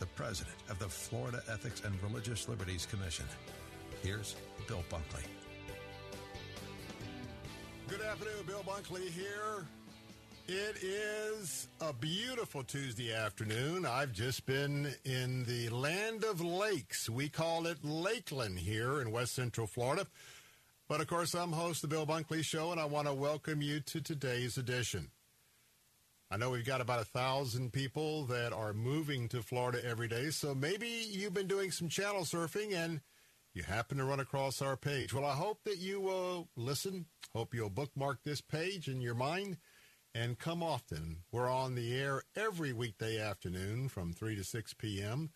the president of the Florida Ethics and Religious Liberties Commission. Here's Bill Bunkley. Good afternoon, Bill Bunkley here. It is a beautiful Tuesday afternoon. I've just been in the land of lakes. We call it Lakeland here in West Central Florida. But of course, I'm host of the Bill Bunkley Show, and I want to welcome you to today's edition. I know we've got about a thousand people that are moving to Florida every day, so maybe you've been doing some channel surfing and you happen to run across our page. Well, I hope that you will listen. Hope you'll bookmark this page in your mind and come often. We're on the air every weekday afternoon from 3 to 6 p.m.,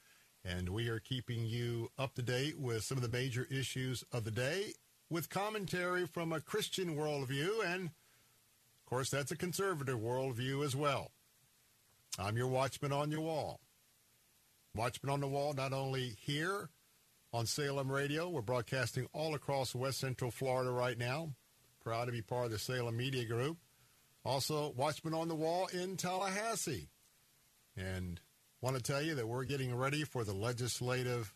and we are keeping you up to date with some of the major issues of the day with commentary from a Christian worldview and course, that's a conservative worldview as well. I'm your watchman on your wall. Watchman on the wall, not only here on Salem Radio, we're broadcasting all across West Central Florida right now. Proud to be part of the Salem Media Group. Also, Watchman on the Wall in Tallahassee. And want to tell you that we're getting ready for the legislative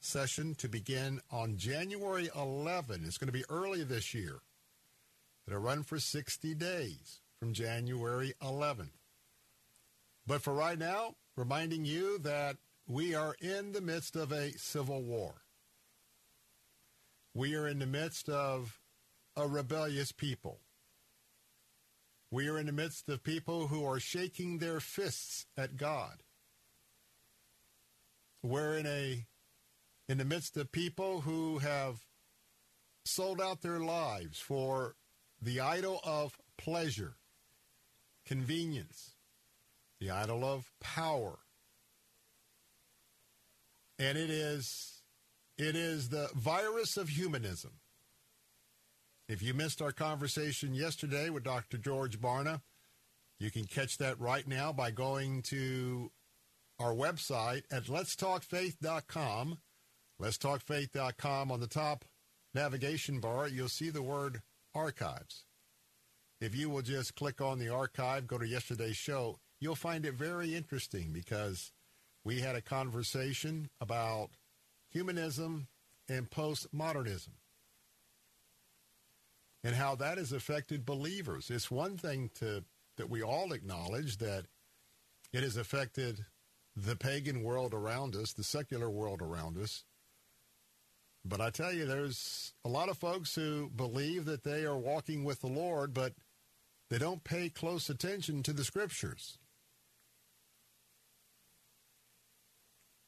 session to begin on January 11. It's going to be early this year that run for 60 days from January 11th. But for right now, reminding you that we are in the midst of a civil war. We are in the midst of a rebellious people. We are in the midst of people who are shaking their fists at God. We're in a in the midst of people who have sold out their lives for the idol of pleasure, convenience, the idol of power. And it is it is the virus of humanism. If you missed our conversation yesterday with Dr. George Barna, you can catch that right now by going to our website at letstalkfaith.com. Letstalkfaith.com on the top navigation bar, you'll see the word archives. If you will just click on the archive, go to yesterday's show, you'll find it very interesting because we had a conversation about humanism and postmodernism and how that has affected believers. It's one thing to that we all acknowledge that it has affected the pagan world around us, the secular world around us. But I tell you, there's a lot of folks who believe that they are walking with the Lord, but they don't pay close attention to the scriptures.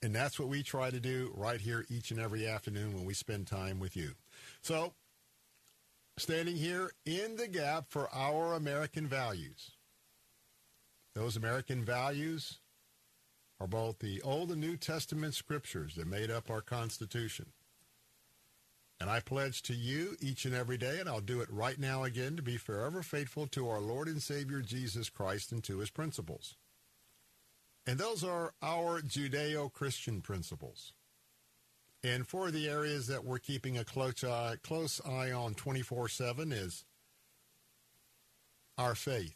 And that's what we try to do right here each and every afternoon when we spend time with you. So, standing here in the gap for our American values. Those American values are both the Old and New Testament scriptures that made up our Constitution. And I pledge to you each and every day, and I'll do it right now again, to be forever faithful to our Lord and Savior Jesus Christ and to his principles. And those are our Judeo Christian principles. And for the areas that we're keeping a close eye, close eye on 24 7 is our faith,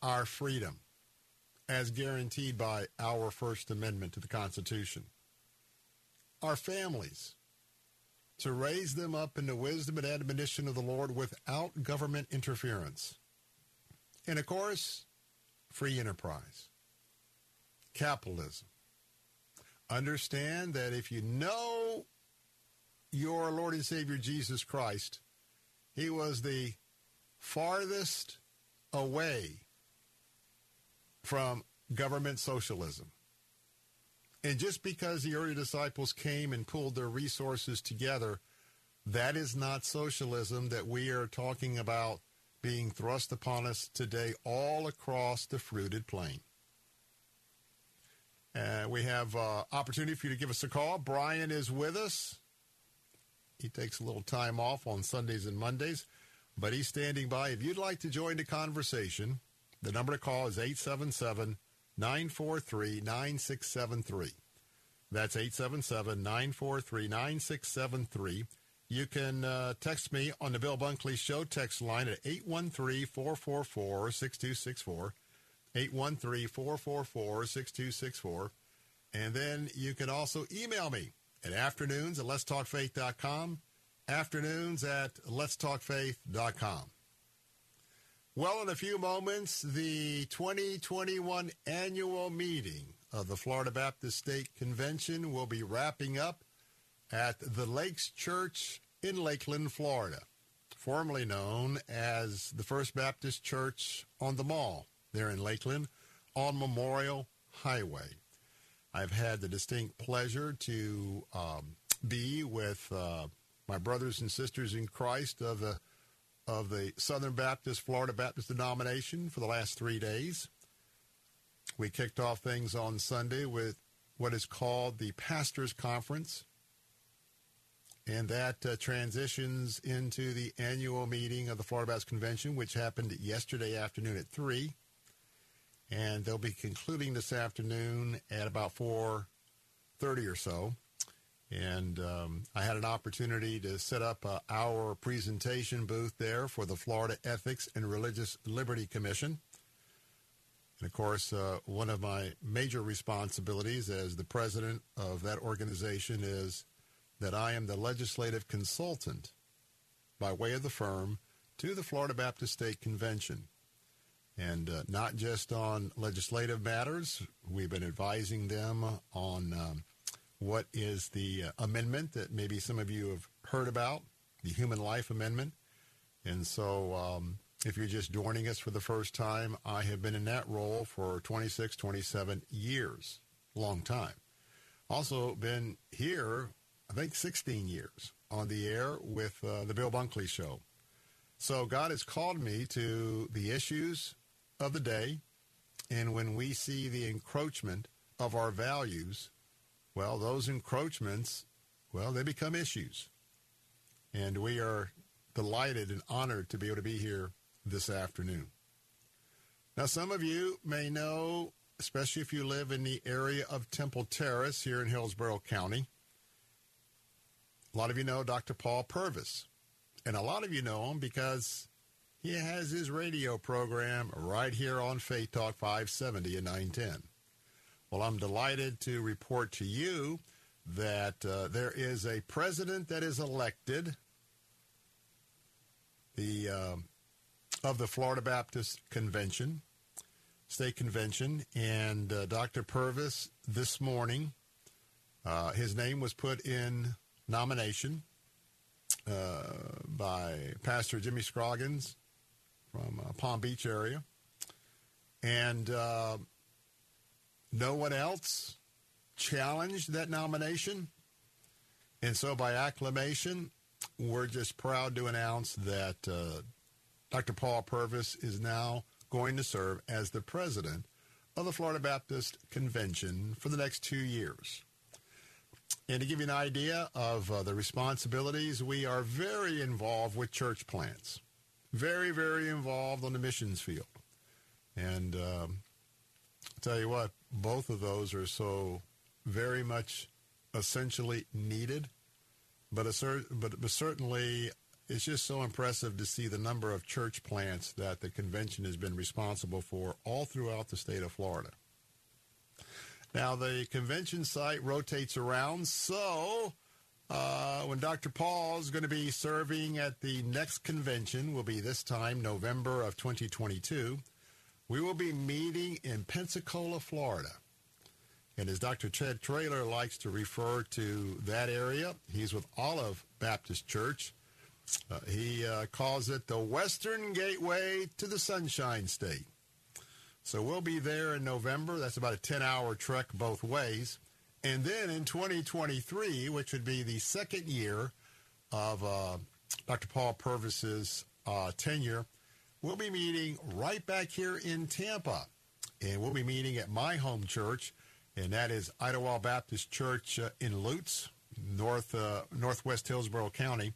our freedom, as guaranteed by our First Amendment to the Constitution our families, to raise them up in the wisdom and admonition of the Lord without government interference. And of course, free enterprise, capitalism. Understand that if you know your Lord and Savior Jesus Christ, he was the farthest away from government socialism. And just because the early disciples came and pulled their resources together, that is not socialism that we are talking about being thrust upon us today all across the fruited plain. Uh, we have uh, opportunity for you to give us a call. Brian is with us. He takes a little time off on Sundays and Mondays, but he's standing by. If you'd like to join the conversation, the number to call is 877 943 9673. That's 877 943 9673. You can uh, text me on the Bill Bunkley Show text line at 813 444 6264. 813 444 6264. And then you can also email me at afternoons at letstalkfaith.com, afternoons at letstalkfaith.com. Well, in a few moments, the 2021 annual meeting of the Florida Baptist State Convention will be wrapping up at the Lakes Church in Lakeland, Florida, formerly known as the First Baptist Church on the Mall there in Lakeland on Memorial Highway. I've had the distinct pleasure to um, be with uh, my brothers and sisters in Christ of the of the Southern Baptist Florida Baptist denomination for the last three days. We kicked off things on Sunday with what is called the Pastors Conference, and that uh, transitions into the annual meeting of the Florida Baptist Convention, which happened yesterday afternoon at 3 and they'll be concluding this afternoon at about 4.30 or so. And um, I had an opportunity to set up our presentation booth there for the Florida Ethics and Religious Liberty Commission. And of course, uh, one of my major responsibilities as the president of that organization is that I am the legislative consultant by way of the firm to the Florida Baptist State Convention and uh, not just on legislative matters. We've been advising them on um, what is the uh, amendment that maybe some of you have heard about, the Human Life Amendment. And so um, if you're just joining us for the first time, I have been in that role for 26, 27 years, long time. Also been here, I think, 16 years on the air with uh, the Bill Bunkley Show. So God has called me to the issues of the day. And when we see the encroachment of our values, well, those encroachments, well, they become issues. And we are delighted and honored to be able to be here this afternoon. Now, some of you may know, especially if you live in the area of Temple Terrace here in Hillsborough County, a lot of you know Dr. Paul Purvis. And a lot of you know him because he has his radio program right here on Faith Talk 570 and 910. Well, I'm delighted to report to you that uh, there is a president that is elected the uh, of the Florida Baptist Convention, State Convention, and uh, Dr. Purvis this morning, uh, his name was put in nomination uh, by Pastor Jimmy Scroggins from uh, Palm Beach area. And uh, no one else challenged that nomination. And so by acclamation, we're just proud to announce that uh, Dr. Paul Purvis is now going to serve as the president of the Florida Baptist Convention for the next two years. And to give you an idea of uh, the responsibilities, we are very involved with church plants very, very involved on the missions field. And um, I'll tell you what, both of those are so very much essentially needed. But, but, but certainly, it's just so impressive to see the number of church plants that the convention has been responsible for all throughout the state of Florida. Now, the convention site rotates around, so uh, when Dr. Paul is going to be serving at the next convention, will be this time November of 2022. We will be meeting in Pensacola, Florida. And as Dr. Ted Traylor likes to refer to that area, he's with Olive Baptist Church. Uh, he uh, calls it the Western Gateway to the Sunshine State. So we'll be there in November. That's about a 10 hour trek both ways. And then in 2023, which would be the second year of uh, Dr. Paul Purvis's uh, tenure, we'll be meeting right back here in Tampa. And we'll be meeting at my home church, and that is Idlewild Baptist Church uh, in Lutz, north uh, northwest Hillsborough County.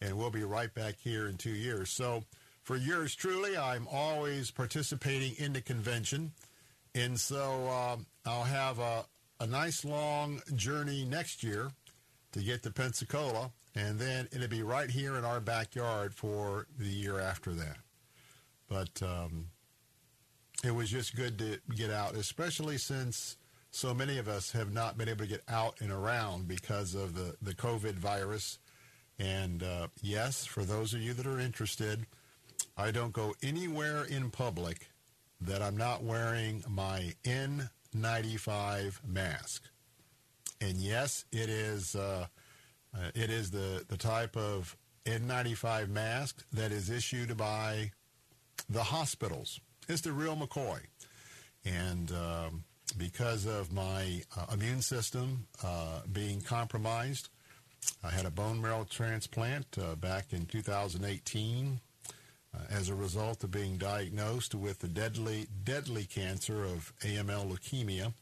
And we'll be right back here in two years. So for yours truly, I'm always participating in the convention. And so um, I'll have a, a nice long journey next year to get to Pensacola, and then it'll be right here in our backyard for the year after that. But um, it was just good to get out, especially since so many of us have not been able to get out and around because of the, the COVID virus. And uh, yes, for those of you that are interested, I don't go anywhere in public that I'm not wearing my N95 mask. And yes, it is uh, uh, it is the, the type of N95 mask that is issued by the hospitals. It's the real McCoy. And um, because of my uh, immune system uh, being compromised, I had a bone marrow transplant uh, back in 2018 uh, as a result of being diagnosed with the deadly, deadly cancer of AML leukemia.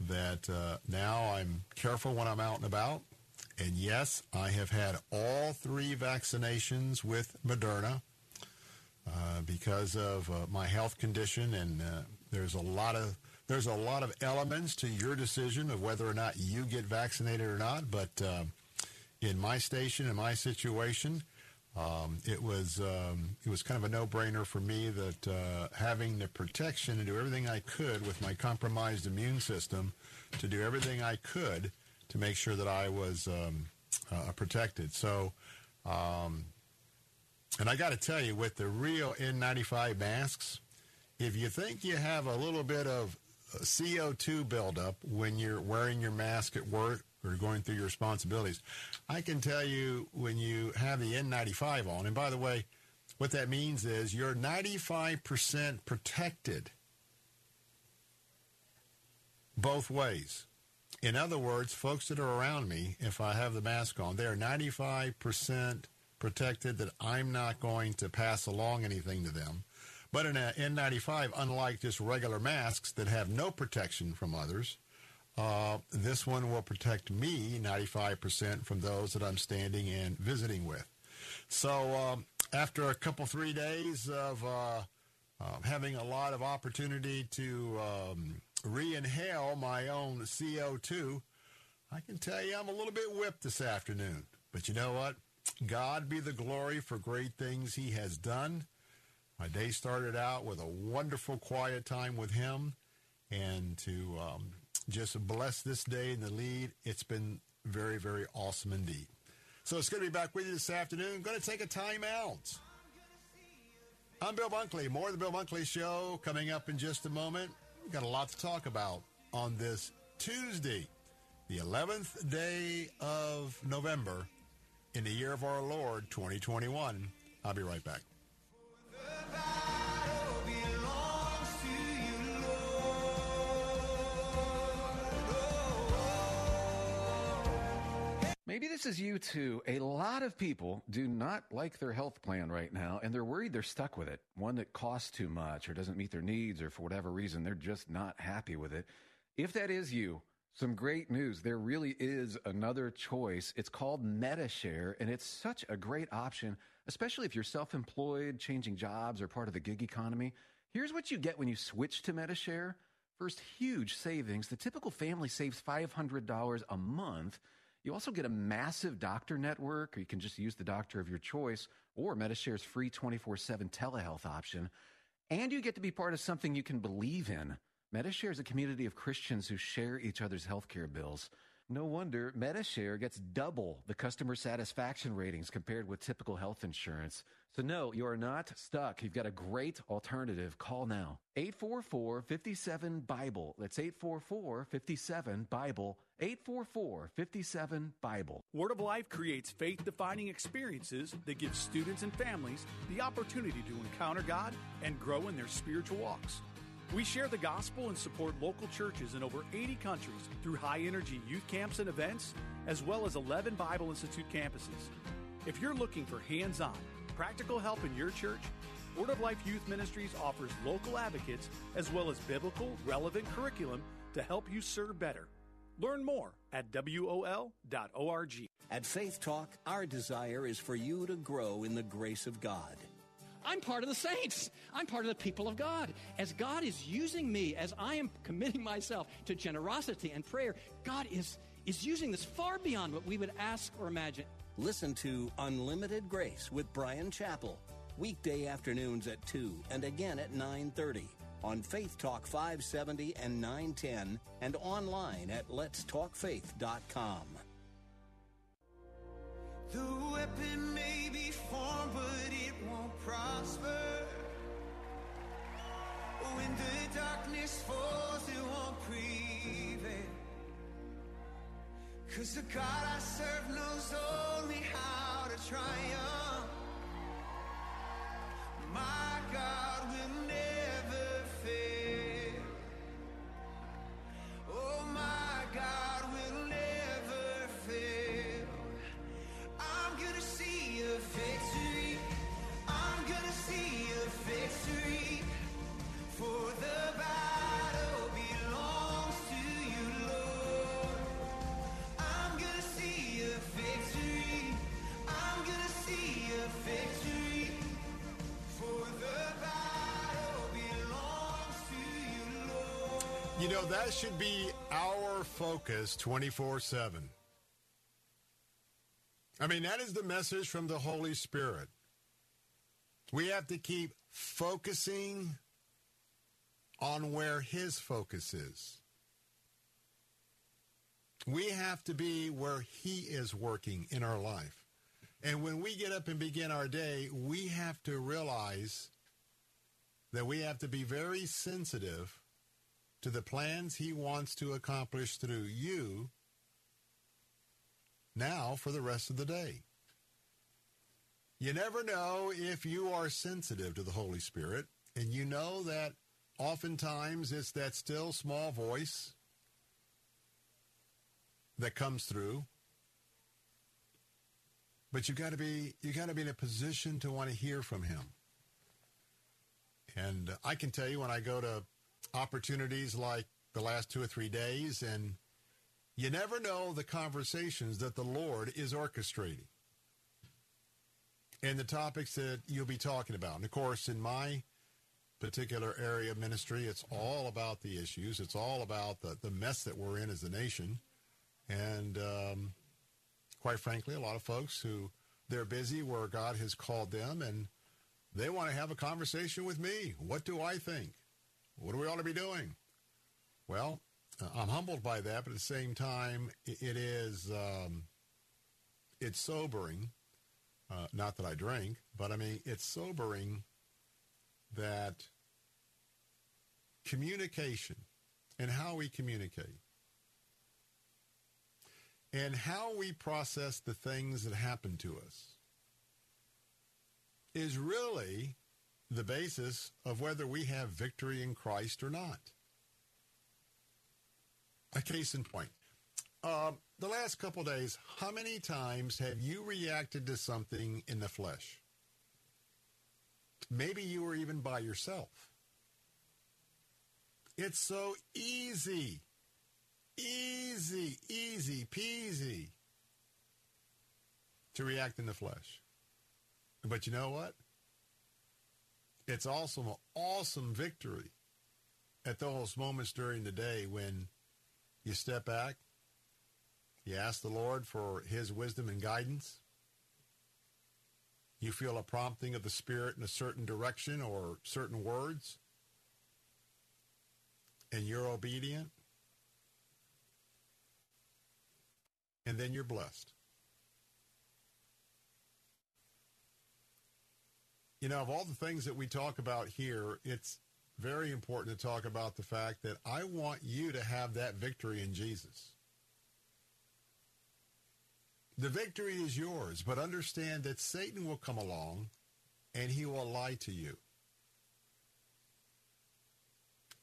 That uh, now I'm careful when I'm out and about. And yes, I have had all three vaccinations with Moderna uh, because of uh, my health condition, and uh, there's a lot of there's a lot of elements to your decision of whether or not you get vaccinated or not. But uh, in my station, in my situation, um, it was um, it was kind of a no-brainer for me that uh, having the protection and do everything I could with my compromised immune system to do everything I could to make sure that I was um, uh, protected. So, um, and I got to tell you, with the real N95 masks, if you think you have a little bit of uh, CO2 buildup when you're wearing your mask at work or going through your responsibilities, I can tell you when you have the N95 on, and by the way, what that means is you're 95% protected both ways. In other words, folks that are around me, if I have the mask on, they're 95% protected that I'm not going to pass along anything to them. But in an N95, unlike just regular masks that have no protection from others, uh, this one will protect me 95% from those that I'm standing and visiting with. So um, after a couple, three days of uh, uh, having a lot of opportunity to um, re-inhale my own CO2, I can tell you I'm a little bit whipped this afternoon. But you know what? God be the glory for great things he has done. My day started out with a wonderful quiet time with him and to um, just bless this day in the lead. It's been very, very awesome indeed. So it's good to be back with you this afternoon. Going to take a time out. I'm Bill Bunkley. More of the Bill Bunkley Show coming up in just a moment. We've got a lot to talk about on this Tuesday, the 11th day of November in the year of our Lord 2021. I'll be right back. Maybe this is you too. A lot of people do not like their health plan right now, and they're worried they're stuck with it. One that costs too much or doesn't meet their needs, or for whatever reason, they're just not happy with it. If that is you, some great news. There really is another choice. It's called Medi-Share, and it's such a great option, especially if you're self employed, changing jobs, or part of the gig economy. Here's what you get when you switch to Medi-Share. First, huge savings. The typical family saves $500 a month. You also get a massive doctor network, or you can just use the doctor of your choice, or Medi-Share's free 24 7 telehealth option. And you get to be part of something you can believe in. MediShare is a community of Christians who share each other's healthcare bills. No wonder Medi-Share gets double the customer satisfaction ratings compared with typical health insurance. So no, you are not stuck. You've got a great alternative. Call now. 844-57-BIBLE. That's 844-57-BIBLE. 844-57-BIBLE. Word of Life creates faith-defining experiences that give students and families the opportunity to encounter God and grow in their spiritual walks. We share the gospel and support local churches in over 80 countries through high energy youth camps and events, as well as 11 Bible Institute campuses. If you're looking for hands on, practical help in your church, Word of Life Youth Ministries offers local advocates as well as biblical, relevant curriculum to help you serve better. Learn more at WOL.org. At Faith Talk, our desire is for you to grow in the grace of God. I'm part of the saints. I'm part of the people of God. As God is using me, as I am committing myself to generosity and prayer, God is, is using this far beyond what we would ask or imagine. Listen to Unlimited Grace with Bryan Chapell, weekday afternoons at 2 and again at 9:30 on Faith Talk 570 and 910 and online at letstalkfaith.com. The weapon may be formed, but it won't prosper. When the darkness falls, it won't. Cause the God I serve knows only how to triumph. That should be our focus 24 7. I mean, that is the message from the Holy Spirit. We have to keep focusing on where His focus is. We have to be where He is working in our life. And when we get up and begin our day, we have to realize that we have to be very sensitive to the plans He wants to accomplish through you now for the rest of the day. You never know if you are sensitive to the Holy Spirit, and you know that oftentimes it's that still small voice that comes through. But you've got to be you got to be in a position to want to hear from him. And I can tell you when I go to opportunities like the last 2 or 3 days and you never know the conversations that the Lord is orchestrating and the topics that you'll be talking about. And of course, in my particular area of ministry, it's all about the issues. It's all about the, the mess that we're in as a nation. And um, quite frankly, a lot of folks who they're busy where God has called them and they want to have a conversation with me. What do I think? What do we ought to be doing? Well, uh, I'm humbled by that, but at the same time, it, is um, it's sobering. Uh, not that I drink, but I mean it's sobering that communication and how we communicate and how we process the things that happen to us is really the basis of whether we have victory in Christ or not. A case in point. Uh, the last couple days, how many times have you reacted to something in the flesh? Maybe you were even by yourself. It's so easy, easy, easy peasy to react in the flesh. But you know what? It's also an awesome victory at those moments during the day when you step back, you ask the Lord for his wisdom and guidance. You feel a prompting of the Spirit in a certain direction or certain words, and you're obedient. and then you're blessed. You know, of all the things that we talk about here, it's very important to talk about the fact that I want you to have that victory in Jesus. The victory is yours, but understand that Satan will come along and he will lie to you.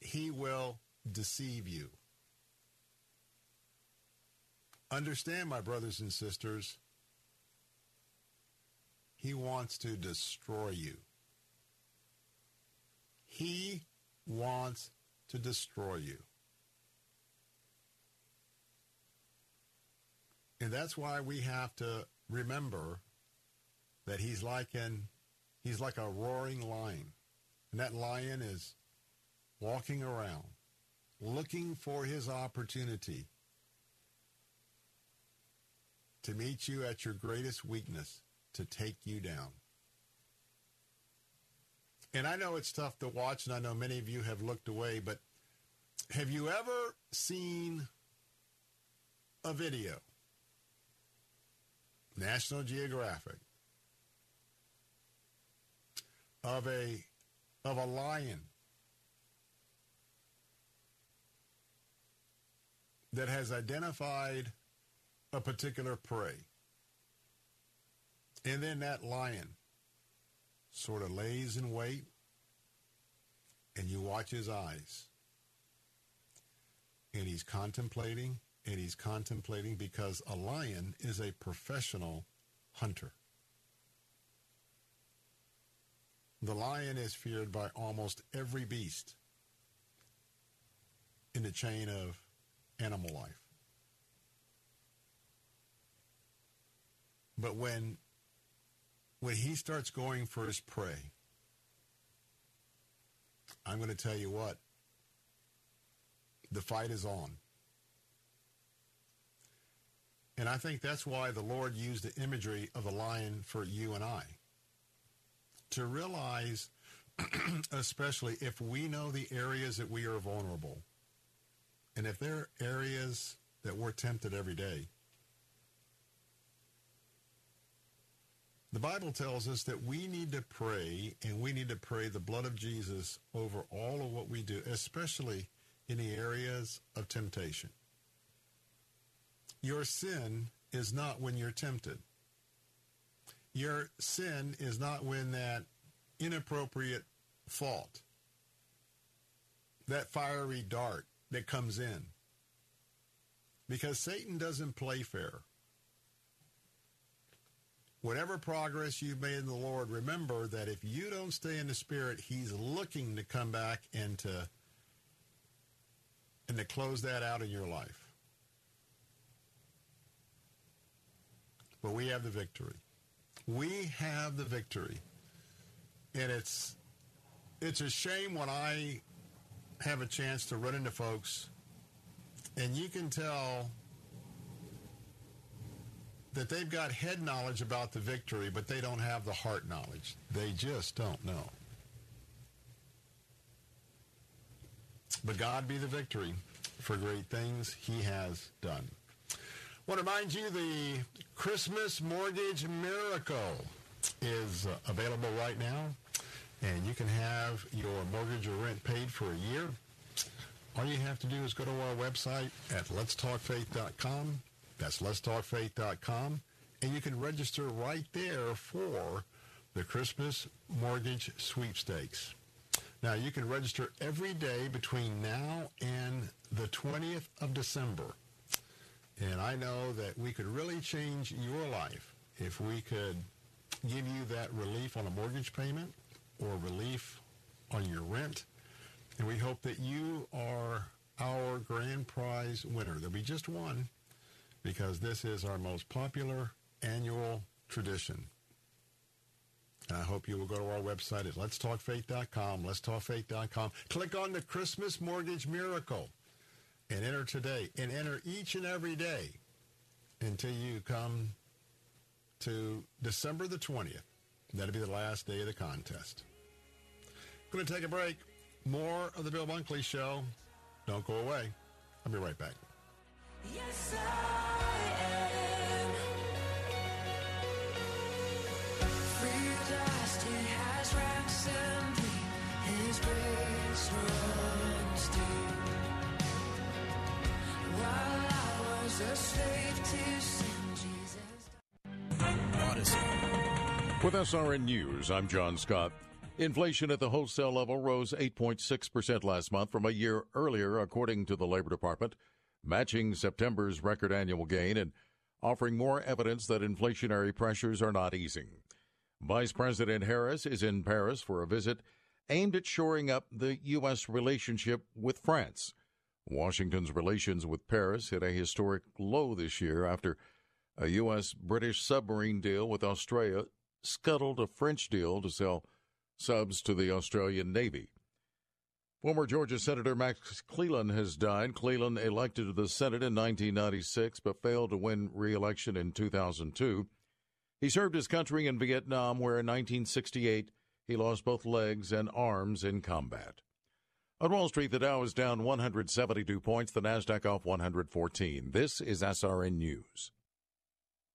He will deceive you. Understand, my brothers and sisters, he wants to destroy you. He wants to destroy you. And that's why we have to remember that he's like an he's like a roaring lion. And that lion is walking around looking for his opportunity to meet you at your greatest weakness to take you down. And I know it's tough to watch, and I know many of you have looked away, but have you ever seen a video, National Geographic, of a of a lion that has identified a particular prey. And then that lion sort of lays in wait and you watch his eyes. And he's contemplating and he's contemplating because a lion is a professional hunter. The lion is feared by almost every beast in the chain of animal life. But when when he starts going for his prey, I'm going to tell you what, the fight is on. And I think that's why the Lord used the imagery of the lion for you and I. To realize, especially if we know the areas that we are vulnerable, and if there are areas that we're tempted every day, the Bible tells us that we need to pray and we need to pray the blood of Jesus over all of what we do, especially in the areas of temptation. Your sin is not when you're tempted. Your sin is not when that inappropriate fault, that fiery dart that comes in. Because Satan doesn't play fair. Whatever progress you've made in the Lord, remember that if you don't stay in the Spirit, He's looking to come back and to, and to close that out in your life. But we have the victory. We have the victory. And it's it's a shame when I have a chance to run into folks and you can tell that they've got head knowledge about the victory, but they don't have the heart knowledge. They just don't know. But God be the victory for great things he has done. I want to remind you the Christmas Mortgage Miracle is available right now, and you can have your mortgage or rent paid for a year. All you have to do is go to our website at letstalkfaith.com. That's letstalkfaith.com. And you can register right there for the Christmas Mortgage Sweepstakes. Now, you can register every day between now and the 20th of December. And I know that we could really change your life if we could give you that relief on a mortgage payment or relief on your rent. And we hope that you are our grand prize winner. There'll be just one because this is our most popular annual tradition. And I hope you will go to our website at letstalkfaith.com, letstalkfaith.com. Click on the Christmas Mortgage Miracle and enter today and enter each and every day until you come to December the 20th. That'll be the last day of the contest. Going to take a break. More of the Bill Bunkley Show. Don't go away. I'll be right back. Yes, With SRN News, I'm John Scott. Inflation at the wholesale level rose 8.6% last month from a year earlier, according to the Labor Department matching September's record annual gain and offering more evidence that inflationary pressures are not easing. Vice President Harris is in Paris for a visit aimed at shoring up the U.S. relationship with France. Washington's relations with Paris hit a historic low this year after a U.S. British submarine deal with Australia scuttled a French deal to sell subs to the Australian Navy. Former Georgia Senator Max Cleland has died. Cleland elected to the Senate in 1996 but failed to win re election in 2002. He served his country in Vietnam, where in 1968 he lost both legs and arms in combat. On Wall Street, the Dow is down 172 points, the Nasdaq off 114. This is SRN News.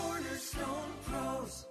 Cornerstone Pros.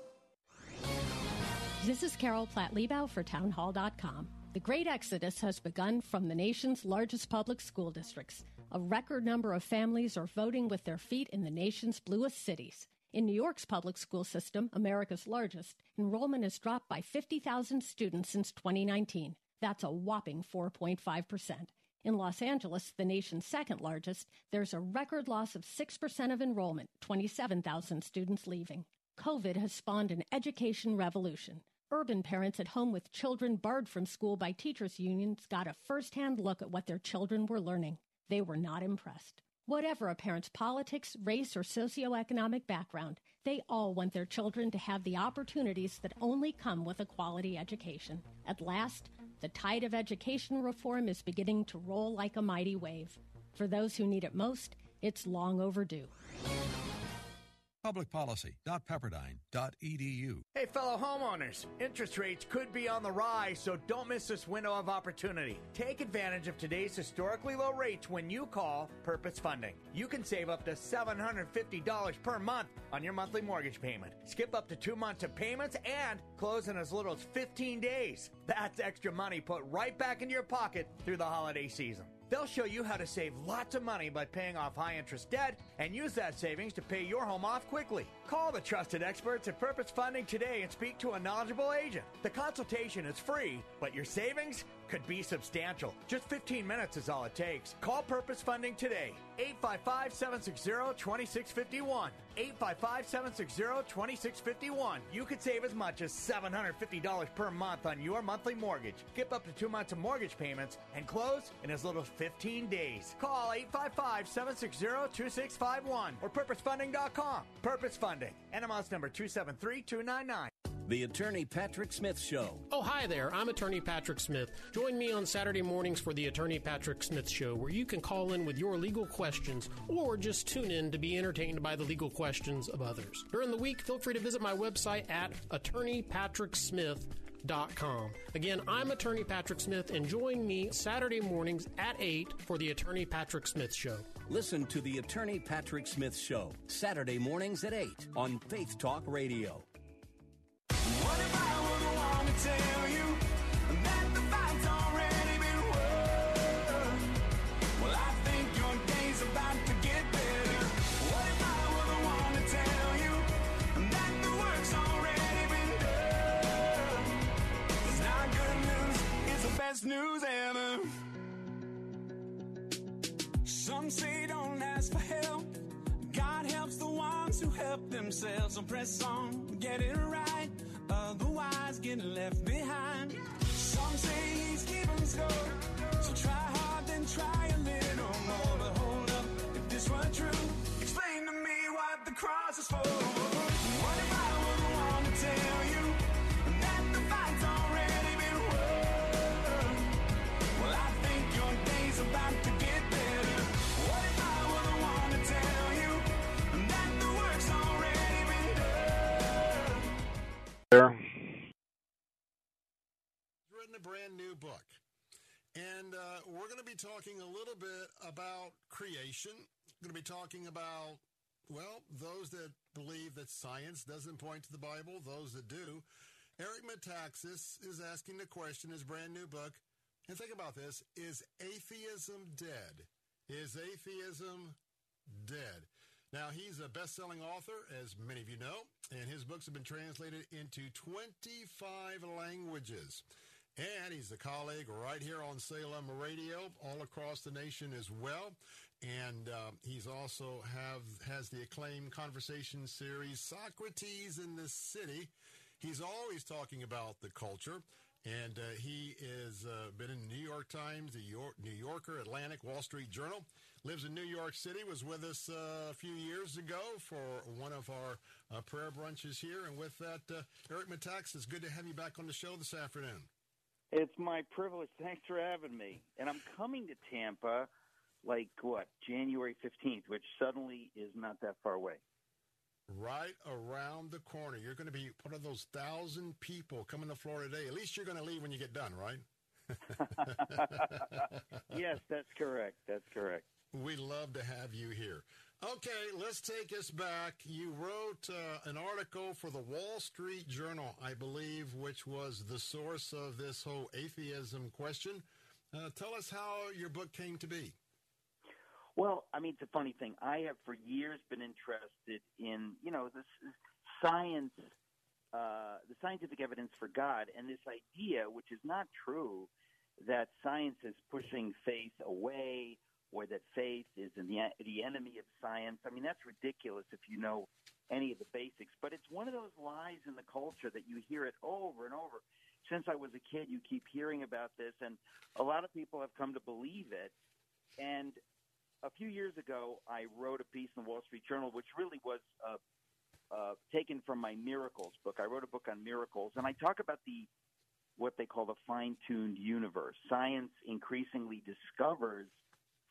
This is Carol Platt Liebau for townhall.com. The great exodus has begun from the nation's largest public school districts. A record number of families are voting with their feet in the nation's bluest cities. In New York's public school system, America's largest, enrollment has dropped by 50,000 students since 2019. That's a whopping 4.5%. In Los Angeles, the nation's second largest, there's a record loss of 6% of enrollment, 27,000 students leaving. COVID has spawned an education revolution. Urban parents at home with children barred from school by teachers' unions got a firsthand look at what their children were learning. They were not impressed. Whatever a parent's politics, race, or socioeconomic background, they all want their children to have the opportunities that only come with a quality education. At last, the tide of education reform is beginning to roll like a mighty wave. For those who need it most, it's long overdue. Publicpolicy.pepperdine.edu. Hey, fellow homeowners, interest rates could be on the rise, so don't miss this window of opportunity. Take advantage of today's historically low rates when you call Purpose Funding. You can save up to $750 per month on your monthly mortgage payment. Skip up to two months of payments and close in as little as 15 days. That's extra money put right back into your pocket through the holiday season. They'll show you how to save lots of money by paying off high interest debt and use that savings to pay your home off quickly. Call the trusted experts at Purpose Funding today and speak to a knowledgeable agent. The consultation is free, but your savings could be substantial. Just 15 minutes is all it takes. Call Purpose Funding today. 855 760 2651. 855 760 2651. You could save as much as $750 per month on your monthly mortgage. Skip up to two months of mortgage payments and close in as little as 15 days. Call 855 760 2651 or purposefunding.com. Purpose Funding. NMLS number 273299. The Attorney Patrick Smith Show. Oh, hi there. I'm Attorney Patrick Smith. Join me on Saturday mornings for the Attorney Patrick Smith Show, where you can call in with your legal questions or just tune in to be entertained by the legal questions of others. During the week, feel free to visit my website at attorneypatricksmith.com. Again, I'm Attorney Patrick Smith, and join me Saturday mornings at 8 for the Attorney Patrick Smith Show. Listen to the Attorney Patrick Smith Show, Saturday mornings at 8 on Faith Talk Radio. News ever. Some say don't ask for help. God helps the ones who help themselves. So press on, get it right. Otherwise, get left behind. Some say he's keeping score. So try hard, then try a little more. But hold up, if this were true, explain to me what the cross is for. What if I were the one to tell you There. written a brand new book. And uh, we're going to be talking a little bit about creation. We're going to be talking about, well, those that believe that science doesn't point to the Bible, those that do. Eric Metaxas is asking the question, in his brand new book. And think about this is atheism dead? Is atheism dead? Now, he's a best selling author, as many of you know, and his books have been translated into 25 languages. And he's a colleague right here on Salem Radio, all across the nation as well. And uh, he's also have has the acclaimed conversation series Socrates in the City. He's always talking about the culture. And uh, he has uh, been in the New York Times, the York, New Yorker, Atlantic, Wall Street Journal. Lives in New York City. Was with us uh, a few years ago for one of our uh, prayer brunches here. And with that, uh, Eric Metaxas, it's good to have you back on the show this afternoon. It's my privilege. Thanks for having me. And I'm coming to Tampa like what, January 15th, which suddenly is not that far away. Right around the corner. You're going to be one of those thousand people coming to Florida today. At least you're going to leave when you get done, right? yes, that's correct. That's correct. We love to have you here. Okay, let's take us back. You wrote uh, an article for the Wall Street Journal, I believe, which was the source of this whole atheism question. Uh, tell us how your book came to be. Well, I mean, it's a funny thing. I have for years been interested in, you know, this science, uh, the scientific evidence for God, and this idea, which is not true, that science is pushing faith away or that faith is the, the enemy of science. I mean, that's ridiculous if you know any of the basics. But it's one of those lies in the culture that you hear it over and over. Since I was a kid, you keep hearing about this, and a lot of people have come to believe it. And a few years ago, I wrote a piece in the Wall Street Journal, which really was uh, uh, taken from my miracles book. I wrote a book on miracles, and I talk about the what they call the fine-tuned universe. Science increasingly discovers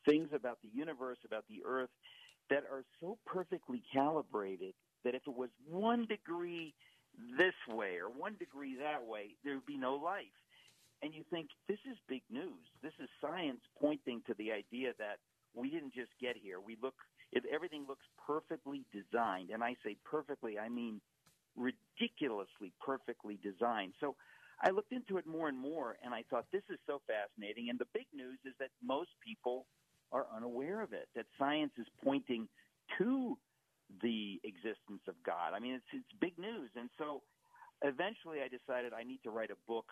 things about the universe, about the earth, that are so perfectly calibrated that if it was one degree this way or one degree that way, there would be no life. And you think, this is big news. This is science pointing to the idea that we didn't just get here. We look, if everything looks perfectly designed, and I say perfectly, I mean ridiculously perfectly designed. So I looked into it more and more, and I thought, this is so fascinating. And the big news is that most people are unaware of it, that science is pointing to the existence of God. I mean, it's, it's big news. And so eventually I decided I need to write a book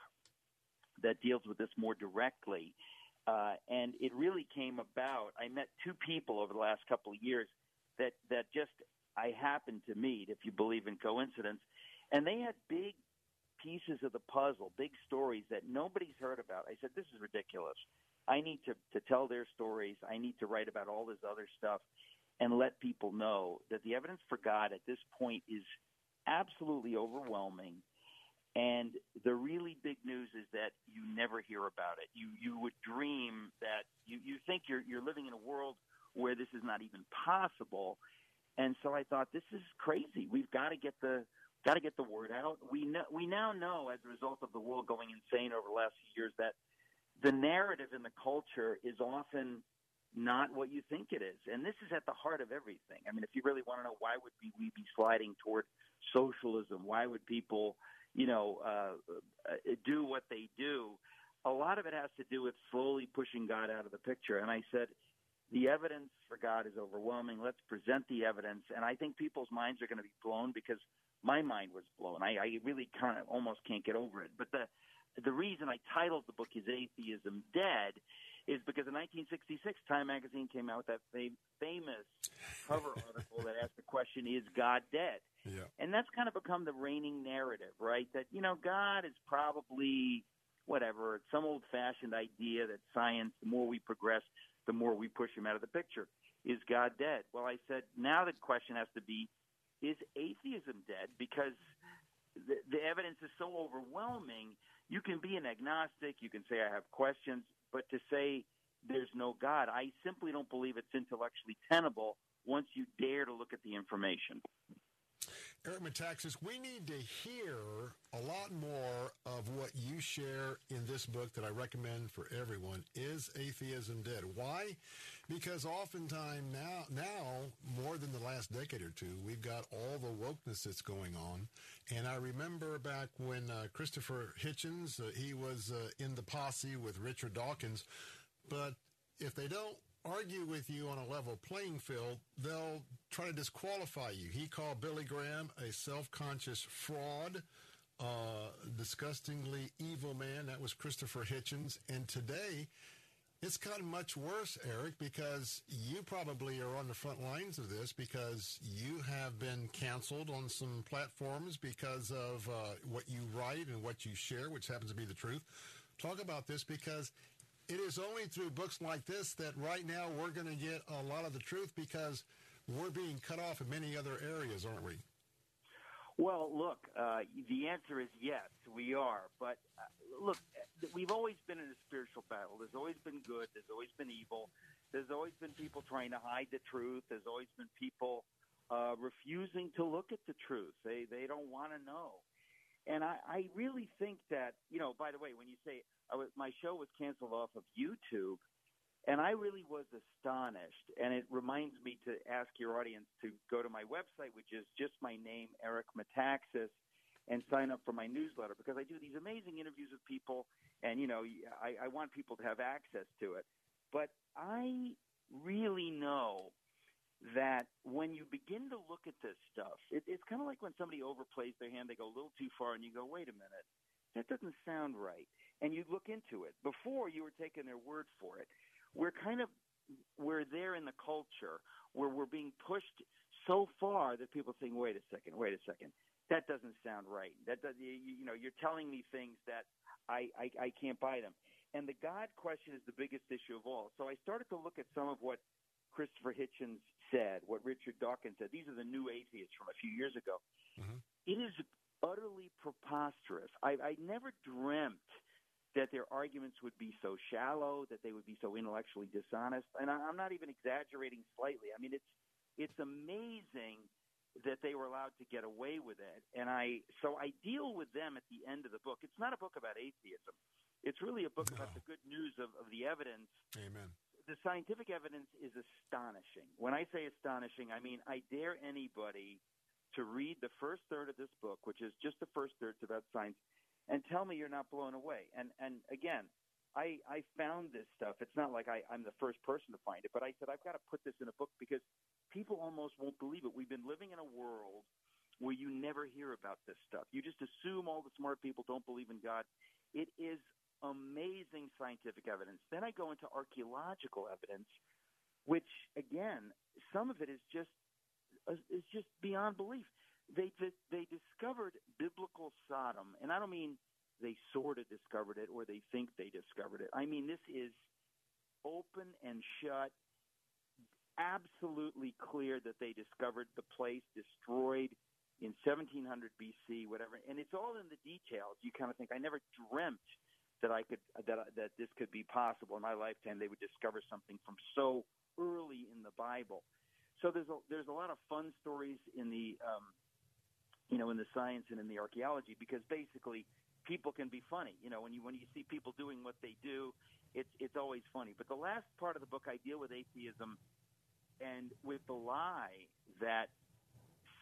that deals with this more directly. Uh, and it really came about. I met two people over the last couple of years that, that just I happened to meet, if you believe in coincidence. And they had big pieces of the puzzle, big stories that nobody's heard about. I said, This is ridiculous. I need to, to tell their stories. I need to write about all this other stuff and let people know that the evidence for God at this point is absolutely overwhelming. And the really big news is that you never hear about it. You you would dream that you, you think you're you're living in a world where this is not even possible. And so I thought this is crazy. We've got to get the got to get the word out. We know we now know as a result of the world going insane over the last few years that the narrative in the culture is often not what you think it is. And this is at the heart of everything. I mean, if you really want to know why would we, be sliding toward socialism? Why would people, you know, uh, do what they do? A lot of it has to do with slowly pushing God out of the picture. And I said, the evidence for God is overwhelming. Let's present the evidence. And I think people's minds are going to be blown because my mind was blown. I, I really kind of almost can't get over it. But the the reason I titled the book "Is Atheism Dead?" Is because in 1966, Time magazine came out with that fam- famous cover article that asked the question, "Is God dead?" Yeah. And that's kind of become the reigning narrative, right? That you know, God is probably whatever, it's some old-fashioned idea that science. The more we progress, the more we push him out of the picture. Is God dead? Well, I said now the question has to be, is atheism dead? Because the, the evidence is so overwhelming you can be an agnostic, you can say I have questions, but to say there's no God, I simply don't believe it's intellectually tenable once you dare to look at the information. Eric Metaxas, we need to hear a lot more of what you share in this book that I recommend for everyone is Atheism Dead. Why? Because oftentimes now, now more than the last decade or two, we've got all the wokeness that's going on. And I remember back when uh, Christopher Hitchens, uh, he was uh, in the posse with Richard Dawkins. But if they don't argue with you on a level playing field, they'll try to disqualify you. He called Billy Graham a self-conscious fraud, uh, disgustingly evil man. That was Christopher Hitchens. And today, it's gotten much worse, Eric, because you probably are on the front lines of this because you have been canceled on some platforms because of uh, what you write and what you share, which happens to be the truth. Talk about this because it is only through books like this that right now we're going to get a lot of the truth because we're being cut off in many other areas, aren't we? Well, look, uh, the answer is yes, we are. But uh, look, we've always been in a spiritual battle. There's always been good. There's always been evil. There's always been people trying to hide the truth. There's always been people uh, refusing to look at the truth. They they don't want to know. And I, I really think that, you know, by the way, when you say I was, my show was canceled off of YouTube, and I really was astonished. And it reminds me to ask your audience to go to my website, which is just my name, Eric Metaxas, and sign up for my newsletter because I do these amazing interviews with people, and you know, I, I want people to have access to it. But I really know that when you begin to look at this stuff, it, it's kind of like when somebody overplays their hand, they go a little too far, and you go, wait a minute, that doesn't sound right. And you look into it. Before, you were taking their word for it. We're kind of, we're there in the culture where we're being pushed so far that people think, wait a second, wait a second. That doesn't sound right. That does, you, you know, you're telling me things that I, I, I can't buy them. And the God question is the biggest issue of all. So I started to look at some of what Christopher Hitchens said, what Richard Dawkins said. These are the new atheists from a few years ago. Mm-hmm. It is utterly preposterous. I, I never dreamt that their arguments would be so shallow, that they would be so intellectually dishonest. And I, I'm not even exaggerating slightly. I mean, it's it's amazing that they were allowed to get away with it. And I so I deal with them at the end of the book. It's not a book about atheism. It's really a book no. about the good news of, of the evidence Amen the scientific evidence is astonishing. When I say astonishing, I mean I dare anybody to read the first third of this book, which is just the first third about science, and tell me you're not blown away. And and again, I I found this stuff. It's not like I, I'm the first person to find it, but I said I've got to put this in a book because people almost won't believe it. We've been living in a world where you never hear about this stuff. You just assume all the smart people don't believe in God. It is amazing scientific evidence. Then I go into archaeological evidence, which again, some of it is just uh, is just beyond belief. They they discovered biblical Sodom, and I don't mean they sort of discovered it or they think they discovered it. I mean this is open and shut, absolutely clear that they discovered the place destroyed in 1700 BC, whatever. And it's all in the details. You kind of think I never dreamt that I could that that this could be possible in my lifetime. They would discover something from so early in the Bible. So there's a there's a lot of fun stories in the um, you know in the science and in the archaeology because basically people can be funny. You know when you when you see people doing what they do, it's it's always funny. But the last part of the book I deal with atheism and with the lie that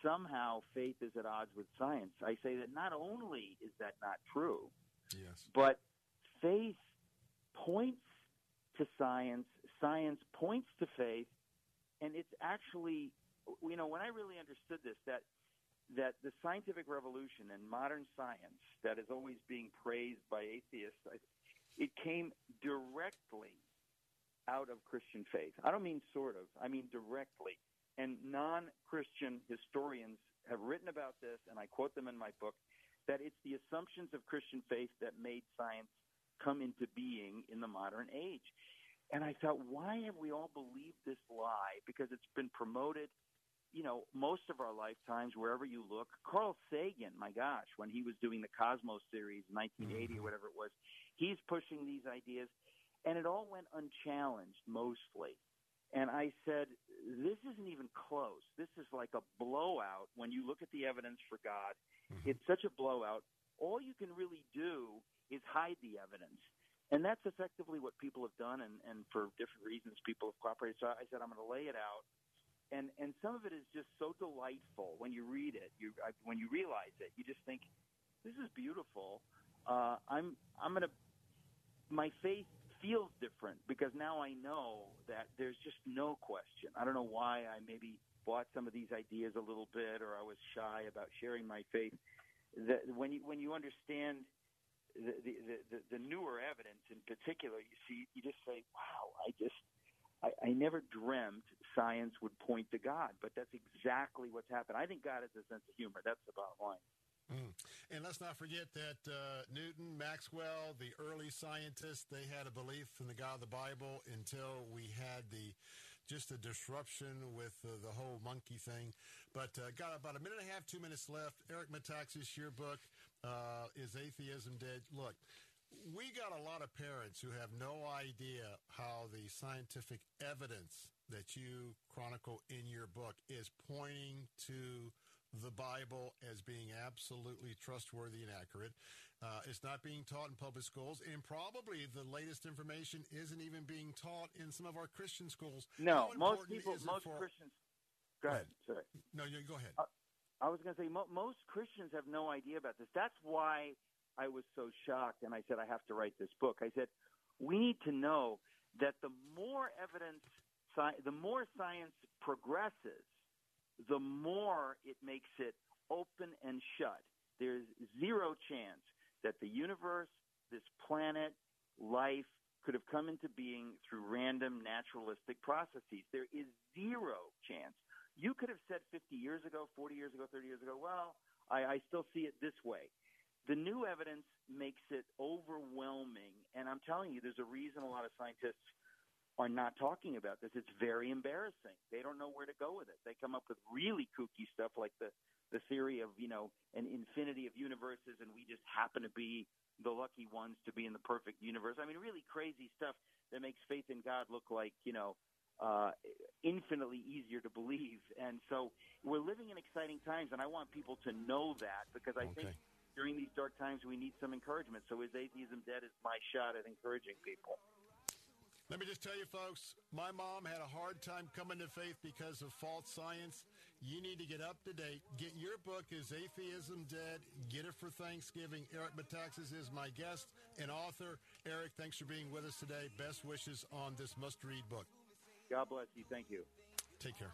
somehow faith is at odds with science. I say that not only is that not true, yes, but faith points to science, science points to faith, and it's actually, you know, when I really understood this, that that the scientific revolution and modern science that is always being praised by atheists, it came directly out of Christian faith. I don't mean sort of, I mean directly. And non Christian historians have written about this, and I quote them in my book, that it's the assumptions of Christian faith that made science come into being in the modern age. And I thought, why have we all believed this lie? Because it's been promoted, you know, most of our lifetimes, wherever you look. Carl Sagan, my gosh, when he was doing the Cosmos series, in 1980 mm-hmm. or whatever it was, he's pushing these ideas. And it all went unchallenged mostly. And I said, this isn't even close. This is like a blowout when you look at the evidence for God. Mm-hmm. It's such a blowout all you can really do is hide the evidence. And that's effectively what people have done, and, and for different reasons, people have cooperated. So I said, I'm going to lay it out. And, and some of it is just so delightful when you read it. You, when you realize it, you just think, this is beautiful. Uh, I'm, I'm going to, my faith feels different because now I know that there's just no question. I don't know why I maybe bought some of these ideas a little bit or I was shy about sharing my faith. That when you when you understand the, the, the, newer evidence in particular, you see, you just say, wow, I just, I, I never dreamt science would point to God, but that's exactly what's happened. I think God has a sense of humor. That's the bottom line. Mm. And let's not forget that uh, Newton, Maxwell, the early scientists, they had a belief in the God of the Bible until we had the just the disruption with uh, the whole monkey thing. But uh, got about a minute and a half, two minutes left. Eric Metaxas, your book, uh, Is Atheism Dead? Look, we got a lot of parents who have no idea how the scientific evidence that you chronicle in your book is pointing to the Bible as being absolutely trustworthy and accurate. Uh, it's not being taught in public schools, and probably the latest information isn't even being taught in some of our Christian schools. No, most people, most for... Christians. Go ahead. Sorry. No, you go ahead. Uh, I was going to say mo- most Christians have no idea about this. That's why I was so shocked, and I said I have to write this book. I said we need to know that the more evidence, sci- the more science progresses, the more it makes it open and shut. There's zero chance that the universe, this planet, life could have come into being through random naturalistic processes. There is zero chance. You could have said 50 years ago, 40 years ago, 30 years ago, well, I, I still see it this way. The new evidence makes it overwhelming. And I'm telling you, there's a reason a lot of scientists are not talking about this. It's very embarrassing. They don't know where to go with it. They come up with really kooky stuff like the the theory of you know an infinity of universes, and we just happen to be the lucky ones to be in the perfect universe. I mean, really crazy stuff that makes faith in God look like you know uh, infinitely easier to believe. And so we're living in exciting times, and I want people to know that because I okay. think during these dark times we need some encouragement. So is atheism dead? Is my shot at encouraging people. Let me just tell you, folks, my mom had a hard time coming to faith because of false science. You need to get up to date. Get your book, Is Atheism Dead? Get it for Thanksgiving. Eric Metaxas is my guest and author. Eric, thanks for being with us today. Best wishes on this must read book. God bless you. Thank you. Take care.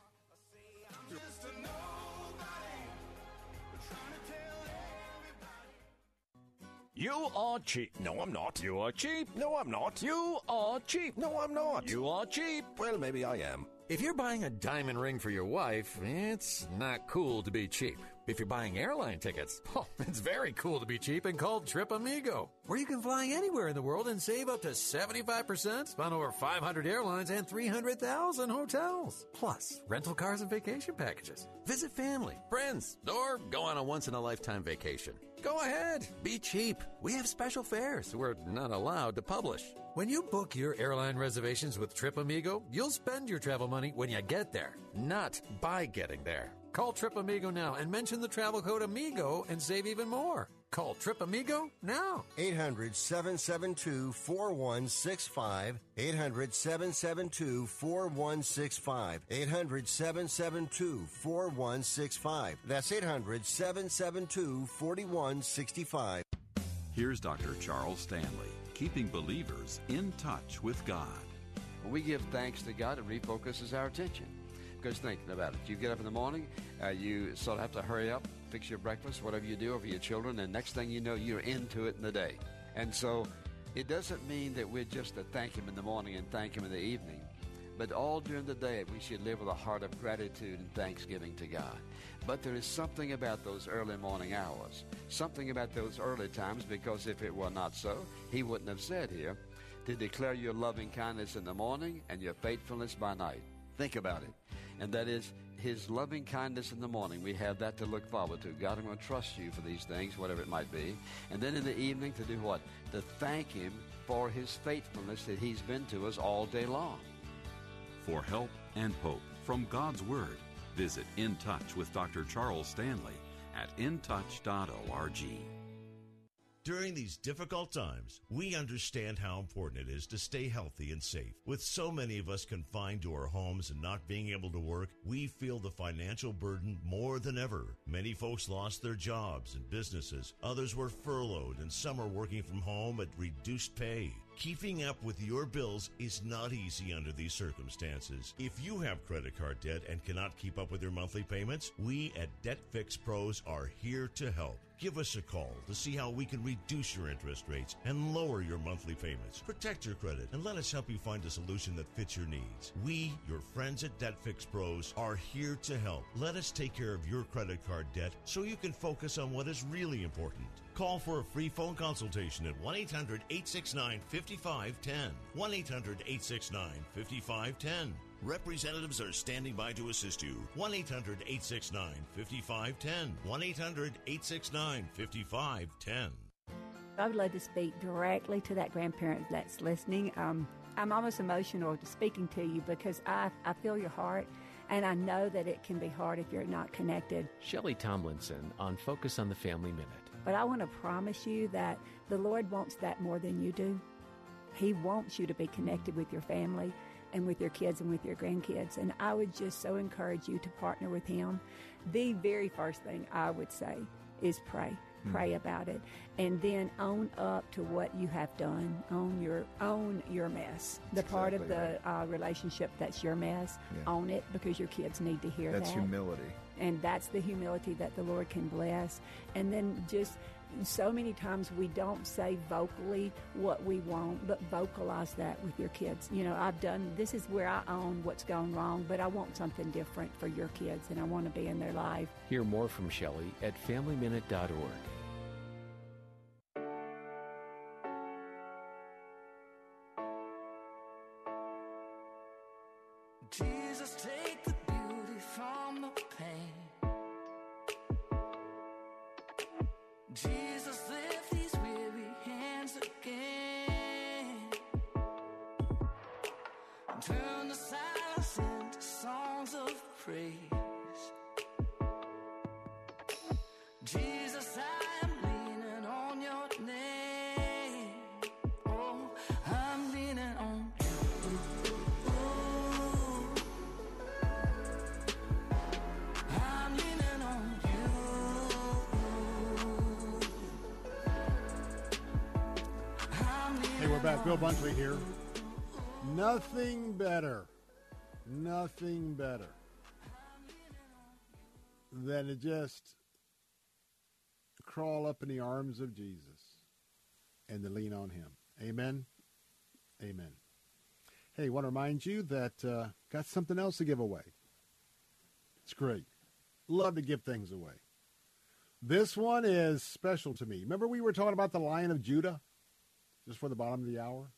You are cheap. No, I'm not. You are cheap. No, I'm not. You are cheap. No, I'm not. You are cheap. Well, maybe I am. If you're buying a diamond ring for your wife, it's not cool to be cheap. If you're buying airline tickets, oh, it's very cool to be cheap and called Trip Amigo, where you can fly anywhere in the world and save up to 75% on over 500 airlines and 300,000 hotels. Plus, rental cars and vacation packages. Visit family, friends, or go on a once in a lifetime vacation. Go ahead, be cheap. We have special fares we're not allowed to publish. When you book your airline reservations with Trip Amigo, you'll spend your travel money when you get there, not by getting there. Call Trip Amigo now and mention the travel code AMIGO and save even more. Call Trip Amigo now. 800 772 4165. 800 772 4165. 800 772 4165. That's 800 772 4165. Here's Dr. Charles Stanley, keeping believers in touch with God. we give thanks to God, it refocuses our attention because thinking about it. You get up in the morning, uh, you sort of have to hurry up, fix your breakfast, whatever you do over your children, and next thing you know, you're into it in the day. And so it doesn't mean that we're just to thank Him in the morning and thank Him in the evening, but all during the day we should live with a heart of gratitude and thanksgiving to God. But there is something about those early morning hours, something about those early times, because if it were not so, He wouldn't have said here, to declare your loving kindness in the morning and your faithfulness by night. Think about it and that is his loving kindness in the morning. We have that to look forward to. God, I'm going to trust you for these things, whatever it might be. And then in the evening to do what? To thank him for his faithfulness that he's been to us all day long. For help and hope from God's Word, visit In Touch with Dr. Charles Stanley at intouch.org. During these difficult times, we understand how important it is to stay healthy and safe. With so many of us confined to our homes and not being able to work, we feel the financial burden more than ever. Many folks lost their jobs and businesses. Others were furloughed and some are working from home at reduced pay. Keeping up with your bills is not easy under these circumstances. If you have credit card debt and cannot keep up with your monthly payments, we at Debt Fix Pros are here to help. Give us a call to see how we can reduce your interest rates and lower your monthly payments. Protect your credit and let us help you find a solution that fits your needs. We, your friends at Debt Fix Pros, are here to help. Let us take care of your credit card debt so you can focus on what is really important. Call for a free phone consultation at 1 800 869 5510. 1 800 869 5510. Representatives are standing by to assist you. 1 800 869 5510. 1 800 869 5510. I would love to speak directly to that grandparent that's listening. Um, I'm almost emotional speaking to you because I, I feel your heart and I know that it can be hard if you're not connected. Shelley Tomlinson on Focus on the Family Minute. But I want to promise you that the Lord wants that more than you do. He wants you to be connected with your family and with your kids and with your grandkids. And I would just so encourage you to partner with Him. The very first thing I would say is pray. Pray about it, and then own up to what you have done. Own your own your mess. the part of exactly the uh, relationship that's your mess. Yeah. Own it because your kids need to hear that. That's that humility. and that's the humility that the Lord can bless. And then just so many times we don't say vocally what we want, but vocalize that with your kids. You know, I've done this is where I own what's gone wrong, but I want something different for your kids and I want to be in their life. Hear more from Shelley at FamilyMinute.org. Jesus, take the beauty from the pain. Jesus, lift these weary hands again. Turn the silence into songs of praise. Jesus, back. Bill Bunkley here. Nothing better, nothing better than to just crawl up in the arms of Jesus and to lean on Him. Amen. Amen. Hey, want to remind you that uh, got something else to give away. It's great. Love to give things away. This one is special to me. Remember we were talking about the Lion of Judah just for the bottom of the hour?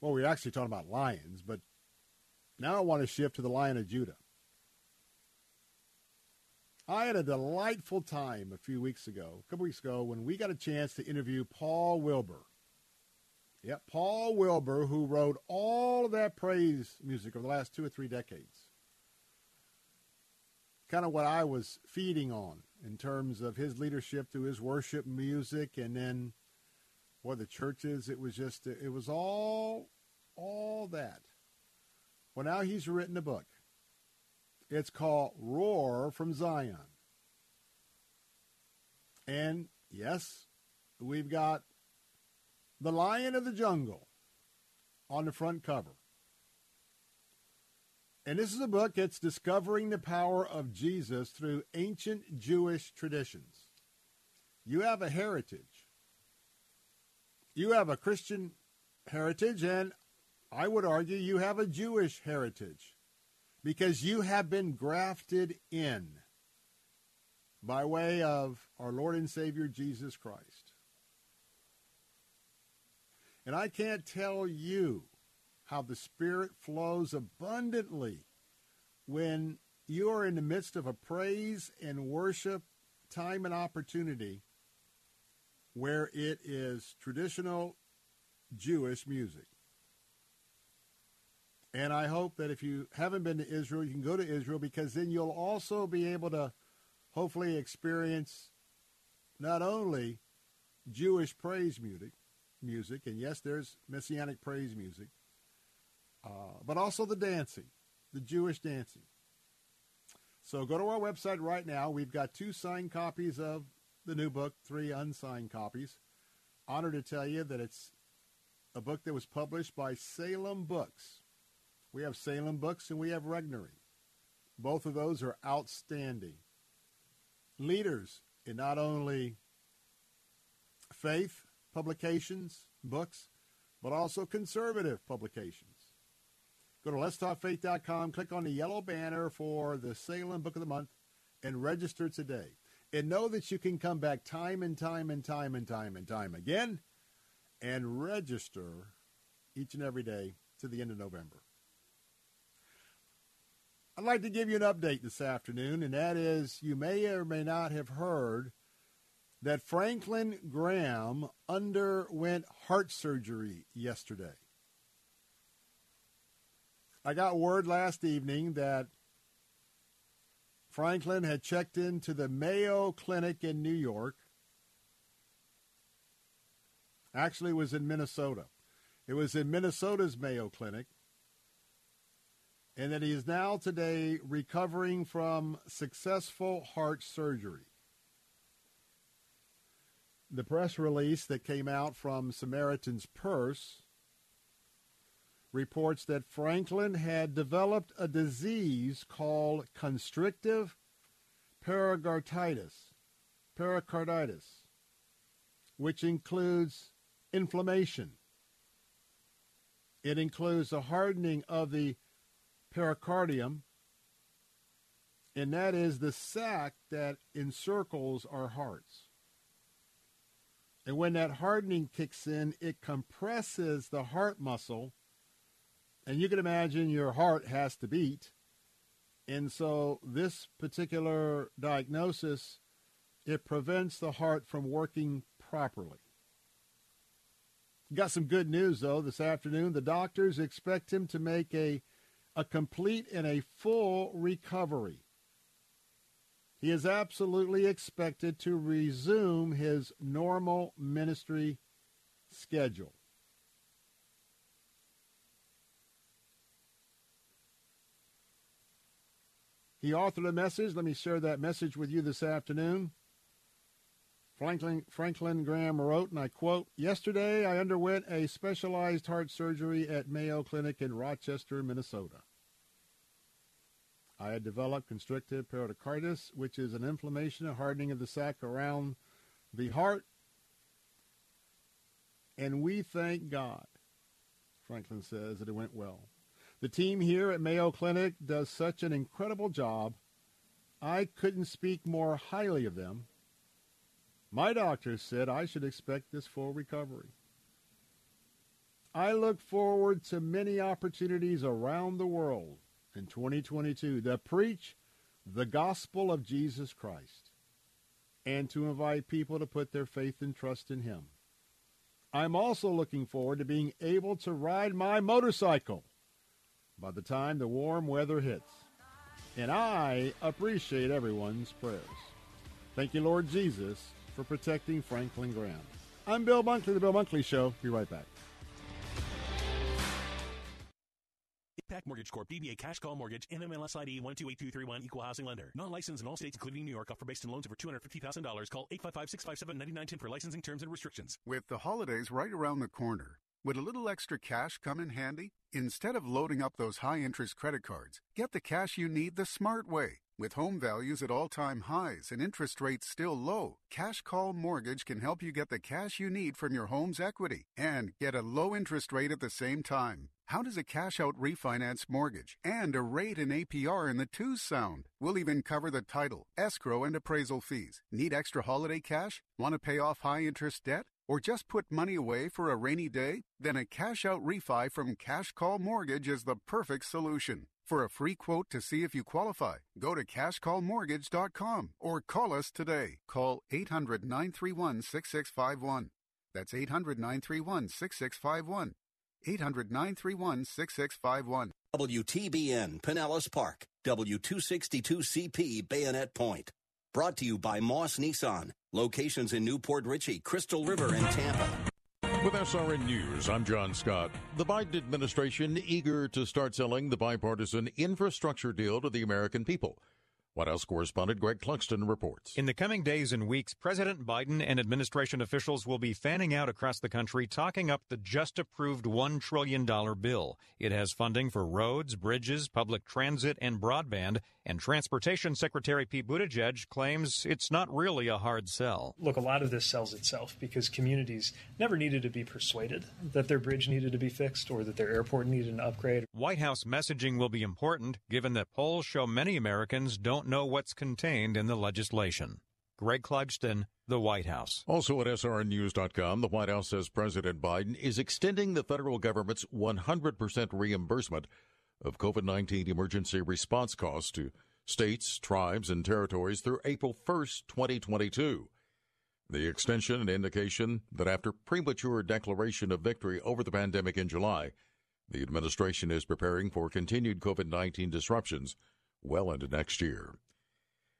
Well, we are actually talking about lions, but now I want to shift to the Lion of Judah. I had a delightful time a few weeks ago, a couple weeks ago, when we got a chance to interview Paul Wilbur. Yep, Paul Wilbur, who wrote all of that praise music over the last two or three decades. Kind of what I was feeding on in terms of his leadership through his worship music and then or the churches. It was just, it was all, all that. Well, now he's written a book. It's called Roar from Zion. And yes, we've got the Lion of the Jungle on the front cover. And this is a book that's discovering the power of Jesus through ancient Jewish traditions. You have a heritage you have a Christian heritage, and I would argue you have a Jewish heritage because you have been grafted in by way of our Lord and Savior Jesus Christ. And I can't tell you how the Spirit flows abundantly when you are in the midst of a praise and worship time and opportunity where it is traditional Jewish music. And I hope that if you haven't been to Israel, you can go to Israel because then you'll also be able to hopefully experience not only Jewish praise music, music, and yes, there's messianic praise music, uh, but also the dancing, the Jewish dancing. So go to our website right now. We've got two signed copies of the new book, three unsigned copies. Honored to tell you that it's a book that was published by Salem Books. We have Salem Books and we have Regnery. Both of those are outstanding leaders in not only faith publications, books, but also conservative publications. Go to letstalkfaith.com, click on the yellow banner for the Salem Book of the Month, and register today. And know that you can come back time and time and time and time and time again and register each and every day to the end of November. I'd like to give you an update this afternoon, and that is you may or may not have heard that Franklin Graham underwent heart surgery yesterday. I got word last evening that Franklin had checked into the Mayo Clinic in New York. Actually, it was in Minnesota. It was in Minnesota's Mayo Clinic and that he is now today recovering from successful heart surgery. The press release that came out from Samaritan's Purse reports that Franklin had developed a disease called constrictive pericarditis, pericarditis, which includes inflammation. It includes a hardening of the pericardium, and that is the sac that encircles our hearts. And when that hardening kicks in, it compresses the heart muscle. And you can imagine your heart has to beat. And so this particular diagnosis, it prevents the heart from working properly. Got some good news though this afternoon. The doctors expect him to make a a complete and a full recovery. He is absolutely expected to resume his normal ministry schedule. He authored a message. Let me share that message with you this afternoon. Franklin, Franklin Graham wrote, and I quote, Yesterday I underwent a specialized heart surgery at Mayo Clinic in Rochester, Minnesota. I had developed constrictive pericarditis, which is an inflammation and hardening of the sac around the heart. And we thank God, Franklin says, that it went well. The team here at Mayo Clinic does such an incredible job. I couldn't speak more highly of them. My doctor said I should expect this full recovery. I look forward to many opportunities around the world in 2022 to preach the gospel of Jesus Christ and to invite people to put their faith and trust in him. I'm also looking forward to being able to ride my motorcycle by the time the warm weather hits. And I appreciate everyone's prayers. Thank you, Lord Jesus, for protecting Franklin Graham. I'm Bill Bunkley, The Bill Bunkley Show. Be right back. Impact Mortgage Corp. DBA Cash Call Mortgage. NMLS ID 128331. Equal housing lender. Non-licensed in all states, including New York. Offer based on loans over $250,000. Call 855-657-9910 for licensing terms and restrictions. With the holidays right around the corner, would a little extra cash come in handy? Instead of loading up those high-interest credit cards, get the cash you need the smart way. With home values at all-time highs and interest rates still low, Cash Call Mortgage can help you get the cash you need from your home's equity and get a low interest rate at the same time. How does a cash out refinance mortgage and a rate and APR in the twos sound? We'll even cover the title, escrow, and appraisal fees. Need extra holiday cash? Want to pay off high interest debt? Or just put money away for a rainy day? Then a cash out refi from Cash Call Mortgage is the perfect solution. For a free quote to see if you qualify, go to cashcallmortgage.com or call us today. Call 800 931 6651. That's 800 931 6651. 800 931 6651. WTBN Pinellas Park, W262CP Bayonet Point. Brought to you by Moss Nissan. Locations in New Port Richey, Crystal River, and Tampa. With SRN News, I'm John Scott. The Biden administration eager to start selling the bipartisan infrastructure deal to the American people. White House correspondent Greg Clugston reports. In the coming days and weeks, President Biden and administration officials will be fanning out across the country talking up the just approved $1 trillion bill. It has funding for roads, bridges, public transit, and broadband. And Transportation Secretary Pete Buttigieg claims it's not really a hard sell. Look, a lot of this sells itself because communities never needed to be persuaded that their bridge needed to be fixed or that their airport needed an upgrade. White House messaging will be important given that polls show many Americans don't know what's contained in the legislation. Greg Clugston, the White House. Also at SRNnews.com, the White House says President Biden is extending the federal government's 100% reimbursement of COVID 19 emergency response costs to states, tribes, and territories through April 1st, 2022. The extension an indication that after premature declaration of victory over the pandemic in July, the administration is preparing for continued COVID 19 disruptions well into next year.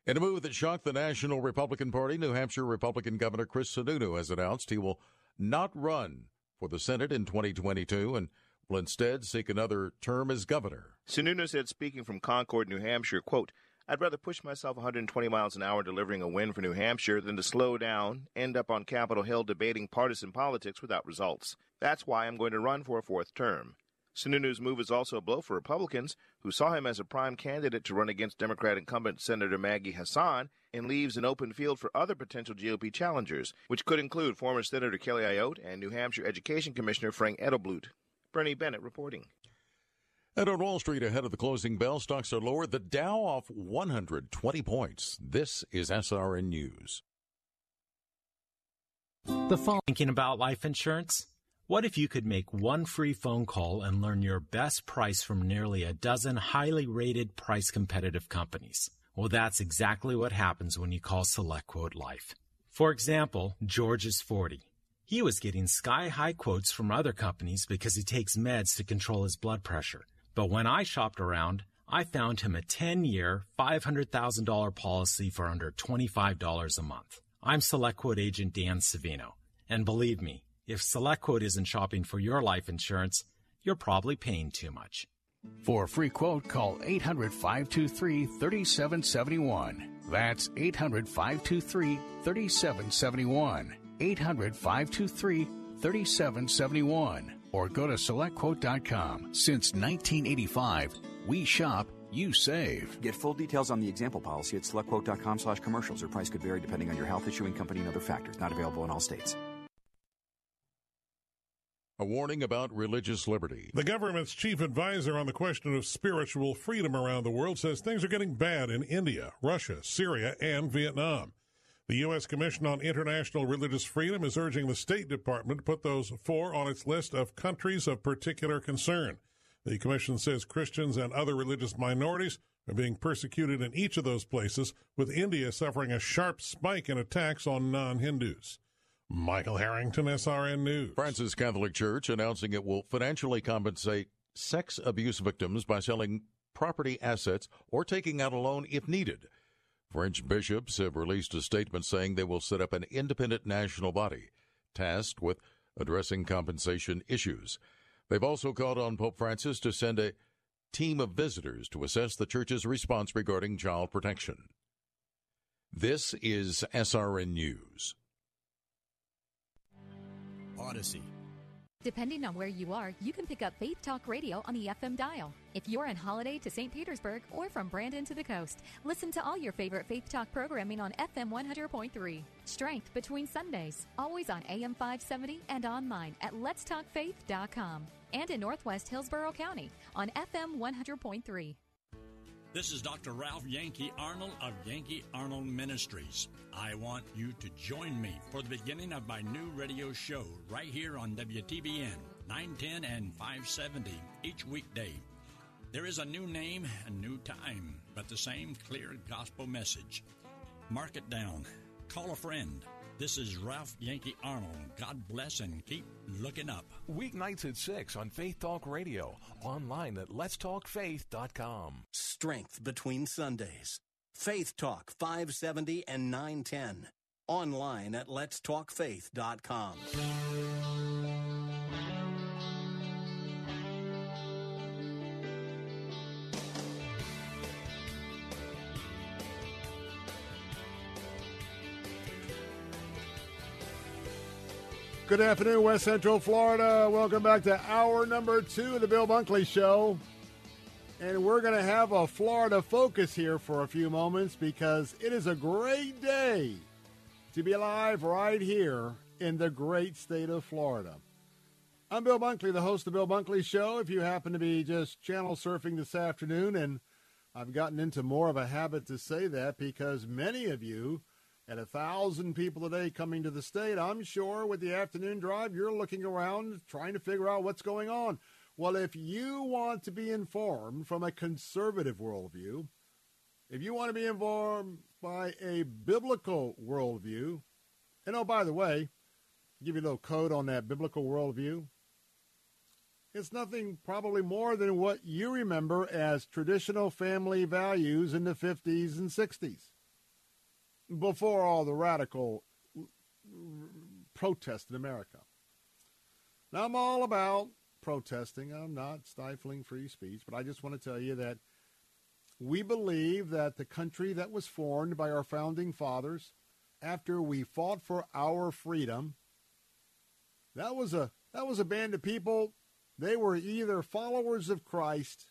In a move that shocked the National Republican Party, New Hampshire Republican Governor Chris Sununu has announced he will not run for the Senate in 2022 and will instead seek another term as governor. Sununu said, speaking from Concord, New Hampshire, quote, I'd rather push myself 120 miles an hour delivering a win for New Hampshire than to slow down, end up on Capitol Hill debating partisan politics without results. That's why I'm going to run for a fourth term. Sununu's move is also a blow for Republicans, who saw him as a prime candidate to run against Democrat incumbent Senator Maggie Hassan, and leaves an open field for other potential GOP challengers, which could include former Senator Kelly Ayotte and New Hampshire Education Commissioner Frank Edelblut. Bernie Bennett reporting. And on Wall Street, ahead of the closing bell, stocks are lower. The Dow off 120 points. This is SRN News. The phone. Thinking about life insurance? What if you could make one free phone call and learn your best price from nearly a dozen highly rated price competitive companies? Well, that's exactly what happens when you call SelectQuote Life. For example, George is 40. He was getting sky high quotes from other companies because he takes meds to control his blood pressure. But when I shopped around, I found him a 10 year, $500,000 policy for under $25 a month. I'm SelectQuote agent Dan Savino. And believe me, if SelectQuote isn't shopping for your life insurance, you're probably paying too much. For a free quote, call 800 523 3771. That's 800 523 3771. 800 523 3771. Or go to selectquote.com. Since 1985, we shop, you save. Get full details on the example policy at selectquote.com slash commercials. Your price could vary depending on your health issuing company and other factors. Not available in all states. A warning about religious liberty. The government's chief advisor on the question of spiritual freedom around the world says things are getting bad in India, Russia, Syria, and Vietnam. The U.S. Commission on International Religious Freedom is urging the State Department to put those four on its list of countries of particular concern. The Commission says Christians and other religious minorities are being persecuted in each of those places, with India suffering a sharp spike in attacks on non Hindus. Michael Harrington, SRN News. France's Catholic Church announcing it will financially compensate sex abuse victims by selling property assets or taking out a loan if needed. French bishops have released a statement saying they will set up an independent national body tasked with addressing compensation issues. They've also called on Pope Francis to send a team of visitors to assess the church's response regarding child protection. This is SRN News. Odyssey. Depending on where you are, you can pick up Faith Talk Radio on the FM dial. If you're on holiday to St. Petersburg or from Brandon to the coast, listen to all your favorite Faith Talk programming on FM 100.3. Strength between Sundays, always on AM 570 and online at letstalkfaith.com. And in Northwest Hillsborough County on FM 100.3. This is Dr. Ralph Yankee Arnold of Yankee Arnold Ministries. I want you to join me for the beginning of my new radio show right here on WTBN 910 and 570 each weekday. There is a new name, a new time, but the same clear gospel message. Mark it down. Call a friend. This is Ralph Yankee Arnold. God bless and keep looking up. Weeknights at 6 on Faith Talk Radio. Online at letstalkfaith.com. Strength between Sundays. Faith Talk 570 and 910. online at letstalkfaith.com. Good afternoon, West Central Florida. Welcome back to hour number two of the Bill Bunkley Show. And we're going to have a Florida focus here for a few moments because it is a great day to be alive right here in the great state of Florida. I'm Bill Bunkley, the host of the Bill Bunkley Show. If you happen to be just channel surfing this afternoon, and I've gotten into more of a habit to say that because many of you at a thousand people a day coming to the state, I'm sure with the afternoon drive, you're looking around trying to figure out what's going on. Well, if you want to be informed from a conservative worldview, if you want to be informed by a biblical worldview, and oh, by the way, give you a little code on that biblical worldview. It's nothing probably more than what you remember as traditional family values in the 50s and 60s before all the radical protest in America. Now, I'm all about protesting. I'm not stifling free speech, but I just want to tell you that we believe that the country that was formed by our founding fathers after we fought for our freedom, that was a that was a band of people. They were either followers of Christ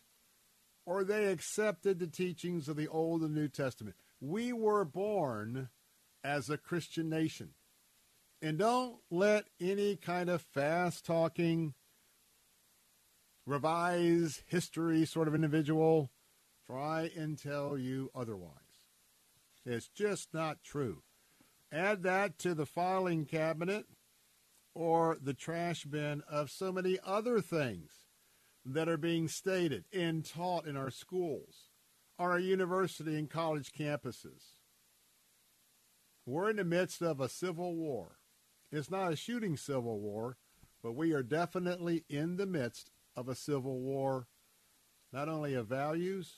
or they accepted the teachings of the Old and New Testament. We were born as a Christian nation. And don't let any kind of fast talking, revise history sort of individual try and tell you otherwise. It's just not true. Add that to the filing cabinet or the trash bin of so many other things that are being stated and taught in our schools on our university and college campuses. We're in the midst of a civil war. It's not a shooting civil war, but we are definitely in the midst of a civil war, not only of values,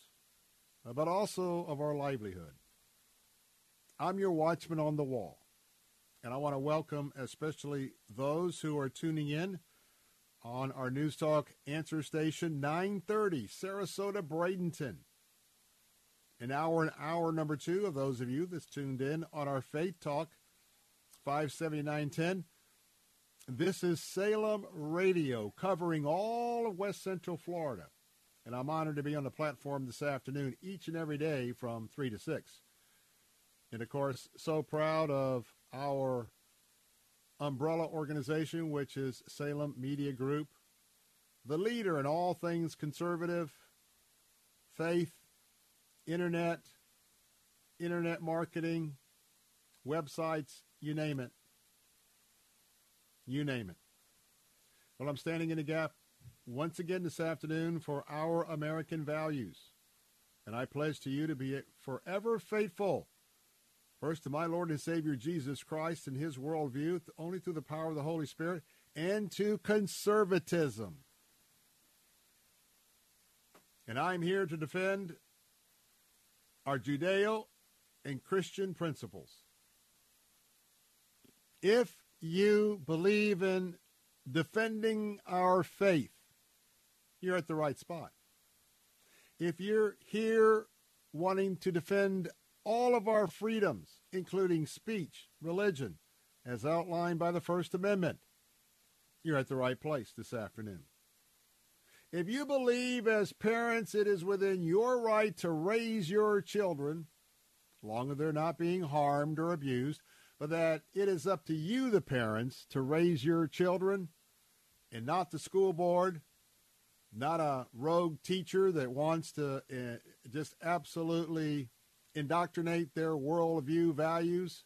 but also of our livelihood. I'm your watchman on the wall, and I want to welcome especially those who are tuning in on our News Talk answer station 930 Sarasota Bradenton an hour and hour number two of those of you that's tuned in on our Faith Talk 57910. This is Salem Radio covering all of West Central Florida. And I'm honored to be on the platform this afternoon each and every day from 3 to 6. And of course, so proud of our umbrella organization, which is Salem Media Group, the leader in all things conservative, faith, internet, internet marketing, websites, you name it. You name it. Well, I'm standing in the gap once again this afternoon for our American values. And I pledge to you to be forever faithful, first to my Lord and Savior Jesus Christ and his worldview, only through the power of the Holy Spirit, and to conservatism. And I'm here to defend are Judeo and Christian principles. If you believe in defending our faith, you're at the right spot. If you're here wanting to defend all of our freedoms, including speech, religion, as outlined by the First Amendment, you're at the right place this afternoon. If you believe as parents it is within your right to raise your children, as long as they're not being harmed or abused, but that it is up to you, the parents, to raise your children and not the school board, not a rogue teacher that wants to uh, just absolutely indoctrinate their worldview values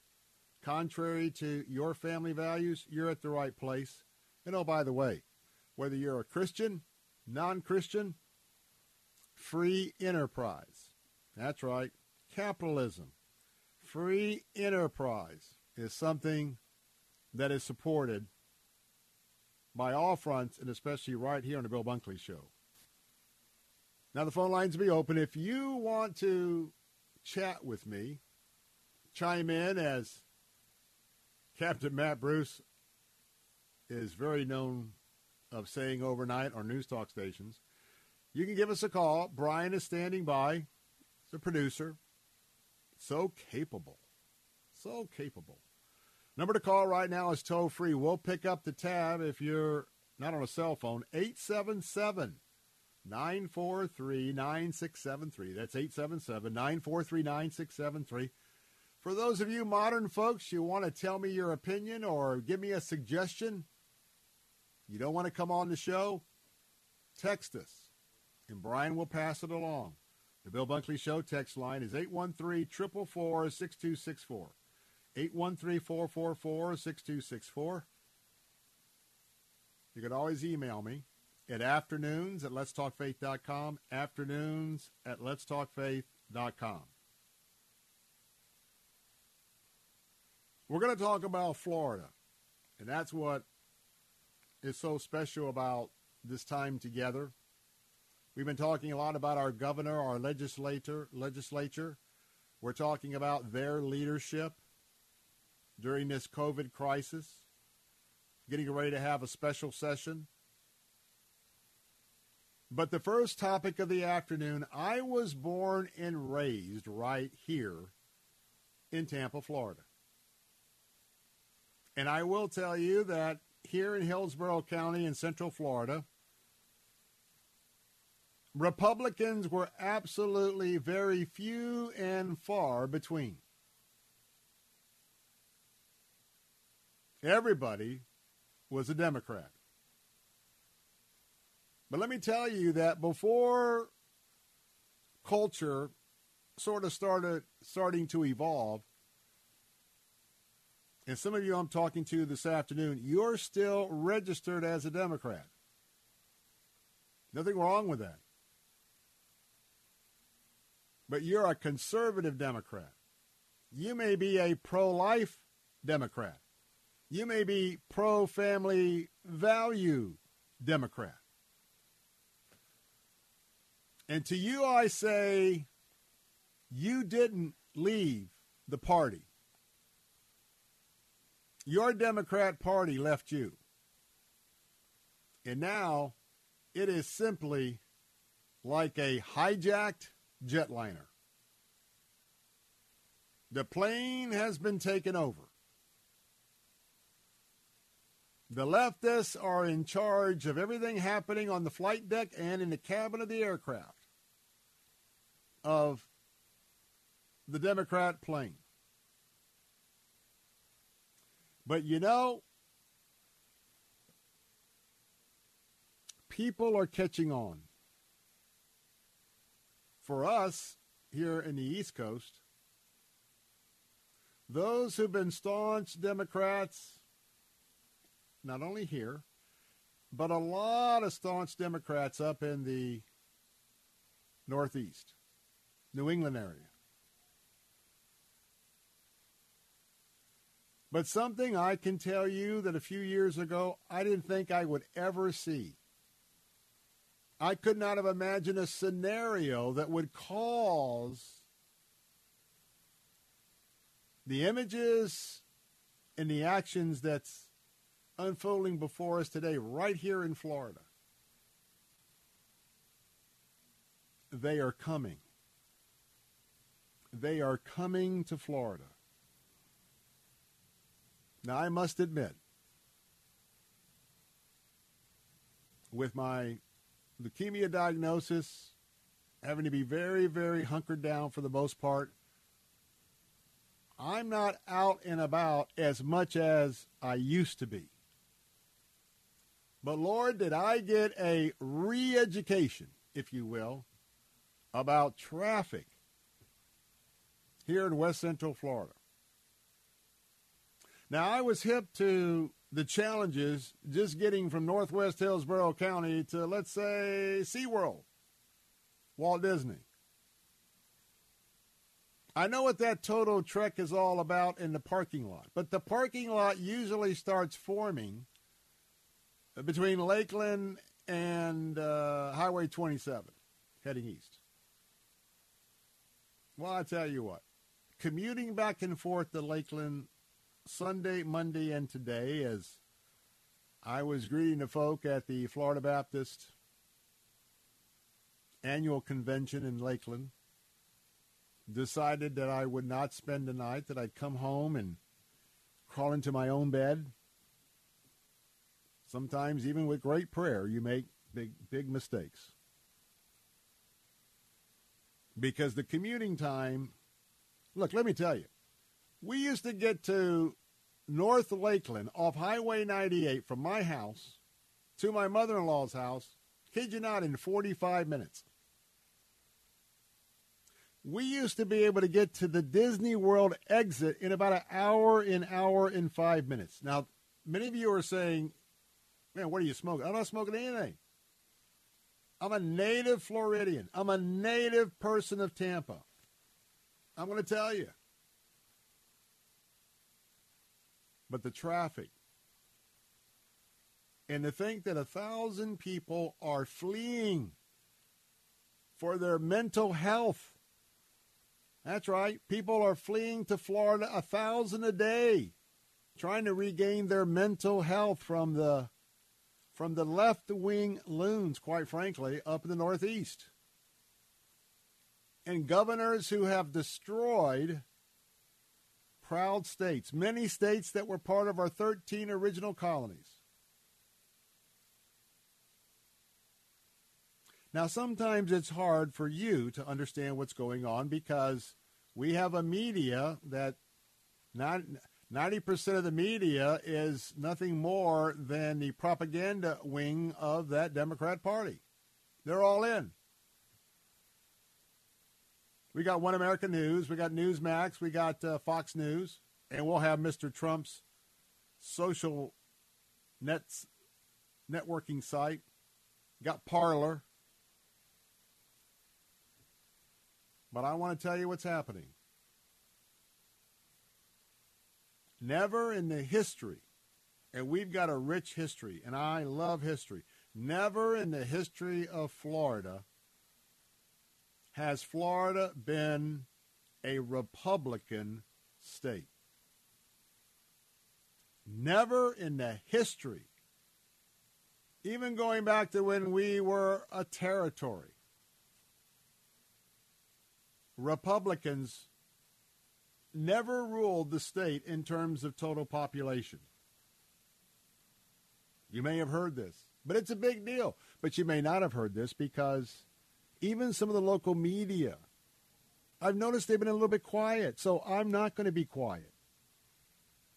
contrary to your family values, you're at the right place. And oh, by the way, whether you're a Christian non Christian, free enterprise. That's right, capitalism. Free enterprise is something that is supported by all fronts, and especially right here on the Bill Bunkley Show. Now, the phone lines will be open. If you want to chat with me, chime in as Captain Matt Bruce is very known of saying overnight on news talk stations. You can give us a call. Brian is standing by. A producer. So capable. So capable. Number to call right now is toll free. We'll pick up the tab if you're not on a cell phone. 877 943 9673. That's 877 943 9673. For those of you modern folks, you want to tell me your opinion or give me a suggestion, you don't want to come on the show, text us, and Brian will pass it along. The Bill Bunkley Show text line is 813 444 6264. 813 444 6264. You can always email me at afternoons at letstalkfaith.com, afternoons at letstalkfaith.com. We're going to talk about Florida, and that's what is so special about this time together. We've been talking a lot about our governor, our legislator, legislature. We're talking about their leadership during this COVID crisis, getting ready to have a special session. But the first topic of the afternoon, I was born and raised right here in Tampa, Florida. And I will tell you that here in Hillsborough County in Central Florida, Republicans were absolutely very few and far between. Everybody was a Democrat. But let me tell you that before culture sort of started starting to evolve, and some of you I'm talking to this afternoon, you're still registered as a Democrat. Nothing wrong with that. But you're a conservative Democrat. You may be a pro life Democrat. You may be pro family value Democrat. And to you, I say, you didn't leave the party. Your Democrat Party left you. And now it is simply like a hijacked jetliner. The plane has been taken over. The leftists are in charge of everything happening on the flight deck and in the cabin of the aircraft of the Democrat plane. But you know, people are catching on. For us here in the East Coast, those who've been staunch Democrats, not only here, but a lot of staunch Democrats up in the Northeast, New England area. But something I can tell you that a few years ago I didn't think I would ever see. I could not have imagined a scenario that would cause the images and the actions that's unfolding before us today, right here in Florida. They are coming. They are coming to Florida. Now, I must admit, with my leukemia diagnosis, having to be very, very hunkered down for the most part, I'm not out and about as much as I used to be. But Lord, did I get a re education, if you will, about traffic here in West Central Florida. Now, I was hip to the challenges just getting from Northwest Hillsborough County to, let's say, SeaWorld, Walt Disney. I know what that total trek is all about in the parking lot, but the parking lot usually starts forming between Lakeland and uh, Highway 27 heading east. Well, I tell you what, commuting back and forth to Lakeland Sunday, Monday, and today as I was greeting the folk at the Florida Baptist annual convention in Lakeland. Decided that I would not spend the night, that I'd come home and crawl into my own bed. Sometimes, even with great prayer, you make big, big mistakes. Because the commuting time, look, let me tell you, we used to get to North Lakeland off Highway 98 from my house to my mother in law's house, kid you not, in 45 minutes. We used to be able to get to the Disney World exit in about an hour, an hour, and five minutes. Now, many of you are saying, man, what are you smoking? I'm not smoking anything. I'm a native Floridian. I'm a native person of Tampa. I'm going to tell you. But the traffic. And to think that a thousand people are fleeing for their mental health. That's right. People are fleeing to Florida a thousand a day, trying to regain their mental health from the from the left wing loons, quite frankly, up in the Northeast. And governors who have destroyed proud states, many states that were part of our 13 original colonies. Now, sometimes it's hard for you to understand what's going on because we have a media that not 90% of the media is nothing more than the propaganda wing of that Democrat Party. They're all in. We got One American News, we got Newsmax, we got uh, Fox News, and we'll have Mr. Trump's social nets networking site. got Parler. But I want to tell you what's happening. Never in the history, and we've got a rich history, and I love history. Never in the history of Florida has Florida been a Republican state. Never in the history, even going back to when we were a territory, Republicans never ruled the state in terms of total population. You may have heard this, but it's a big deal. But you may not have heard this because even some of the local media, I've noticed they've been a little bit quiet. So I'm not going to be quiet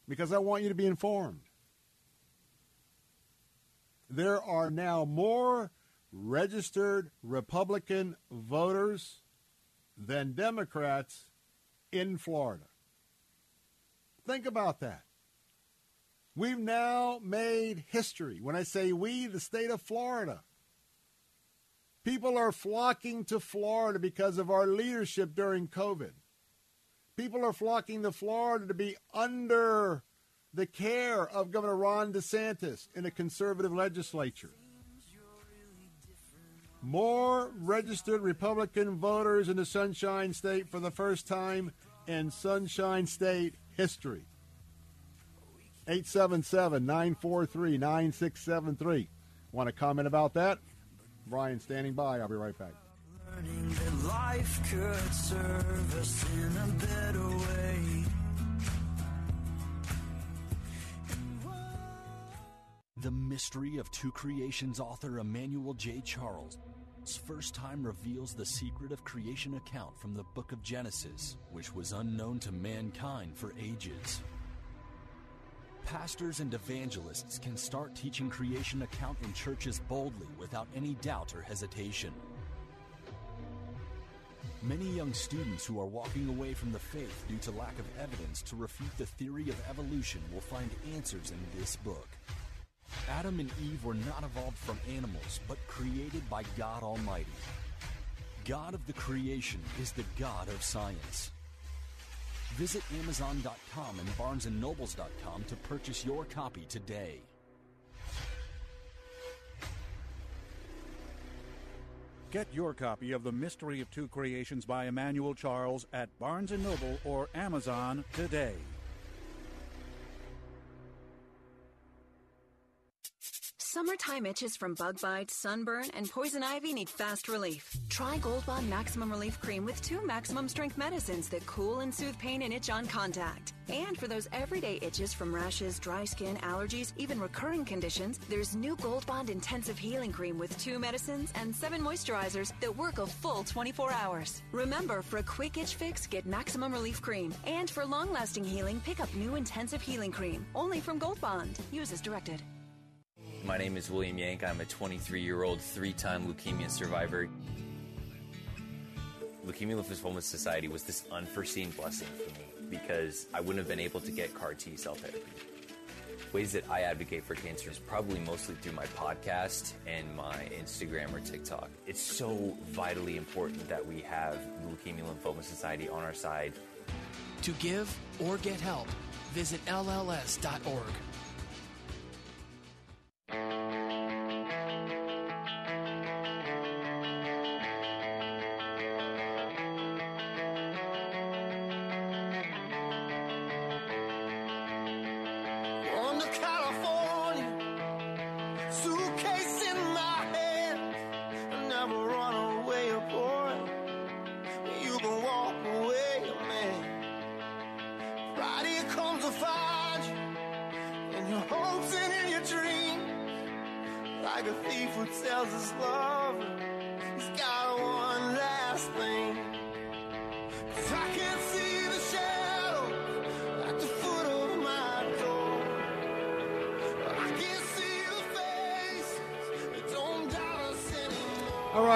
because I want you to be informed. There are now more registered Republican voters than Democrats in Florida. Think about that. We've now made history. When I say we, the state of Florida. People are flocking to Florida because of our leadership during COVID. People are flocking to Florida to be under the care of Governor Ron DeSantis in a conservative legislature. More registered Republican voters in the Sunshine State for the first time in Sunshine State history. 877 943 9673. Want to comment about that? Brian standing by. I'll be right back. Learning that life could serve us in a better way. The Mystery of Two Creations author Emmanuel J. Charles first time reveals the secret of creation account from the book of Genesis, which was unknown to mankind for ages. Pastors and evangelists can start teaching creation account in churches boldly without any doubt or hesitation. Many young students who are walking away from the faith due to lack of evidence to refute the theory of evolution will find answers in this book. Adam and Eve were not evolved from animals, but created by God Almighty. God of the creation is the God of science. Visit Amazon.com and BarnesandNobles.com to purchase your copy today. Get your copy of The Mystery of Two Creations by Emmanuel Charles at Barnes & Noble or Amazon today. Summertime itches from bug bites, sunburn, and poison ivy need fast relief. Try Gold Bond Maximum Relief Cream with two maximum strength medicines that cool and soothe pain and itch on contact. And for those everyday itches from rashes, dry skin, allergies, even recurring conditions, there's new Gold Bond Intensive Healing Cream with two medicines and seven moisturizers that work a full 24 hours. Remember, for a quick itch fix, get Maximum Relief Cream. And for long lasting healing, pick up new Intensive Healing Cream. Only from Gold Bond. Use as directed. My name is William Yank. I'm a 23 year old, three time leukemia survivor. Leukemia Lymphoma Society was this unforeseen blessing for me because I wouldn't have been able to get CAR T cell therapy. Ways that I advocate for cancer is probably mostly through my podcast and my Instagram or TikTok. It's so vitally important that we have the Leukemia Lymphoma Society on our side. To give or get help, visit LLS.org thank you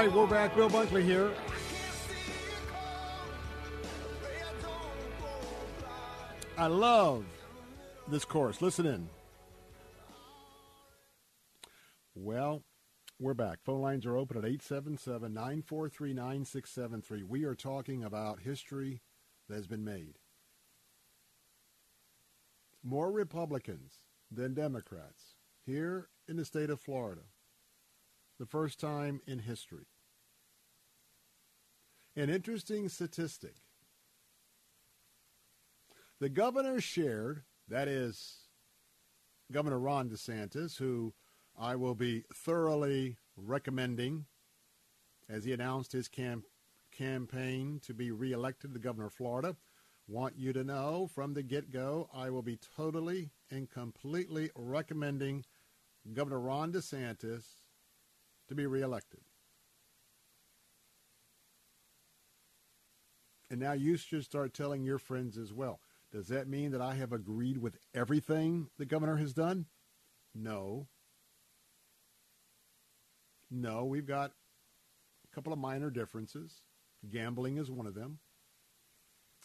right, we're back. Bill Bunkley here. I love this chorus. Listen in. Well, we're back. Phone lines are open at 877 943 9673. We are talking about history that has been made. More Republicans than Democrats here in the state of Florida. The first time in history. An interesting statistic. The governor shared, that is, Governor Ron DeSantis, who I will be thoroughly recommending as he announced his cam- campaign to be reelected the governor of Florida. Want you to know from the get go, I will be totally and completely recommending Governor Ron DeSantis to be reelected. And now you should start telling your friends as well. Does that mean that I have agreed with everything the governor has done? No. No, we've got a couple of minor differences. Gambling is one of them.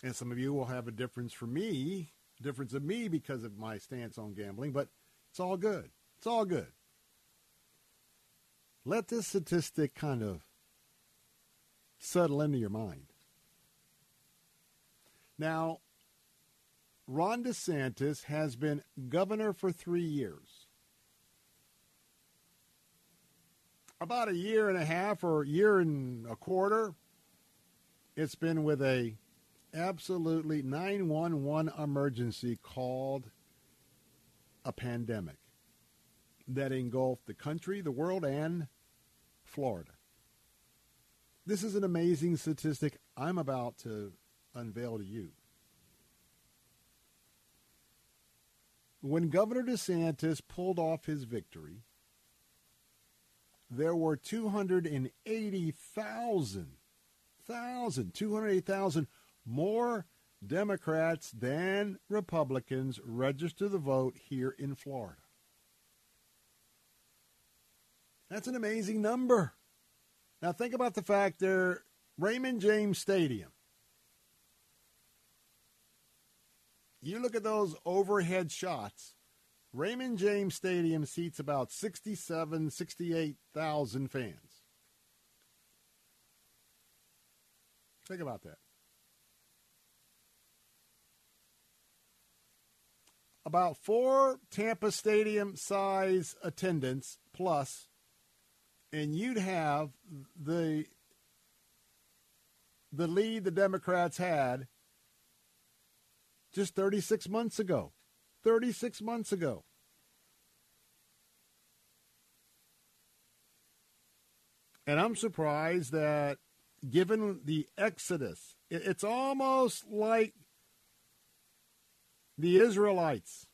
And some of you will have a difference for me, difference of me because of my stance on gambling, but it's all good. It's all good. Let this statistic kind of settle into your mind. Now, Ron DeSantis has been governor for three years. About a year and a half or a year and a quarter, it's been with a absolutely 911 emergency called a pandemic that engulfed the country, the world, and Florida. This is an amazing statistic I'm about to unveil to you. When Governor DeSantis pulled off his victory, there were 280,000, 280,000 more Democrats than Republicans registered to vote here in Florida. That's an amazing number. Now think about the fact there, Raymond James Stadium. You look at those overhead shots. Raymond James Stadium seats about 67, 68,000 fans. Think about that. About four Tampa Stadium size attendance plus, and you'd have the the lead the Democrats had just 36 months ago. 36 months ago. And I'm surprised that given the exodus, it's almost like the Israelites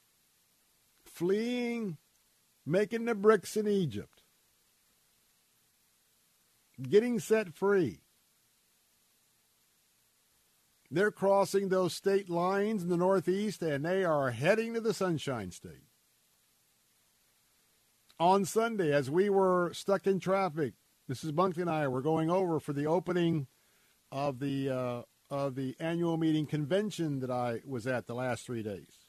fleeing, making the bricks in Egypt, getting set free. They're crossing those state lines in the Northeast and they are heading to the Sunshine State. On Sunday, as we were stuck in traffic, Mrs. Bunkley and I were going over for the opening of the uh, of the annual meeting convention that I was at the last three days.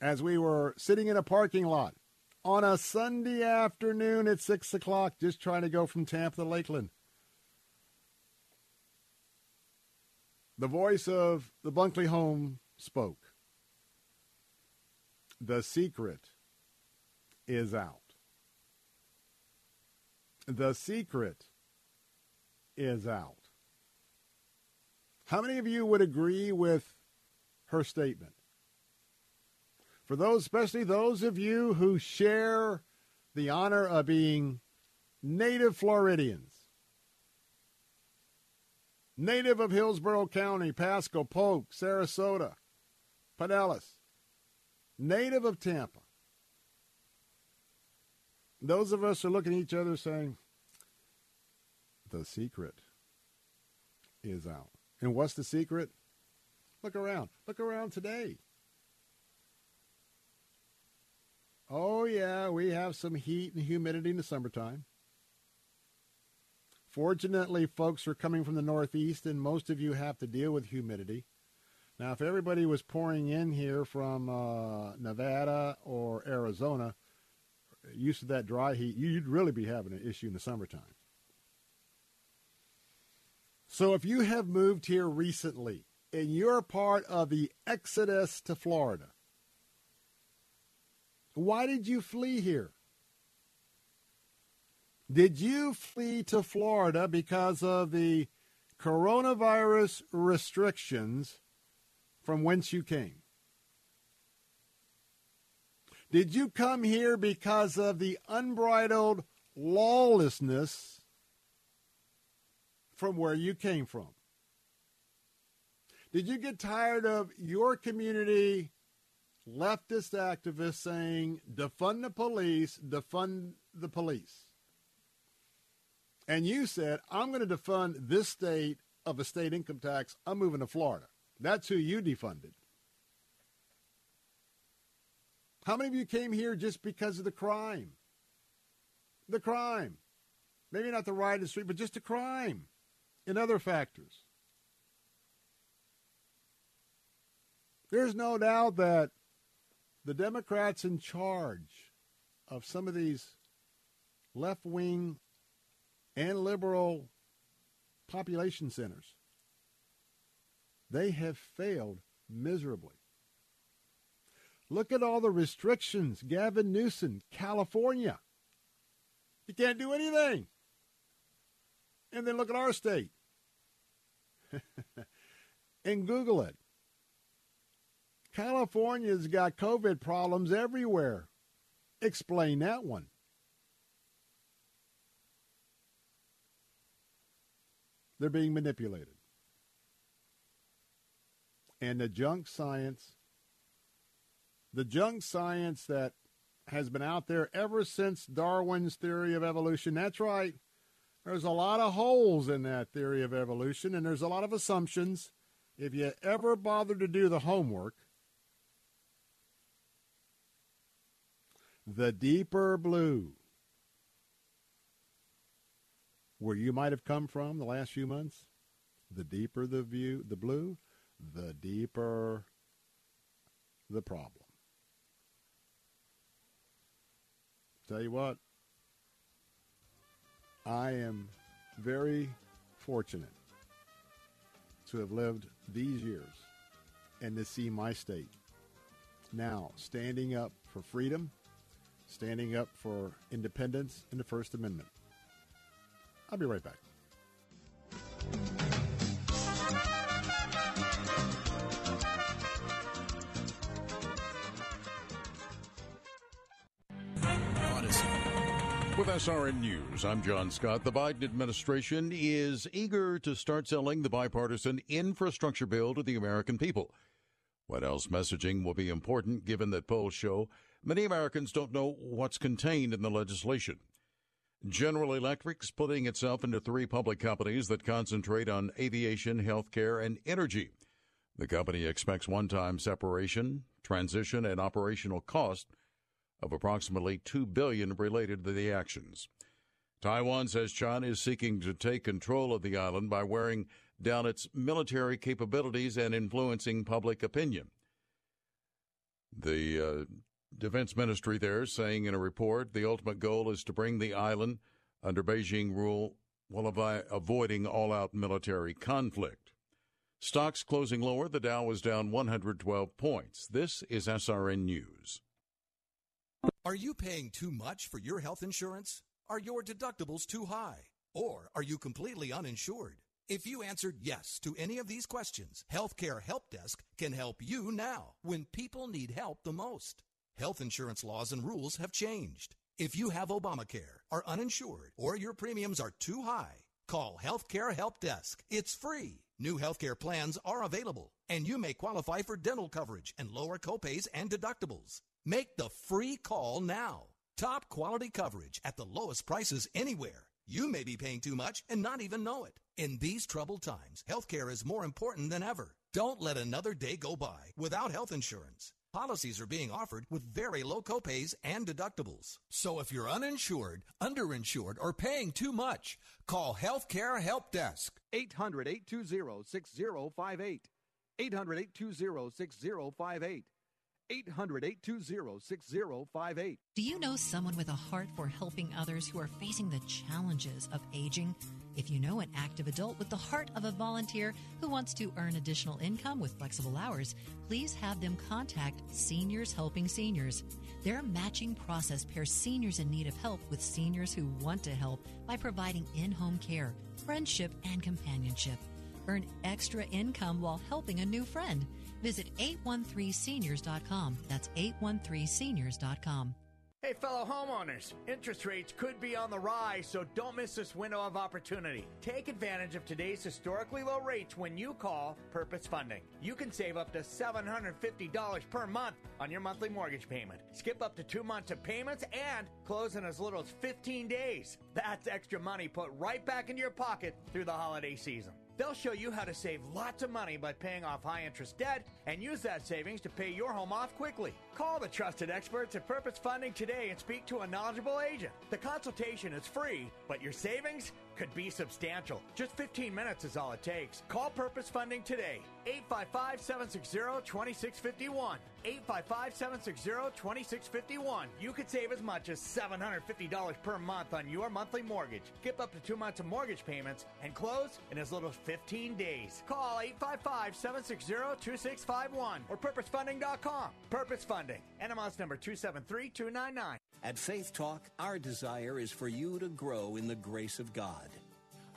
As we were sitting in a parking lot on a Sunday afternoon at six o'clock, just trying to go from Tampa to Lakeland. The voice of the Bunkley home spoke. The secret is out. The secret is out. How many of you would agree with her statement? For those, especially those of you who share the honor of being native Floridians, native of Hillsborough County, Pasco, Polk, Sarasota, Pinellas, native of Tampa. Those of us are looking at each other saying, the secret is out. And what's the secret? Look around. Look around today. Oh, yeah, we have some heat and humidity in the summertime. Fortunately, folks are coming from the Northeast, and most of you have to deal with humidity. Now, if everybody was pouring in here from uh, Nevada or Arizona, used to that dry heat, you'd really be having an issue in the summertime. So if you have moved here recently and you're part of the exodus to Florida, why did you flee here? Did you flee to Florida because of the coronavirus restrictions from whence you came? Did you come here because of the unbridled lawlessness from where you came from? Did you get tired of your community leftist activists saying, defund the police, defund the police? And you said, I'm going to defund this state of a state income tax. I'm moving to Florida. That's who you defunded. How many of you came here just because of the crime? The crime. Maybe not the riot in the street, but just the crime and other factors. There's no doubt that the Democrats in charge of some of these left wing and liberal population centers, they have failed miserably. Look at all the restrictions. Gavin Newsom, California. You can't do anything. And then look at our state. and Google it. California's got COVID problems everywhere. Explain that one. They're being manipulated. And the junk science the junk science that has been out there ever since Darwin's theory of evolution. That's right. There's a lot of holes in that theory of evolution, and there's a lot of assumptions. If you ever bother to do the homework, the deeper blue, where you might have come from the last few months, the deeper the view, the blue, the deeper the problem. Tell you what, I am very fortunate to have lived these years and to see my state now standing up for freedom, standing up for independence and the First Amendment. I'll be right back. With SRN News, I'm John Scott. The Biden administration is eager to start selling the bipartisan infrastructure bill to the American people. White House messaging will be important given that polls show many Americans don't know what's contained in the legislation. General Electric splitting itself into three public companies that concentrate on aviation, healthcare, and energy. The company expects one time separation, transition, and operational cost of approximately 2 billion related to the actions. Taiwan says China is seeking to take control of the island by wearing down its military capabilities and influencing public opinion. The uh, defense ministry there saying in a report the ultimate goal is to bring the island under Beijing rule while avoiding all out military conflict. Stocks closing lower, the Dow was down 112 points. This is SRN News. Are you paying too much for your health insurance? Are your deductibles too high? Or are you completely uninsured? If you answered yes to any of these questions, Healthcare Help Desk can help you now when people need help the most. Health insurance laws and rules have changed. If you have Obamacare, are uninsured, or your premiums are too high, call Healthcare Help Desk. It's free. New healthcare plans are available, and you may qualify for dental coverage and lower copays and deductibles. Make the free call now. Top quality coverage at the lowest prices anywhere. You may be paying too much and not even know it. In these troubled times, healthcare is more important than ever. Don't let another day go by without health insurance. Policies are being offered with very low copays and deductibles. So if you're uninsured, underinsured, or paying too much, call Healthcare Help Desk. 800 820 6058. 800 820 6058. 800 820 6058. Do you know someone with a heart for helping others who are facing the challenges of aging? If you know an active adult with the heart of a volunteer who wants to earn additional income with flexible hours, please have them contact Seniors Helping Seniors. Their matching process pairs seniors in need of help with seniors who want to help by providing in home care, friendship, and companionship. Earn extra income while helping a new friend. Visit 813seniors.com. That's 813seniors.com. Hey, fellow homeowners, interest rates could be on the rise, so don't miss this window of opportunity. Take advantage of today's historically low rates when you call Purpose Funding. You can save up to $750 per month on your monthly mortgage payment. Skip up to two months of payments and close in as little as 15 days. That's extra money put right back into your pocket through the holiday season. They'll show you how to save lots of money by paying off high interest debt and use that savings to pay your home off quickly. Call the trusted experts at Purpose Funding today and speak to a knowledgeable agent. The consultation is free, but your savings could be substantial. Just 15 minutes is all it takes. Call Purpose Funding today. 855 760 2651. 855 760 2651. You could save as much as $750 per month on your monthly mortgage. Skip up to two months of mortgage payments and close in as little as 15 days. Call 855 760 2651 or purposefunding.com. Purpose Funding. NMLS number 273299. At Faith Talk, our desire is for you to grow in the grace of God.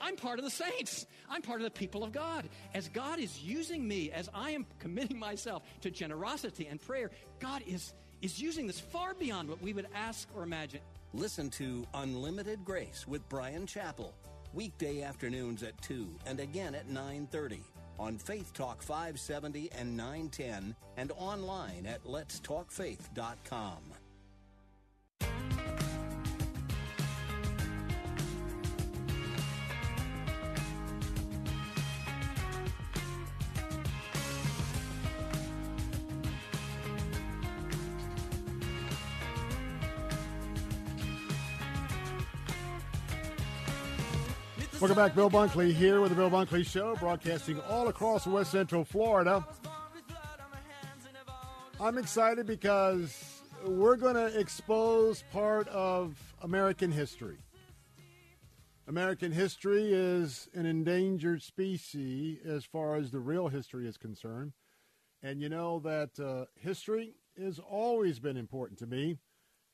I'm part of the saints. I'm part of the people of God. As God is using me, as I am committing myself to generosity and prayer, God is, is using this far beyond what we would ask or imagine. Listen to Unlimited Grace with Bryan Chapell, weekday afternoons at 2 and again at 9:30 on Faith Talk 570 and 910 and online at letstalkfaith.com. Welcome back. Bill Bunkley here with the Bill Bunkley Show, broadcasting all across West Central Florida. I'm excited because we're going to expose part of American history. American history is an endangered species as far as the real history is concerned. And you know that uh, history has always been important to me.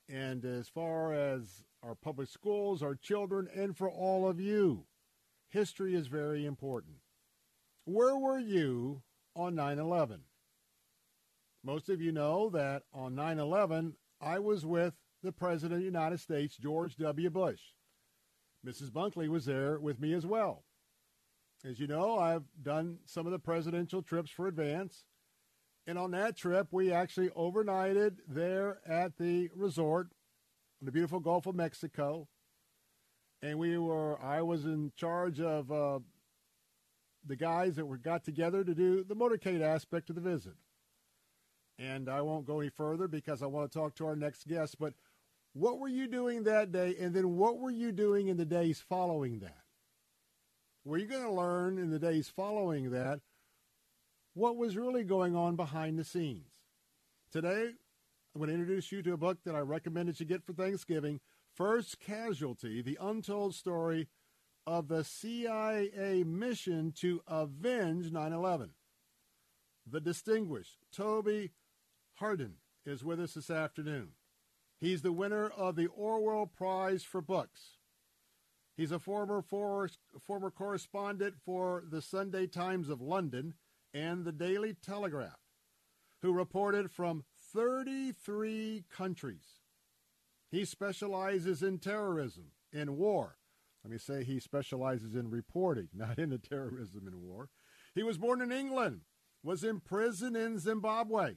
And as far as our public schools, our children, and for all of you, history is very important. Where were you on 9 11? Most of you know that on 9 11, I was with the President of the United States, George W. Bush. Mrs. Bunkley was there with me as well. As you know, I've done some of the presidential trips for Advance. And on that trip, we actually overnighted there at the resort in the beautiful Gulf of Mexico. And we were, I was in charge of uh, the guys that were got together to do the motorcade aspect of the visit. And I won't go any further because I want to talk to our next guest. But what were you doing that day? And then what were you doing in the days following that? Were you going to learn in the days following that what was really going on behind the scenes? Today, I'm going to introduce you to a book that I recommend that you get for Thanksgiving First Casualty The Untold Story of the CIA Mission to Avenge 9 11. The distinguished Toby Harden is with us this afternoon. He's the winner of the Orwell Prize for Books. He's a former for, former correspondent for the Sunday Times of London and the Daily Telegraph, who reported from 33 countries. He specializes in terrorism, in war. Let me say he specializes in reporting, not in the terrorism and war. He was born in England, was imprisoned in Zimbabwe,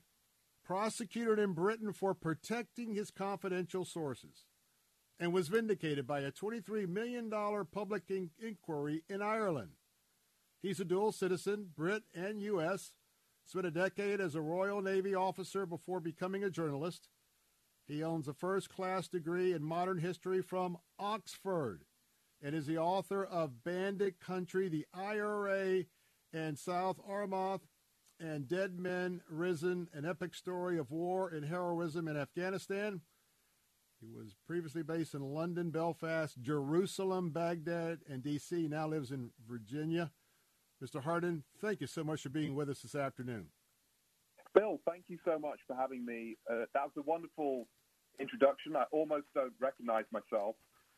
prosecuted in Britain for protecting his confidential sources, and was vindicated by a $23 million public in- inquiry in Ireland. He's a dual citizen, Brit and U.S., spent a decade as a Royal Navy officer before becoming a journalist. He owns a first class degree in modern history from Oxford and is the author of Bandit Country, the IRA, and South Armagh, and Dead Men Risen, an epic story of war and heroism in Afghanistan. He was previously based in London, Belfast, Jerusalem, Baghdad, and D.C., now lives in Virginia. Mr. Harden, thank you so much for being with us this afternoon. Bill, thank you so much for having me. Uh, that was a wonderful introduction. I almost don't recognize myself.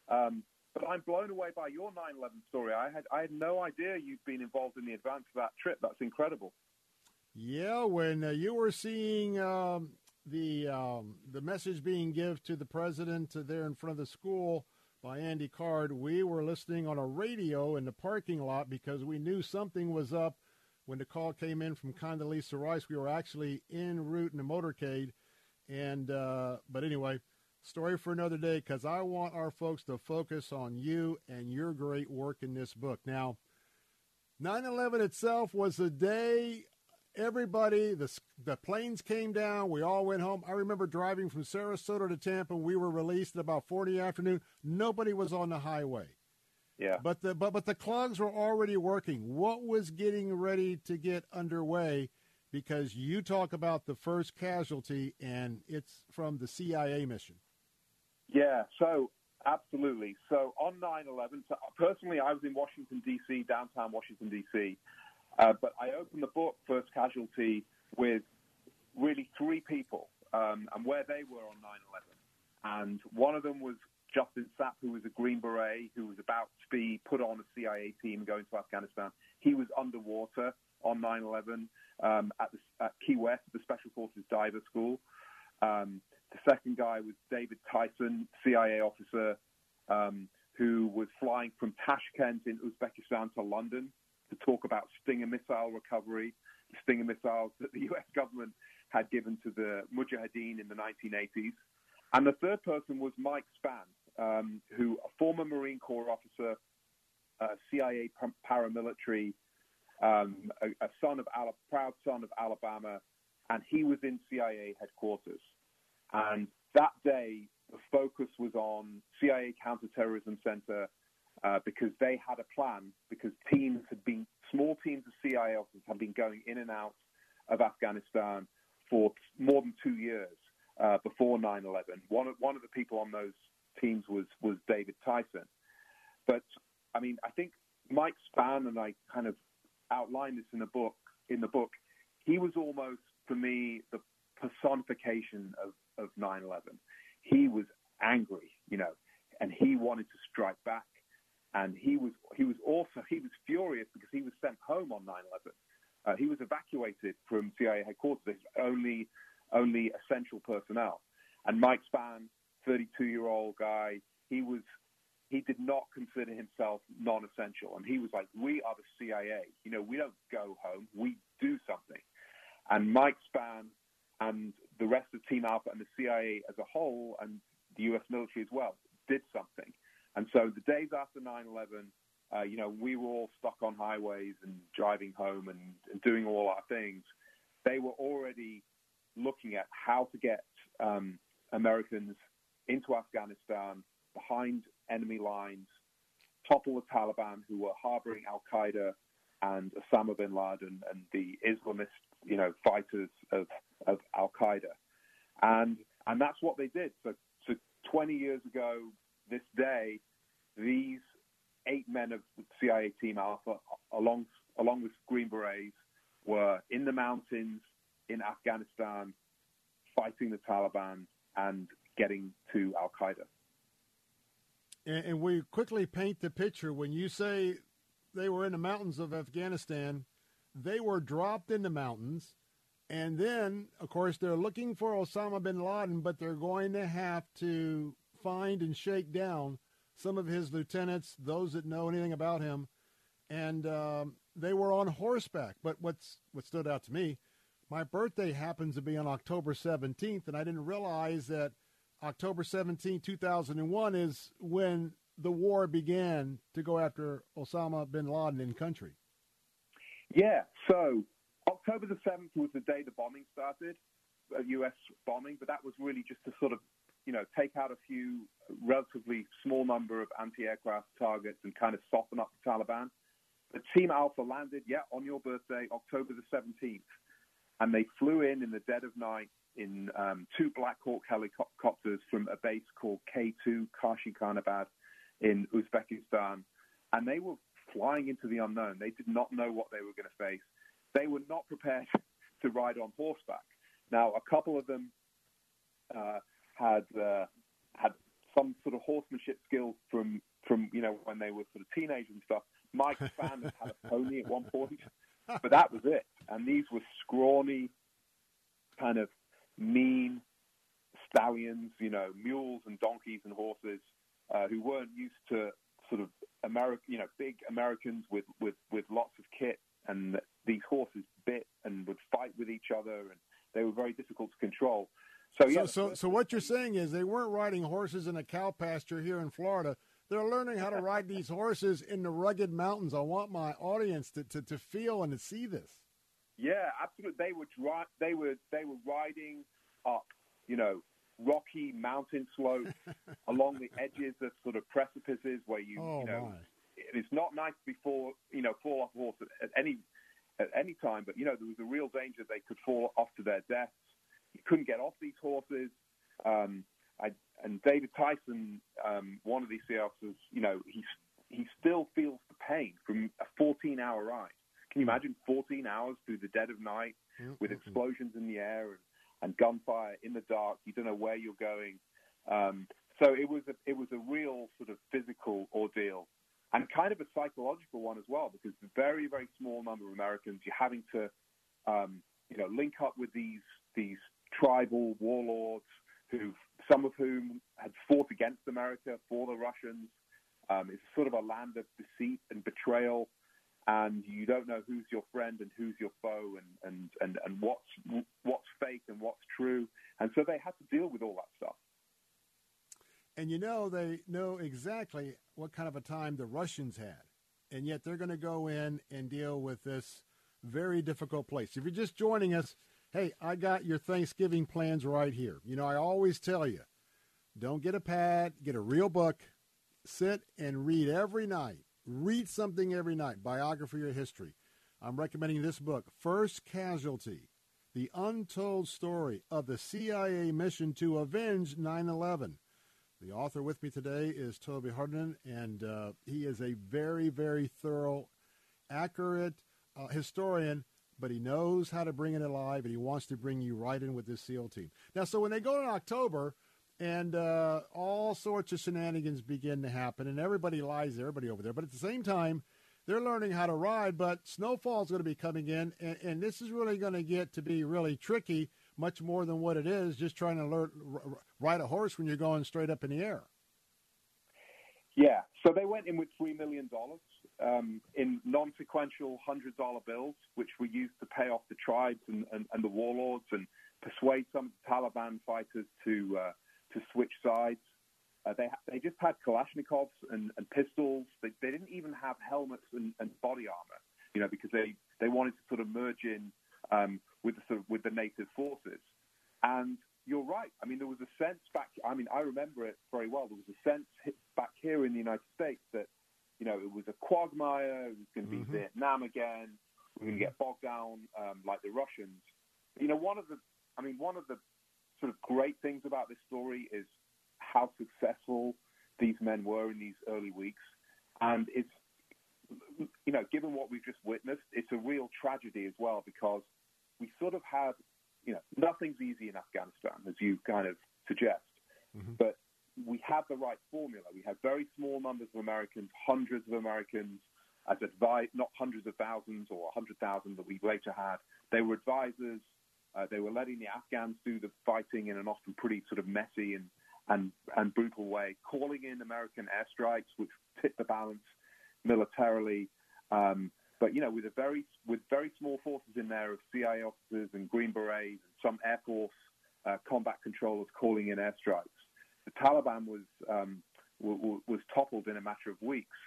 Um, but I'm blown away by your 9/11 story. I had I had no idea you'd been involved in the advance of that trip. That's incredible. Yeah, when uh, you were seeing um, the um, the message being given to the president there in front of the school by Andy Card, we were listening on a radio in the parking lot because we knew something was up. When the call came in from Condoleezza Rice, we were actually en route in the motorcade, and uh, but anyway, story for another day because I want our folks to focus on you and your great work in this book. Now, 9 11 itself was a day everybody, the, the planes came down. We all went home. I remember driving from Sarasota to Tampa. We were released at about 4 in the afternoon. Nobody was on the highway. Yeah. But the but but the clogs were already working. What was getting ready to get underway? Because you talk about the first casualty, and it's from the CIA mission. Yeah, so absolutely. So on 9 11, so personally, I was in Washington, D.C., downtown Washington, D.C., uh, but I opened the book, First Casualty, with really three people um, and where they were on 9 11. And one of them was Justin Sapp, who was a Green Beret, who was about to be put on a CIA team going to Afghanistan. He was underwater on 9 11 um, at, at, Key West, the Special Forces Diver School. Um, the second guy was David Tyson, CIA officer, um, who was flying from Tashkent in Uzbekistan to London to talk about Stinger missile recovery, the Stinger missiles that the US government had given to the Mujahideen in the 1980s. And the third person was Mike Spann, um, who a former Marine Corps officer, CIA paramilitary, um, a, a, son of proud son of Alabama, and he was in CIA headquarters. And that day, the focus was on CIA Counterterrorism Center uh, because they had a plan, because teams had been, small teams of CIA officers had been going in and out of Afghanistan for more than two years uh, before 9 11. One of, one of the people on those teams was, was David Tyson. But, I mean, I think Mike Spann, and I kind of outlined this in the book, in the book, he was almost, for me, the personification of, of 9-11. He was angry, you know, and he wanted to strike back. And he was, he was also, he was furious because he was sent home on 9-11. Uh, he was evacuated from CIA headquarters, only, only essential personnel. And Mike Spann 32 year old guy. He was he did not consider himself non-essential, and he was like, "We are the CIA. You know, we don't go home. We do something." And Mike Spann and the rest of Team Alpha and the CIA as a whole, and the U.S. military as well, did something. And so the days after 9/11, uh, you know, we were all stuck on highways and driving home and, and doing all our things. They were already looking at how to get um, Americans into Afghanistan behind enemy lines, topple the Taliban who were harboring Al Qaeda and Osama bin Laden and the Islamist, you know, fighters of, of Al Qaeda. And and that's what they did. So so 20 years ago, this day, these eight men of the CIA Team Alpha, along along with Green Berets, were in the mountains in Afghanistan, fighting the Taliban and getting to Al Qaeda. And, and we quickly paint the picture when you say they were in the mountains of Afghanistan. They were dropped in the mountains. And then, of course, they're looking for Osama bin Laden, but they're going to have to find and shake down some of his lieutenants, those that know anything about him. And um, they were on horseback. But what's what stood out to me, my birthday happens to be on October 17th, and I didn't realize that October 17, 2001 is when the war began to go after Osama bin Laden in country. Yeah, so October the 7th was the day the bombing started, uh, U.S. bombing, but that was really just to sort of, you know, take out a few relatively small number of anti-aircraft targets and kind of soften up the Taliban. The Team Alpha landed, yeah, on your birthday, October the 17th, and they flew in in the dead of night in um, two Black Hawk helicopters from a base called K2 Karshi Khanabad in Uzbekistan, and they were flying into the unknown. They did not know what they were going to face. They were not prepared to ride on horseback. Now, a couple of them uh, had uh, had some sort of horsemanship skills from from you know when they were sort of teenagers and stuff. Mike Spann had a pony at one point, but that was it. And these were scrawny, kind of mean stallions, you know, mules and donkeys and horses uh, who weren't used to sort of American, you know, big Americans with, with, with lots of kit. And these horses bit and would fight with each other, and they were very difficult to control. So, yeah. So, so, so what you're saying is they weren't riding horses in a cow pasture here in Florida. They're learning how to ride these horses in the rugged mountains. I want my audience to, to, to feel and to see this. Yeah, absolutely. They were dri- they were they were riding up, you know, rocky mountain slopes along the edges of sort of precipices where you oh, you know my. it's not nice before you know fall off a horse at, at any at any time, but you know there was a real danger they could fall off to their deaths. You couldn't get off these horses. Um, I, and David Tyson, um, one of these sea officers, you know, he he still feels the pain from a 14-hour ride. Can you imagine 14 hours through the dead of night with explosions in the air and, and gunfire in the dark? You don't know where you're going. Um, so it was a, it was a real sort of physical ordeal and kind of a psychological one as well because a very very small number of Americans you're having to um, you know link up with these these tribal warlords who some of whom had fought against America for the Russians. Um, it's sort of a land of deceit and betrayal and you don't know who's your friend and who's your foe and, and, and, and what's what's fake and what's true. And so they had to deal with all that stuff. And you know, they know exactly what kind of a time the Russians had. And yet they're going to go in and deal with this very difficult place. If you're just joining us, hey, I got your Thanksgiving plans right here. You know, I always tell you don't get a pad, get a real book, sit and read every night Read something every night, biography or history. I'm recommending this book, First Casualty The Untold Story of the CIA Mission to Avenge 9 11. The author with me today is Toby Hartman, and uh, he is a very, very thorough, accurate uh, historian, but he knows how to bring it alive, and he wants to bring you right in with this SEAL team. Now, so when they go in October, and uh, all sorts of shenanigans begin to happen, and everybody lies everybody over there. But at the same time, they're learning how to ride, but snowfall is going to be coming in, and, and this is really going to get to be really tricky much more than what it is just trying to learn, r- ride a horse when you're going straight up in the air. Yeah, so they went in with $3 million um, in non sequential $100 bills, which were used to pay off the tribes and, and, and the warlords and persuade some of the Taliban fighters to, uh, to switch sides. Uh, they, they just had Kalashnikovs and, and pistols. They, they didn't even have helmets and, and body armor, you know, because they, they wanted to sort of merge in um, with the sort of with the native forces. And you're right. I mean, there was a sense back. I mean, I remember it very well. There was a sense back here in the United States that you know it was a quagmire. It was going to be mm-hmm. Vietnam again. We're going to get bogged down um, like the Russians. You know, one of the I mean, one of the sort of great things about this story is how successful these men were in these early weeks. And it's, you know, given what we've just witnessed, it's a real tragedy as well because we sort of had, you know, nothing's easy in Afghanistan, as you kind of suggest. Mm-hmm. But we had the right formula. We had very small numbers of Americans, hundreds of Americans as advised, not hundreds of thousands or 100,000 that we later had. They were advisors. Uh, they were letting the Afghans do the fighting in an often pretty sort of messy and and, and brutal way, calling in American airstrikes, which tipped the balance militarily. Um, but you know, with a very with very small forces in there of CIA officers and Green Berets and some Air Force uh, combat controllers calling in airstrikes, the Taliban was um, w- was toppled in a matter of weeks.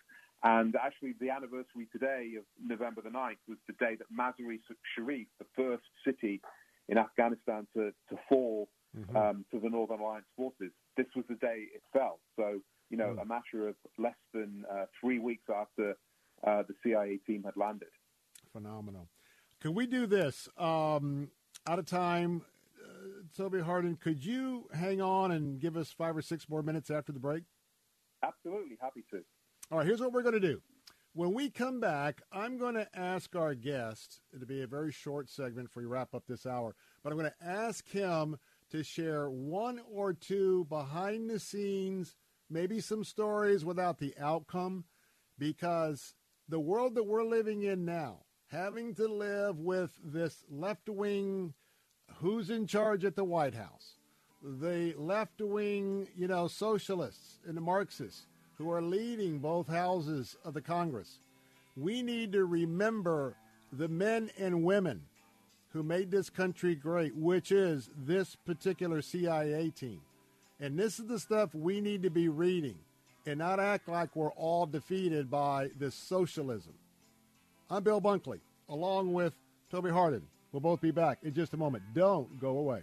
And actually, the anniversary today of November the 9th was the day that Mazar-e Sharif, the first city in Afghanistan to, to fall mm-hmm. um, to the Northern Alliance forces. This was the day it fell. So, you know, mm. a matter of less than uh, three weeks after uh, the CIA team had landed. Phenomenal. Can we do this? Um, out of time, uh, Toby Harden, could you hang on and give us five or six more minutes after the break? Absolutely, happy to. All right, here's what we're going to do. When we come back, I'm going to ask our guest, it'll be a very short segment for you wrap up this hour, but I'm going to ask him to share one or two behind the scenes, maybe some stories without the outcome, because the world that we're living in now, having to live with this left wing who's in charge at the White House, the left wing, you know, socialists and the Marxists who are leading both houses of the Congress. We need to remember the men and women who made this country great, which is this particular CIA team. And this is the stuff we need to be reading and not act like we're all defeated by this socialism. I'm Bill Bunkley, along with Toby Harden. We'll both be back in just a moment. Don't go away.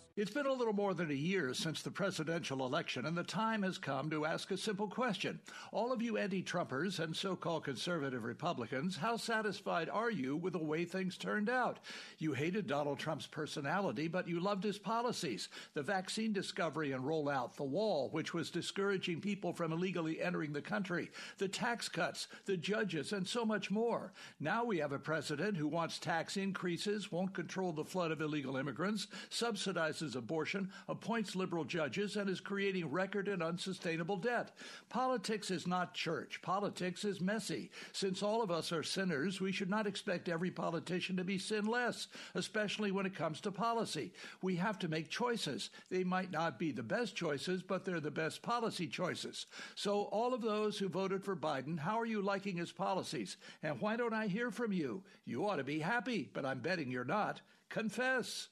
It's been a little more than a year since the presidential election, and the time has come to ask a simple question. All of you anti Trumpers and so called conservative Republicans, how satisfied are you with the way things turned out? You hated Donald Trump's personality, but you loved his policies the vaccine discovery and rollout, the wall, which was discouraging people from illegally entering the country, the tax cuts, the judges, and so much more. Now we have a president who wants tax increases, won't control the flood of illegal immigrants, subsidizes abortion, appoints liberal judges, and is creating record and unsustainable debt. Politics is not church. Politics is messy. Since all of us are sinners, we should not expect every politician to be sinless, especially when it comes to policy. We have to make choices. They might not be the best choices, but they're the best policy choices. So, all of those who voted for Biden, how are you liking his policies? And why don't I hear from you? You ought to be happy, but I'm betting you're not. Confess.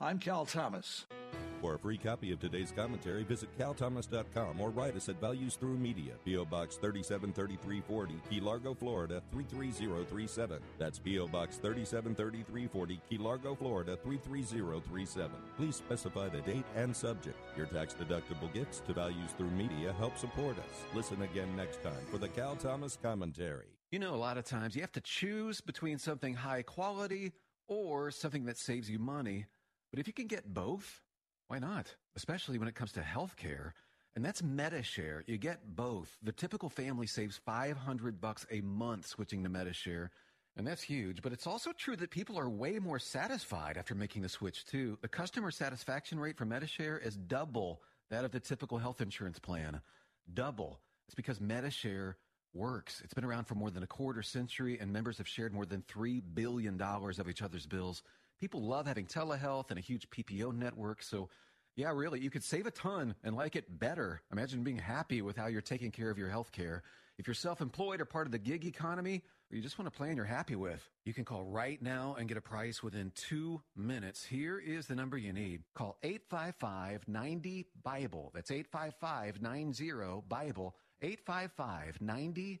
I'm Cal Thomas. For a free copy of today's commentary, visit calthomas.com or write us at Values Through Media, P.O. Box 373340, Key Largo, Florida 33037. That's P.O. Box 373340, Key Largo, Florida 33037. Please specify the date and subject. Your tax deductible gifts to Values Through Media help support us. Listen again next time for the Cal Thomas Commentary. You know, a lot of times you have to choose between something high quality or something that saves you money. But if you can get both, why not? Especially when it comes to healthcare. And that's Medi-Share. You get both. The typical family saves 500 bucks a month switching to Medi-Share. And that's huge, but it's also true that people are way more satisfied after making the switch too. The customer satisfaction rate for Medi-Share is double that of the typical health insurance plan. Double. It's because Medi-Share works. It's been around for more than a quarter century, and members have shared more than $3 billion of each other's bills. People love having telehealth and a huge PPO network, so yeah, really, you could save a ton and like it better. Imagine being happy with how you're taking care of your health care. If you're self employed or part of the gig economy, or you just want a plan you're happy with, you can call right now and get a price within two minutes. Here is the number you need. Call 855 90 Bible. That's 855 90 Bible. 855 90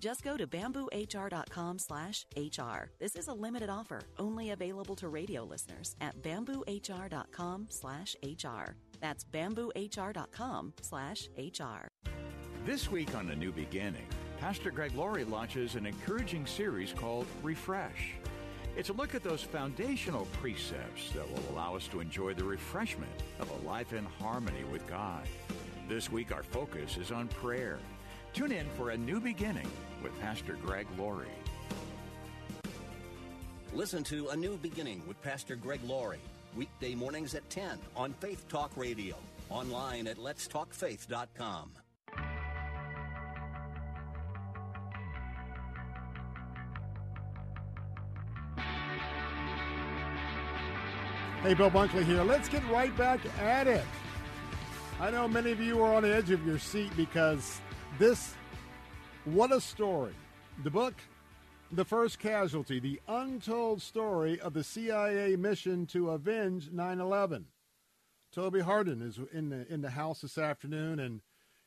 Just go to bamboohr.com slash HR. This is a limited offer, only available to radio listeners at bamboohr.com slash HR. That's bamboohr.com slash HR. This week on A New Beginning, Pastor Greg Laurie launches an encouraging series called Refresh. It's a look at those foundational precepts that will allow us to enjoy the refreshment of a life in harmony with God. This week, our focus is on prayer. Tune in for A New Beginning with Pastor Greg Laurie. Listen to A New Beginning with Pastor Greg Laurie, weekday mornings at 10 on Faith Talk Radio, online at letstalkfaith.com. Hey, Bill Bunkley here. Let's get right back at it. I know many of you are on the edge of your seat because this, what a story. The book, The First Casualty, the untold story of the CIA mission to avenge 9 11. Toby Harden is in the, in the house this afternoon, and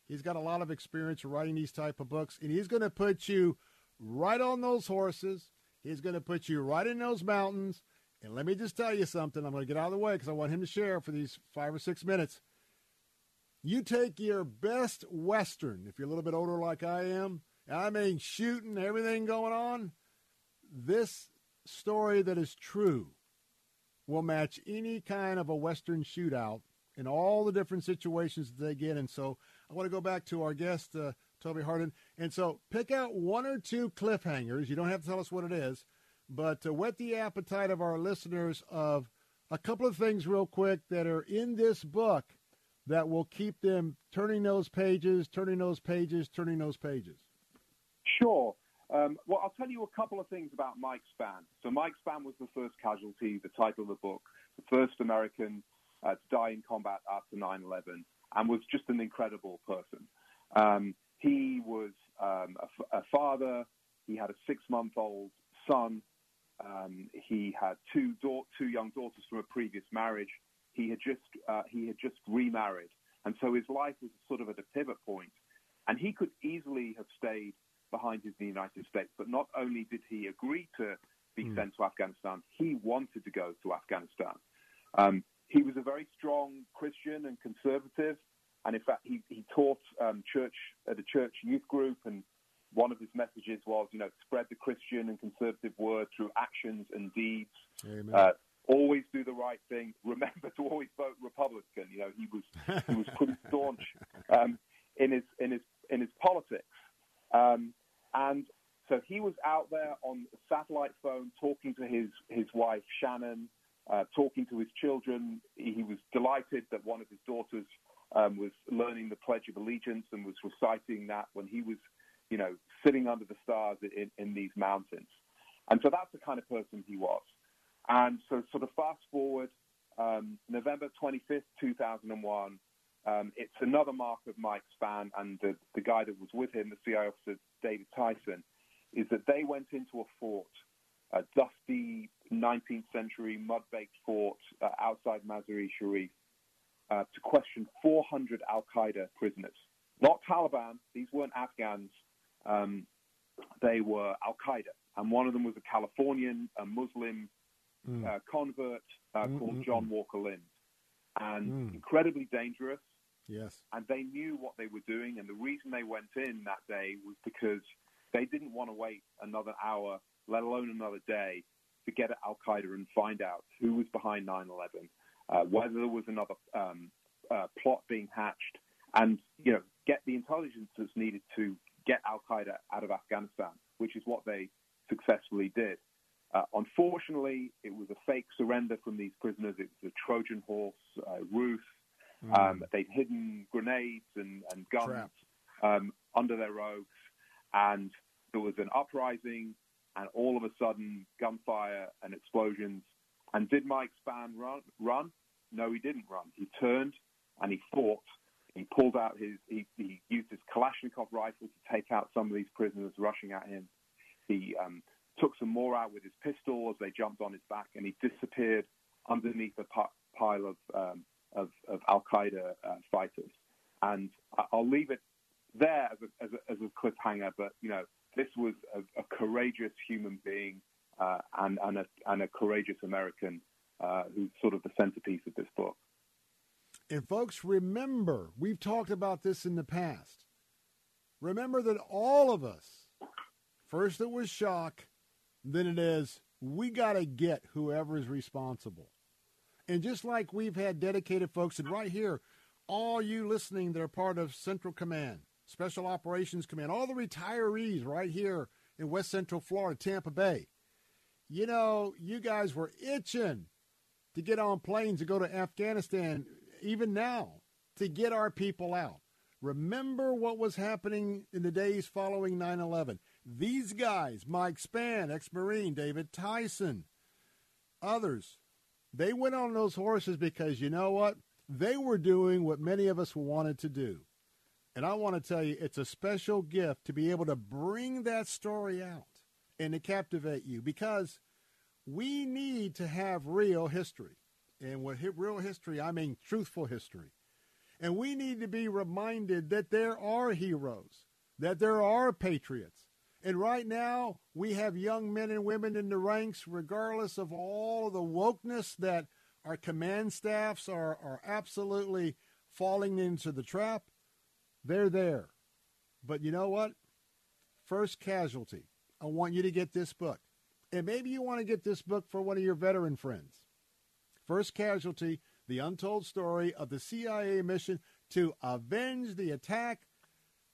he's got a lot of experience writing these type of books, and he's going to put you right on those horses. He's going to put you right in those mountains and let me just tell you something. I'm going to get out of the way because I want him to share for these five or six minutes. You take your best Western, if you're a little bit older like I am, I mean shooting, everything going on, this story that is true will match any kind of a Western shootout in all the different situations that they get. And so I want to go back to our guest, uh, Toby Harden. And so pick out one or two cliffhangers. You don't have to tell us what it is but to whet the appetite of our listeners of a couple of things real quick that are in this book that will keep them turning those pages, turning those pages, turning those pages. Sure. Um, well, I'll tell you a couple of things about Mike Spann. So, Mike Spann was the first casualty, the title of the book, the first American uh, to die in combat after 9 11, and was just an incredible person. Um, he was um, a, a father, he had a six month old son um, he had two da- two young daughters from a previous marriage. He had just uh, he had just remarried, and so his life was sort of at a pivot point. And he could easily have stayed behind in the United States, but not only did he agree to be mm. sent to Afghanistan, he wanted to go to Afghanistan. Um, he was a very strong Christian and conservative, and in fact, he, he taught um, church at a church youth group and one of his messages was, you know, spread the Christian and conservative word through actions and deeds. Uh, always do the right thing. Remember to always vote Republican. You know, he was he was pretty staunch um, in his in his in his politics, um, and so he was out there on satellite phone talking to his his wife Shannon, uh, talking to his children. He was delighted that one of his daughters um, was learning the Pledge of Allegiance and was reciting that when he was you know, sitting under the stars in, in these mountains. And so that's the kind of person he was. And so, sort of fast forward, um, November 25th, 2001, um, it's another mark of Mike's Spann and the, the guy that was with him, the CIA officer David Tyson, is that they went into a fort a dusty 19th century mud baked fort uh, outside Mazar-e Sharif uh, to question 400 Al Qaeda prisoners. Not Taliban, these weren't Afghans, um, they were Al Qaeda. And one of them was a Californian, a Muslim Mm. uh, convert uh, Mm, called mm, John mm. Walker Lindh. And Mm. incredibly dangerous. Yes. And they knew what they were doing. And the reason they went in that day was because they didn't want to wait another hour, let alone another day, to get at Al Qaeda and find out who was behind 9 11, uh, whether there was another um, uh, plot being hatched, and you know get the intelligence that's needed to get Al Qaeda out of Afghanistan, which is what they successfully did. Uh, unfortunately, it was a fake surrender from these prisoners. It was a Trojan horse uh, ruse. Um, they'd hidden grenades and, and guns um, under their robes, and there was an uprising, and all of a sudden, gunfire and explosions. And did Mike Spann run? Run? No, he didn't run. He turned and he fought. He pulled out his. He, he used his Kalashnikov rifle to take out some of these prisoners rushing at him. He um, took some more out with his pistol as they jumped on his back, and he disappeared underneath a pile of um, of, of Al Qaeda uh, fighters. And I'll leave it there as a, as a, as a cliffhanger. But you know, this was a, a courageous human being uh, and and a, and a courageous American uh, who's sort of the centerpiece of this book. And folks, remember, we've talked about this in the past. Remember that all of us, first it was shock, then it is we got to get whoever is responsible. And just like we've had dedicated folks, and right here, all you listening that are part of Central Command, Special Operations Command, all the retirees right here in West Central Florida, Tampa Bay, you know, you guys were itching to get on planes to go to Afghanistan, even now, to get our people out. Remember what was happening in the days following 9 11. These guys, Mike Spann, ex Marine, David Tyson, others, they went on those horses because you know what? They were doing what many of us wanted to do. And I want to tell you, it's a special gift to be able to bring that story out and to captivate you because we need to have real history. And with real history, I mean truthful history. And we need to be reminded that there are heroes, that there are patriots. And right now, we have young men and women in the ranks, regardless of all the wokeness that our command staffs are, are absolutely falling into the trap. They're there. But you know what? First Casualty. I want you to get this book. And maybe you want to get this book for one of your veteran friends. First Casualty The Untold Story of the CIA Mission to Avenge the Attack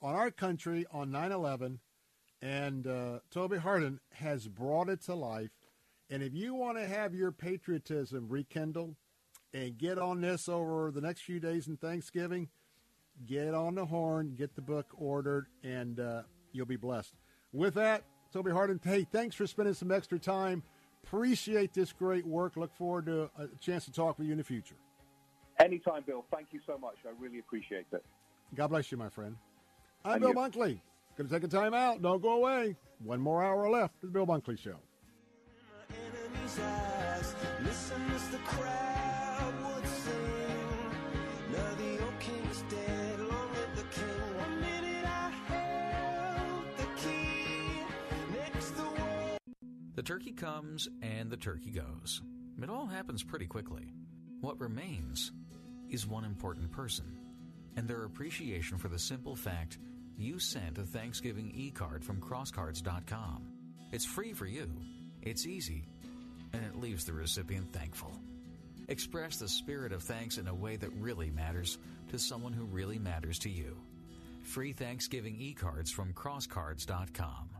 on Our Country on 9 11. And uh, Toby Harden has brought it to life. And if you want to have your patriotism rekindled and get on this over the next few days in Thanksgiving, get on the horn, get the book ordered, and uh, you'll be blessed. With that, Toby Harden, hey, thanks for spending some extra time. Appreciate this great work. Look forward to a chance to talk with you in the future. Anytime, Bill. Thank you so much. I really appreciate it. God bless you, my friend. I'm And Bill you. Bunkley. Going to take a time out. Don't go away. One more hour left. The Bill Bunkley Show. The turkey comes and the turkey goes. It all happens pretty quickly. What remains is one important person and their appreciation for the simple fact you sent a Thanksgiving e card from crosscards.com. It's free for you, it's easy, and it leaves the recipient thankful. Express the spirit of thanks in a way that really matters to someone who really matters to you. Free Thanksgiving e cards from crosscards.com.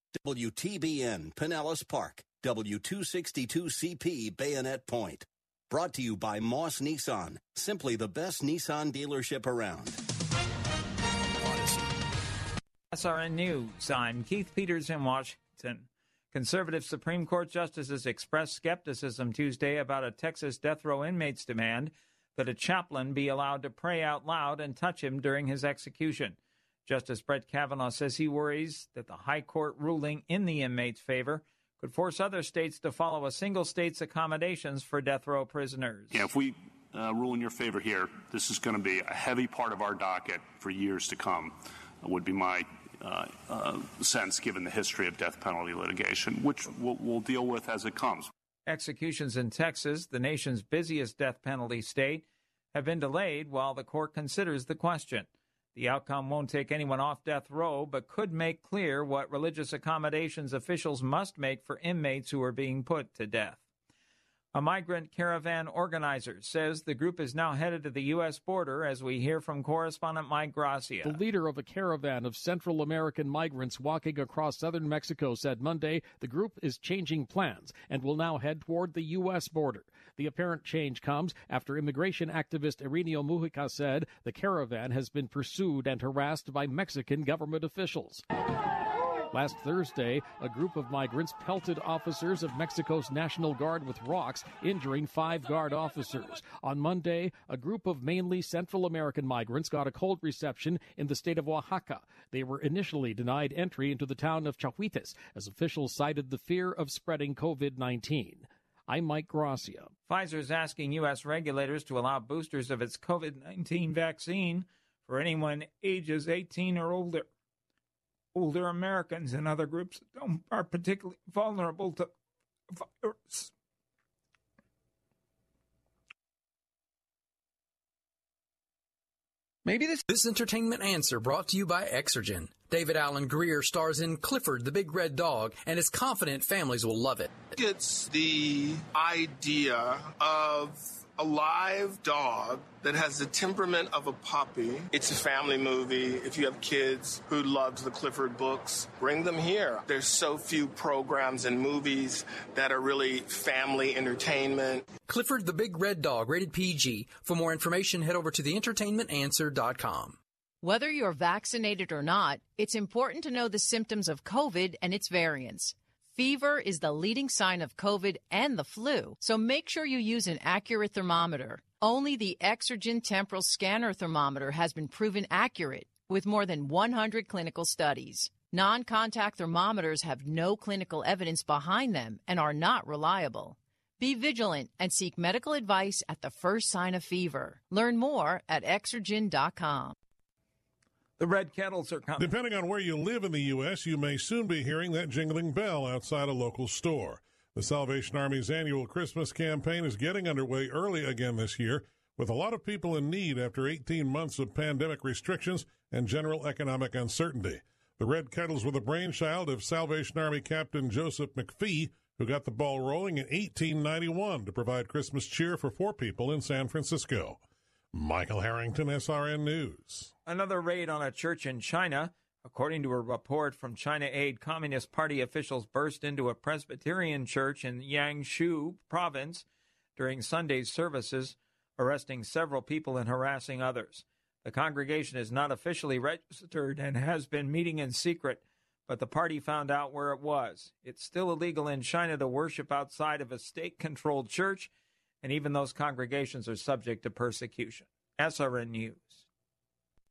WTBN Pinellas Park, W262CP Bayonet Point. Brought to you by Moss Nissan, simply the best Nissan dealership around. SRN News. I'm Keith Peters in Washington. Conservative Supreme Court justices expressed skepticism Tuesday about a Texas death row inmate's demand that a chaplain be allowed to pray out loud and touch him during his execution. Justice Brett Kavanaugh says he worries that the High Court ruling in the inmate's favor could force other states to follow a single state's accommodations for death row prisoners. Yeah, if we uh, rule in your favor here, this is going to be a heavy part of our docket for years to come, would be my uh, uh, sense given the history of death penalty litigation, which we'll, we'll deal with as it comes. Executions in Texas, the nation's busiest death penalty state, have been delayed while the court considers the question. The outcome won't take anyone off death row, but could make clear what religious accommodations officials must make for inmates who are being put to death. A migrant caravan organizer says the group is now headed to the U.S. border as we hear from correspondent Mike Gracia. The leader of a caravan of Central American migrants walking across southern Mexico said Monday the group is changing plans and will now head toward the U.S. border. The apparent change comes after immigration activist Irineo Mujica said the caravan has been pursued and harassed by Mexican government officials. Last Thursday, a group of migrants pelted officers of Mexico's National Guard with rocks, injuring five guard officers. On Monday, a group of mainly Central American migrants got a cold reception in the state of Oaxaca. They were initially denied entry into the town of Chahuites as officials cited the fear of spreading COVID 19. I'm Mike Gracia. Pfizer is asking U.S. regulators to allow boosters of its COVID 19 vaccine for anyone ages 18 or older. Older Americans and other groups are particularly vulnerable to virus. Maybe this this entertainment answer brought to you by Exergen. David Alan Grier stars in Clifford the Big Red Dog and is confident families will love it. It's the idea of a live dog that has the temperament of a puppy. It's a family movie. If you have kids who love the Clifford books, bring them here. There's so few programs and movies that are really family entertainment. Clifford the Big Red Dog, rated PG. For more information, head over to theentertainmentanswer.com. Whether you're vaccinated or not, it's important to know the symptoms of COVID and its variants. Fever is the leading sign of COVID and the flu, so make sure you use an accurate thermometer. Only the Exergen Temporal Scanner thermometer has been proven accurate with more than 100 clinical studies. Non contact thermometers have no clinical evidence behind them and are not reliable. Be vigilant and seek medical advice at the first sign of fever. Learn more at exergen.com. The red kettles are coming. Depending on where you live in the U.S., you may soon be hearing that jingling bell outside a local store. The Salvation Army's annual Christmas campaign is getting underway early again this year, with a lot of people in need after 18 months of pandemic restrictions and general economic uncertainty. The Red Kettles were the brainchild of Salvation Army Captain Joseph McFee, who got the ball rolling in 1891 to provide Christmas cheer for four people in San Francisco. Michael Harrington, SRN News. Another raid on a church in China. According to a report from China Aid, Communist Party officials burst into a Presbyterian church in Jiangsu province during Sunday's services, arresting several people and harassing others. The congregation is not officially registered and has been meeting in secret, but the party found out where it was. It's still illegal in China to worship outside of a state controlled church, and even those congregations are subject to persecution. SRN News.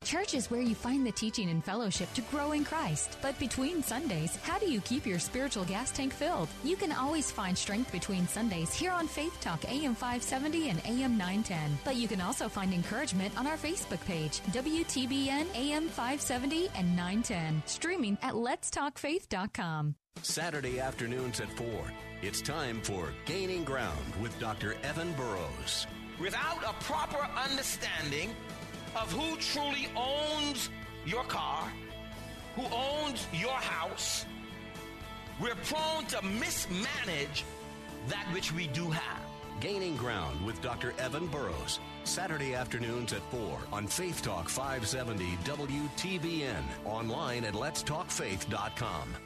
Church is where you find the teaching and fellowship to grow in Christ. But between Sundays, how do you keep your spiritual gas tank filled? You can always find strength between Sundays here on Faith Talk AM 570 and AM 910. But you can also find encouragement on our Facebook page, WTBN AM 570 and 910, streaming at letstalkfaith.com. Saturday afternoons at 4. It's time for Gaining Ground with Dr. Evan Burrows. Without a proper understanding of who truly owns your car, who owns your house, we're prone to mismanage that which we do have. Gaining Ground with Dr. Evan Burrows. Saturday afternoons at 4 on Faith Talk 570 WTBN. Online at letstalkfaith.com.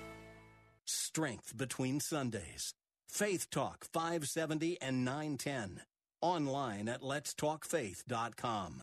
Strength Between Sundays. Faith Talk 570 and 910. Online at letstalkfaith.com.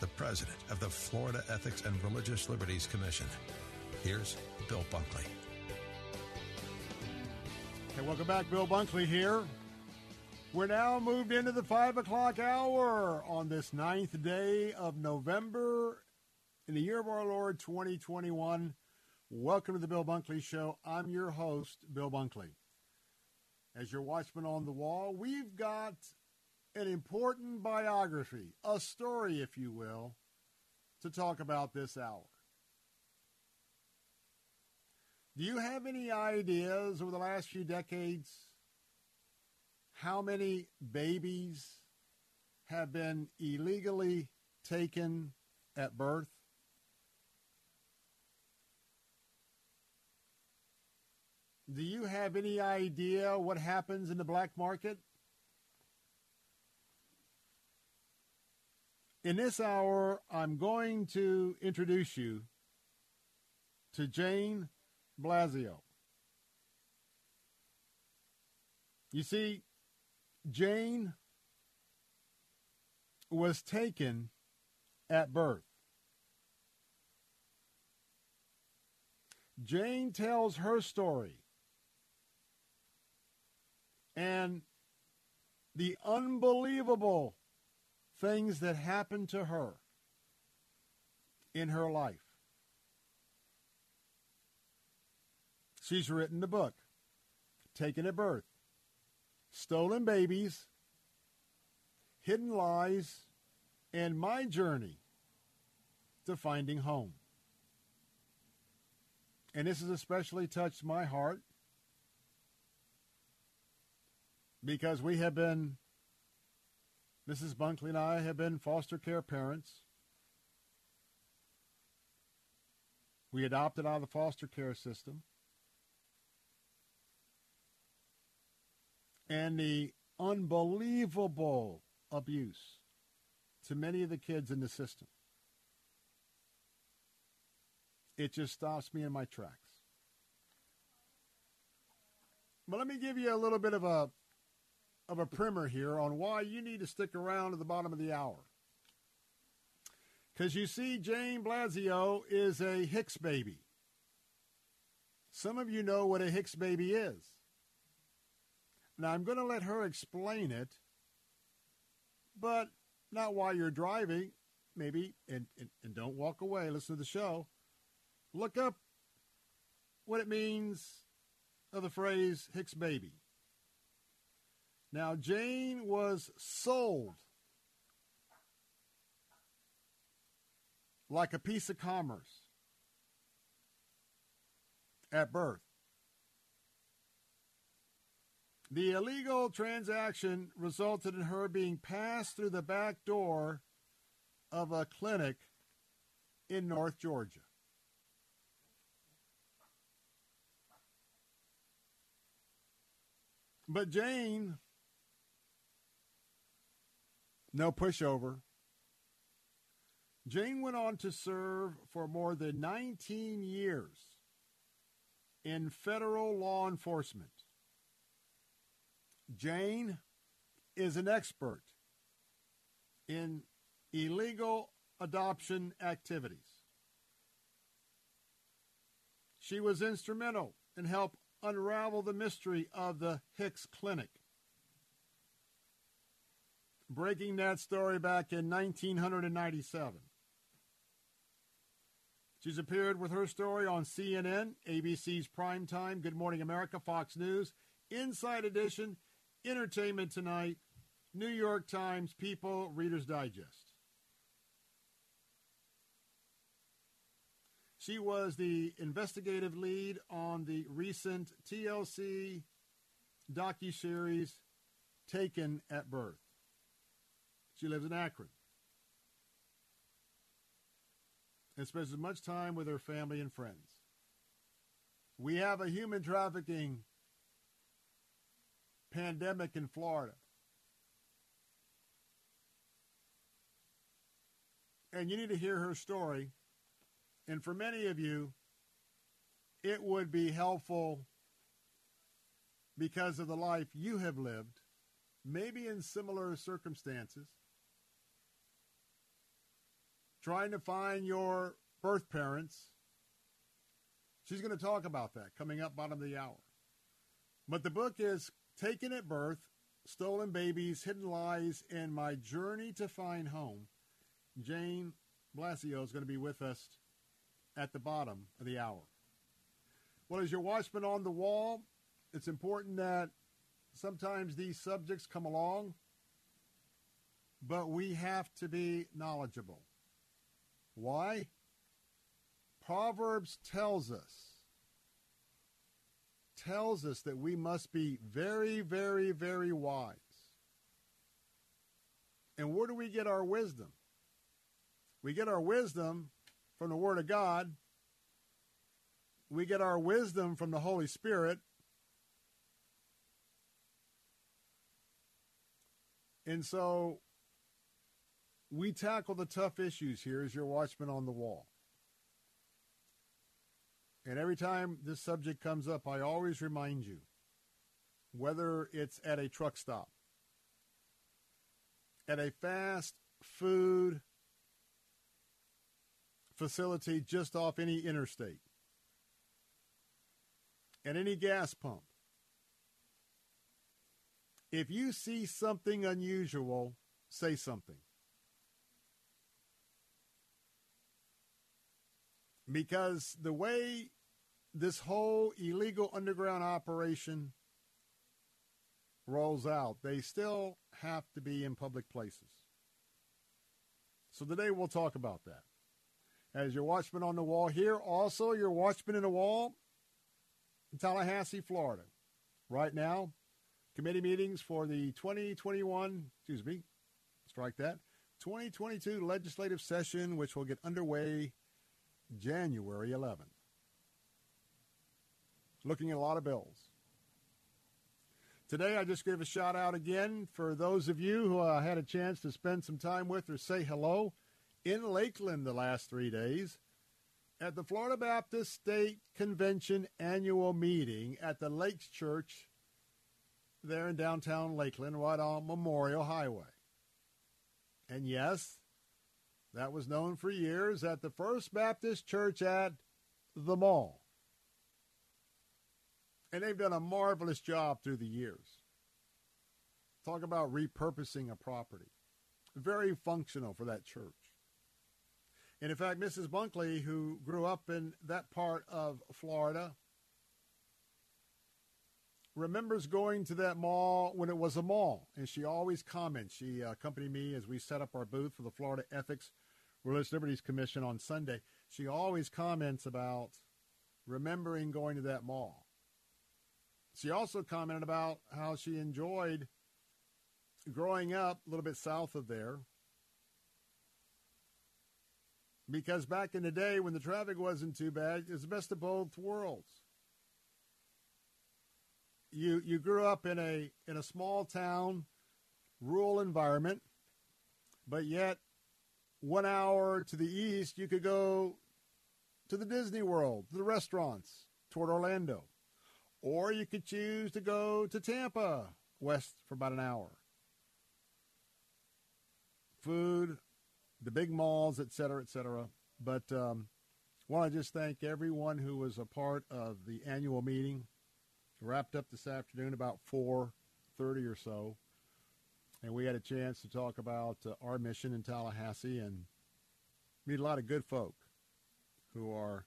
the president of the Florida Ethics and Religious Liberties Commission. Here's Bill Bunkley. Hey, welcome back. Bill Bunkley here. We're now moved into the 5 o'clock hour on this ninth day of November in the year of our Lord 2021. Welcome to the Bill Bunkley Show. I'm your host, Bill Bunkley. As your watchman on the wall, we've got an important biography, a story, if you will, to talk about this hour. Do you have any ideas over the last few decades how many babies have been illegally taken at birth? Do you have any idea what happens in the black market? In this hour, I'm going to introduce you to Jane Blasio. You see, Jane was taken at birth. Jane tells her story and the unbelievable things that happened to her in her life. She's written the book, Taken at Birth, Stolen Babies, Hidden Lies, and My Journey to Finding Home. And this has especially touched my heart because we have been, Mrs. Bunkley and I have been foster care parents. We adopted out of the foster care system. And the unbelievable abuse to many of the kids in the system. It just stops me in my tracks. But let me give you a little bit of a of a primer here on why you need to stick around to the bottom of the hour. Because you see, Jane Blasio is a Hicks baby. Some of you know what a Hicks baby is. Now, I'm going to let her explain it, but not while you're driving, maybe, and, and, and don't walk away. Listen to the show. Look up what it means of the phrase Hicks baby. Now, Jane was sold like a piece of commerce at birth. The illegal transaction resulted in her being passed through the back door of a clinic in North Georgia. But Jane no pushover. Jane went on to serve for more than 19 years in federal law enforcement. Jane is an expert in illegal adoption activities. She was instrumental in help unravel the mystery of the Hicks Clinic. Breaking that story back in 1997. She's appeared with her story on CNN, ABC's Primetime, Good Morning America, Fox News, Inside Edition, Entertainment Tonight, New York Times, People, Reader's Digest. She was the investigative lead on the recent TLC docuseries Taken at Birth. She lives in Akron and spends as much time with her family and friends. We have a human trafficking pandemic in Florida. And you need to hear her story. And for many of you, it would be helpful because of the life you have lived, maybe in similar circumstances trying to find your birth parents. She's going to talk about that coming up bottom of the hour. But the book is Taken at Birth, Stolen Babies, Hidden Lies, and My Journey to Find Home. Jane Blasio is going to be with us at the bottom of the hour. Well, as your watchman on the wall, it's important that sometimes these subjects come along, but we have to be knowledgeable. Why? Proverbs tells us tells us that we must be very, very, very wise. And where do we get our wisdom? We get our wisdom from the Word of God. We get our wisdom from the Holy Spirit. And so we tackle the tough issues here as your watchman on the wall. And every time this subject comes up, I always remind you whether it's at a truck stop, at a fast food facility just off any interstate, at any gas pump, if you see something unusual, say something. Because the way this whole illegal underground operation rolls out, they still have to be in public places. So today we'll talk about that. As your watchman on the wall here, also your watchman in the wall in Tallahassee, Florida. Right now, committee meetings for the 2021, excuse me, strike that, 2022 legislative session, which will get underway January 11th. Looking at a lot of bills. Today, I just gave a shout out again for those of you who I had a chance to spend some time with or say hello in Lakeland the last three days at the Florida Baptist State Convention annual meeting at the Lakes Church there in downtown Lakeland, right on Memorial Highway. And yes, that was known for years at the First Baptist Church at the mall. And they've done a marvelous job through the years. Talk about repurposing a property. Very functional for that church. And in fact, Mrs. Bunkley, who grew up in that part of Florida, remembers going to that mall when it was a mall. And she always comments. She accompanied me as we set up our booth for the Florida Ethics Religious Liberties Commission on Sunday, she always comments about remembering going to that mall. She also commented about how she enjoyed growing up a little bit south of there because back in the day when the traffic wasn't too bad, it was the best of both worlds. You you grew up in a in a small town, rural environment, but yet one hour to the east, you could go to the Disney World, to the restaurants toward Orlando. Or you could choose to go to Tampa, west for about an hour. Food, the big malls, et cetera, et cetera. But um, want to just thank everyone who was a part of the annual meeting. Wrapped up this afternoon about 4:30 or so, and we had a chance to talk about uh, our mission in Tallahassee and meet a lot of good folk who are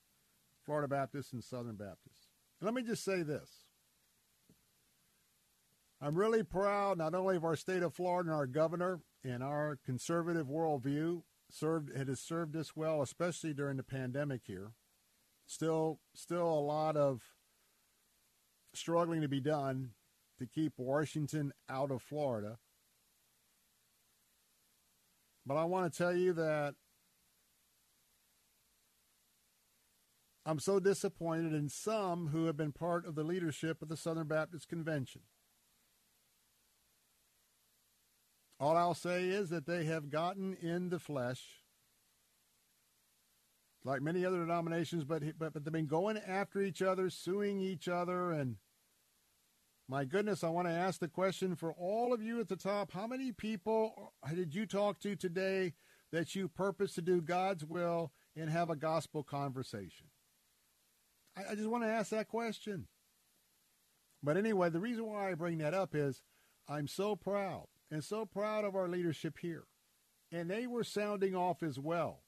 Florida Baptists and Southern Baptists. And let me just say this. I'm really proud not only of our state of Florida and our governor and our conservative worldview served it has served us well, especially during the pandemic here. Still still a lot of struggling to be done to keep Washington out of Florida. But I want to tell you that I'm so disappointed in some who have been part of the leadership of the Southern Baptist Convention. All I'll say is that they have gotten in the flesh, like many other denominations, but, but, but they've been going after each other, suing each other, and my goodness, I want to ask the question for all of you at the top how many people did you talk to today that you purpose to do God's will and have a gospel conversation? I, I just want to ask that question. But anyway, the reason why I bring that up is I'm so proud and so proud of our leadership here. And they were sounding off as well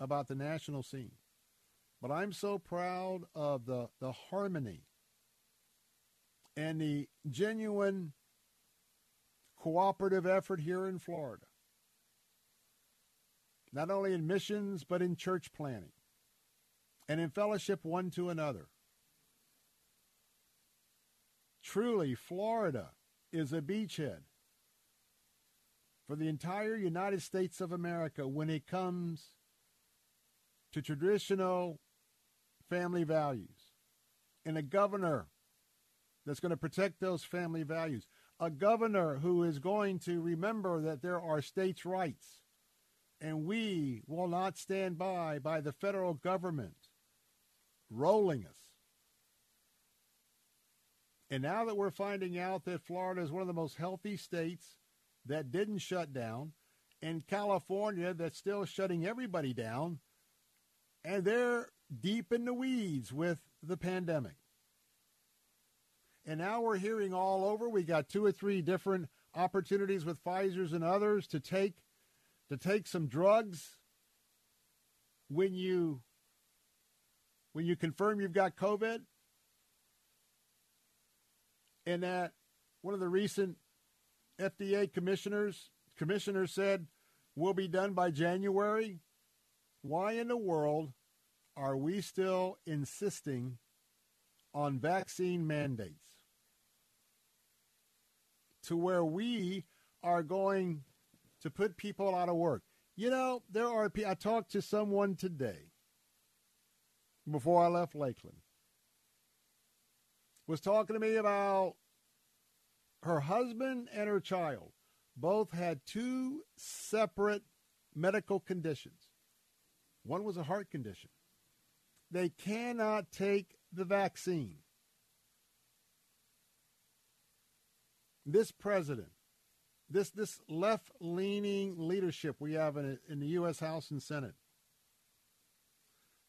about the national scene. But I'm so proud of the, the harmony and the genuine cooperative effort here in Florida. Not only in missions, but in church planning and in fellowship one to another. Truly, Florida is a beachhead for the entire United States of America when it comes to traditional family values. And a governor that's going to protect those family values. A governor who is going to remember that there are states' rights. And we will not stand by by the federal government rolling us. And now that we're finding out that Florida is one of the most healthy states that didn't shut down, and California that's still shutting everybody down, and they're deep in the weeds with the pandemic. And now we're hearing all over. We got two or three different opportunities with Pfizer's and others to take to take some drugs when you when you confirm you've got COVID. And that one of the recent FDA commissioners commissioner said will be done by January. Why in the world are we still insisting on vaccine mandates? To where we are going to put people out of work. You know, there are people, I talked to someone today before I left Lakeland. Was talking to me about her husband and her child both had two separate medical conditions. One was a heart condition. They cannot take the vaccine. This president, this, this left leaning leadership we have in, in the U.S. House and Senate,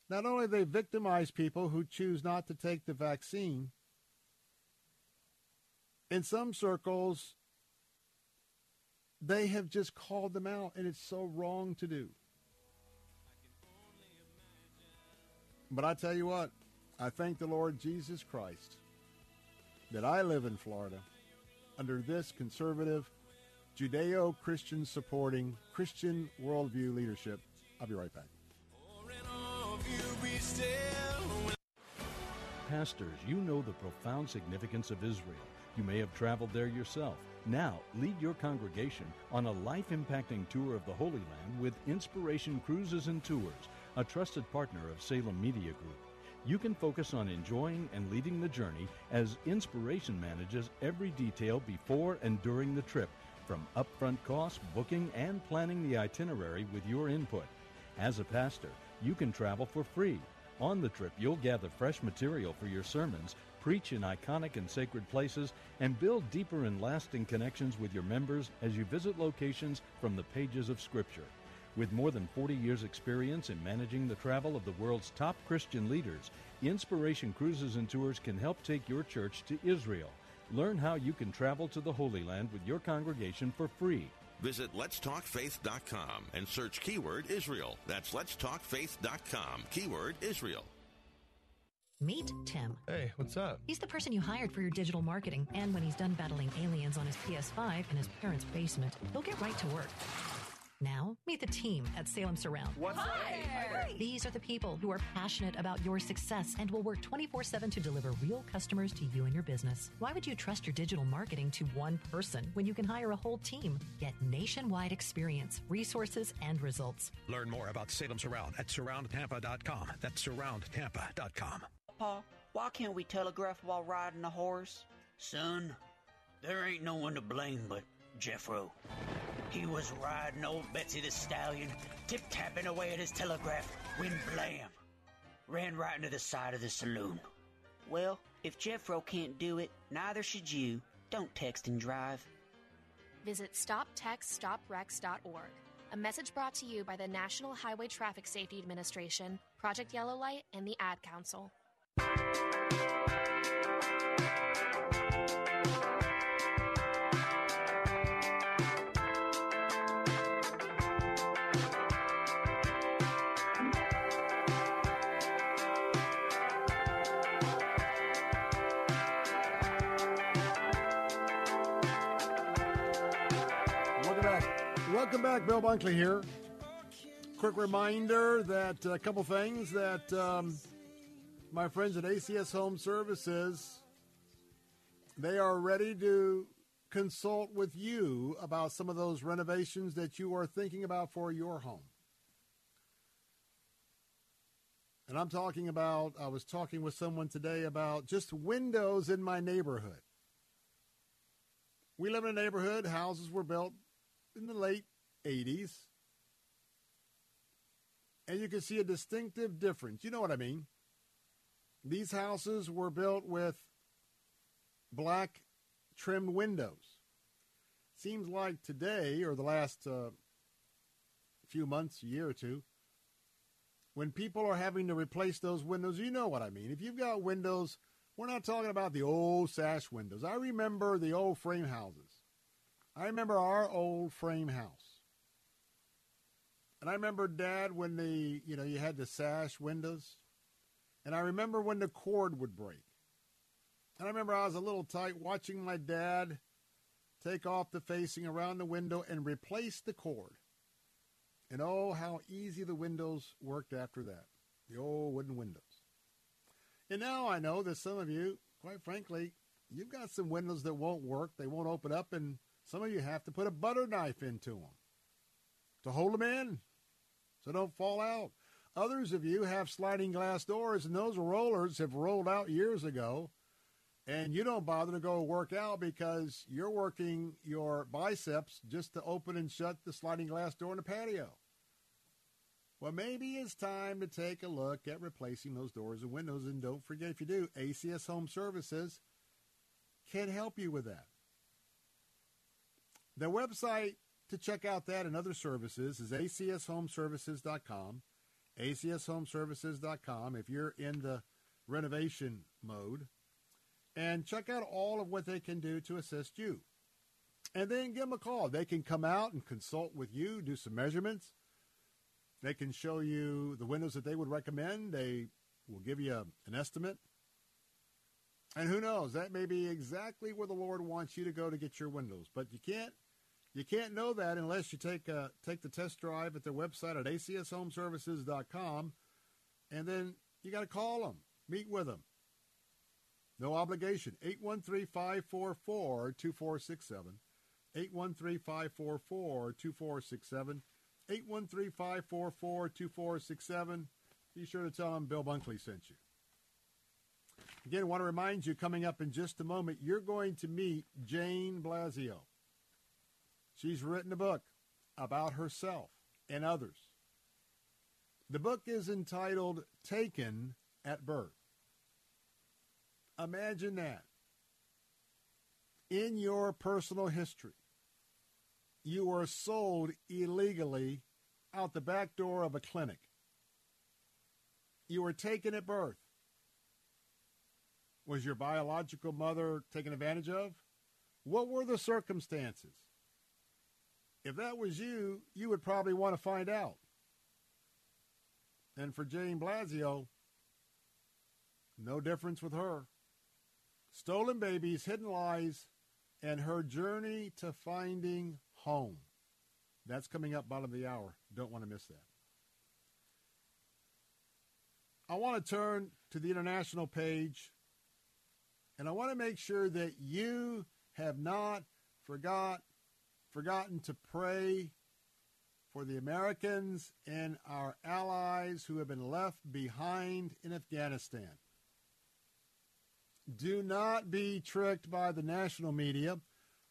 not only they victimize people who choose not to take the vaccine, in some circles, they have just called them out, and it's so wrong to do. But I tell you what, I thank the Lord Jesus Christ that I live in Florida under this conservative, Judeo Christian supporting, Christian worldview leadership. I'll be right back. Pastors, you know the profound significance of Israel. You may have traveled there yourself. Now, lead your congregation on a life impacting tour of the Holy Land with Inspiration Cruises and Tours, a trusted partner of Salem Media Group. You can focus on enjoying and leading the journey as Inspiration manages every detail before and during the trip, from upfront costs, booking, and planning the itinerary with your input. As a pastor, you can travel for free. On the trip, you'll gather fresh material for your sermons preach in iconic and sacred places, and build deeper and lasting connections with your members as you visit locations from the pages of Scripture. With more than 40 years' experience in managing the travel of the world's top Christian leaders, Inspiration Cruises and Tours can help take your church to Israel. Learn how you can travel to the Holy Land with your congregation for free. Visit letstalkfaith.com and search keyword Israel. That's letstalkfaith.com, keyword Israel. Meet Tim. Hey, what's up? He's the person you hired for your digital marketing, and when he's done battling aliens on his PS5 in his parents' basement, he'll get right to work. Now, meet the team at Salem Surround. What's Hi. These are the people who are passionate about your success and will work 24 7 to deliver real customers to you and your business. Why would you trust your digital marketing to one person when you can hire a whole team? Get nationwide experience, resources, and results. Learn more about Salem Surround at surroundtampa.com. That's surroundtampa.com. Pa, why can't we telegraph while riding a horse? Son, there ain't no one to blame but Jeffro. He was riding old Betsy the Stallion, tip tapping away at his telegraph, when blam! Ran right into the side of the saloon. Well, if Jeffro can't do it, neither should you. Don't text and drive. Visit StopTextStopWrecks.org. A message brought to you by the National Highway Traffic Safety Administration, Project Yellow Light, and the Ad Council. Back. Bill Bunkley here. Quick reminder that a couple things that um, my friends at ACS Home Services they are ready to consult with you about some of those renovations that you are thinking about for your home. And I'm talking about, I was talking with someone today about just windows in my neighborhood. We live in a neighborhood, houses were built in the late 80s. And you can see a distinctive difference. You know what I mean? These houses were built with black trimmed windows. Seems like today, or the last uh, few months, year or two, when people are having to replace those windows, you know what I mean. If you've got windows, we're not talking about the old sash windows. I remember the old frame houses. I remember our old frame house. And I remember, Dad, when the, you know, you had the sash windows. And I remember when the cord would break. And I remember I was a little tight watching my dad take off the facing around the window and replace the cord. And oh, how easy the windows worked after that. The old wooden windows. And now I know that some of you, quite frankly, you've got some windows that won't work. They won't open up, and some of you have to put a butter knife into them to hold them in so don't fall out. Others of you have sliding glass doors, and those rollers have rolled out years ago, and you don't bother to go work out because you're working your biceps just to open and shut the sliding glass door in the patio. Well, maybe it's time to take a look at replacing those doors and windows. And don't forget, if you do, ACS Home Services can help you with that. The website to check out that and other services is acshomeservices.com. acshomeservices.com if you're in the renovation mode. And check out all of what they can do to assist you. And then give them a call. They can come out and consult with you, do some measurements. They can show you the windows that they would recommend. They will give you a, an estimate. And who knows, that may be exactly where the Lord wants you to go to get your windows. But you can't you can't know that unless you take uh, take the test drive at their website at acshomeservices.com, and then you got to call them, meet with them. No obligation. 813-544-2467. 813-544-2467. 813-544-2467. Be sure to tell them Bill Bunkley sent you. Again, I want to remind you, coming up in just a moment, you're going to meet Jane Blasio. She's written a book about herself and others. The book is entitled Taken at Birth. Imagine that. In your personal history, you were sold illegally out the back door of a clinic. You were taken at birth. Was your biological mother taken advantage of? What were the circumstances? If that was you, you would probably want to find out. And for Jane Blasio, no difference with her. Stolen babies, hidden lies, and her journey to finding home. That's coming up bottom of the hour. Don't want to miss that. I want to turn to the international page, and I want to make sure that you have not forgot forgotten to pray for the Americans and our allies who have been left behind in Afghanistan. Do not be tricked by the national media,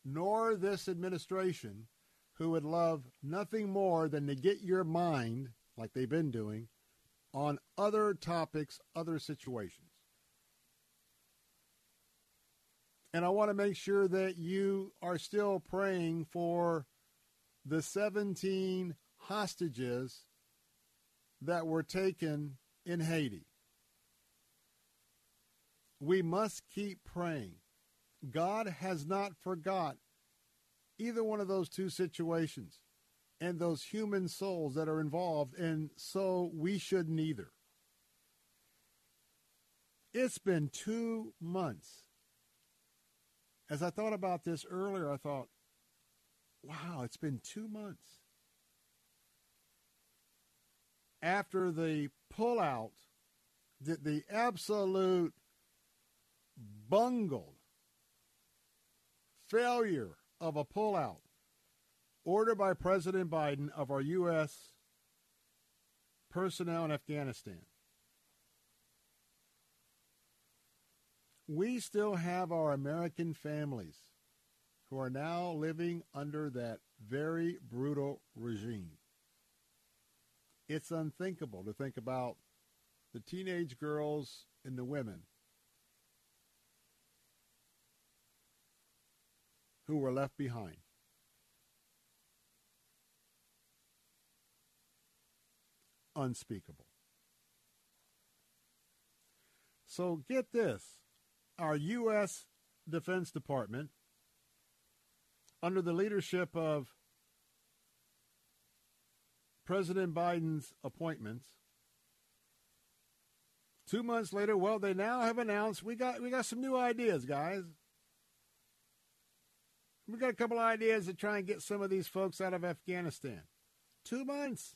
nor this administration, who would love nothing more than to get your mind, like they've been doing, on other topics, other situations. And I want to make sure that you are still praying for the 17 hostages that were taken in Haiti. We must keep praying. God has not forgot either one of those two situations and those human souls that are involved, and so we shouldn't either. It's been two months as I thought about this earlier, I thought, wow, it's been two months. After the pullout, the, the absolute bungled failure of a pullout ordered by President Biden of our U.S. personnel in Afghanistan. We still have our American families who are now living under that very brutal regime. It's unthinkable to think about the teenage girls and the women who were left behind. Unspeakable. So get this our U.S. Defense Department, under the leadership of President Biden's appointments, two months later, well, they now have announced we got we got some new ideas, guys. We got a couple ideas to try and get some of these folks out of Afghanistan. Two months.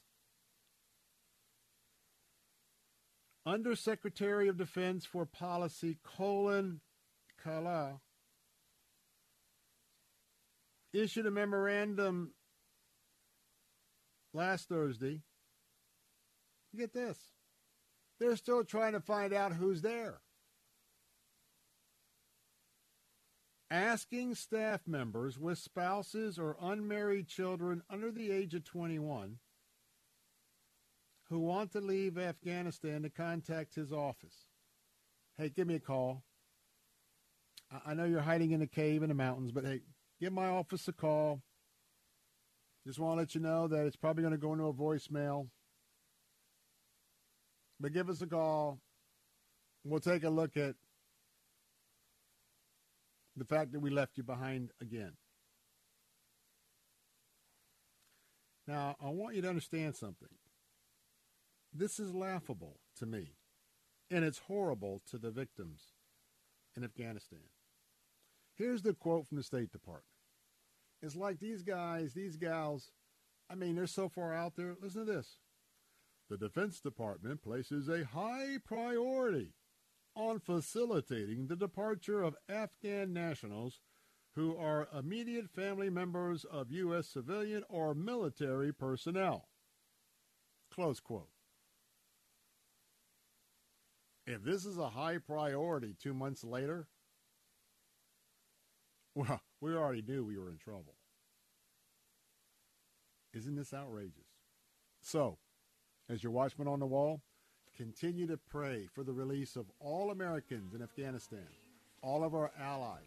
Undersecretary of Defense for Policy Colin Kahl issued a memorandum last Thursday. Get this. They're still trying to find out who's there. Asking staff members with spouses or unmarried children under the age of 21 who want to leave Afghanistan to contact his office. Hey, give me a call. I know you're hiding in a cave in the mountains, but hey, give my office a call. Just want to let you know that it's probably going to go into a voicemail. But give us a call. We'll take a look at the fact that we left you behind again. Now, I want you to understand something. This is laughable to me, and it's horrible to the victims in Afghanistan. Here's the quote from the State Department. It's like these guys, these gals, I mean, they're so far out there. Listen to this. The Defense Department places a high priority on facilitating the departure of Afghan nationals who are immediate family members of U.S. civilian or military personnel. Close quote. If this is a high priority two months later, well, we already knew we were in trouble. Isn't this outrageous? So, as your watchman on the wall, continue to pray for the release of all Americans in Afghanistan, all of our allies.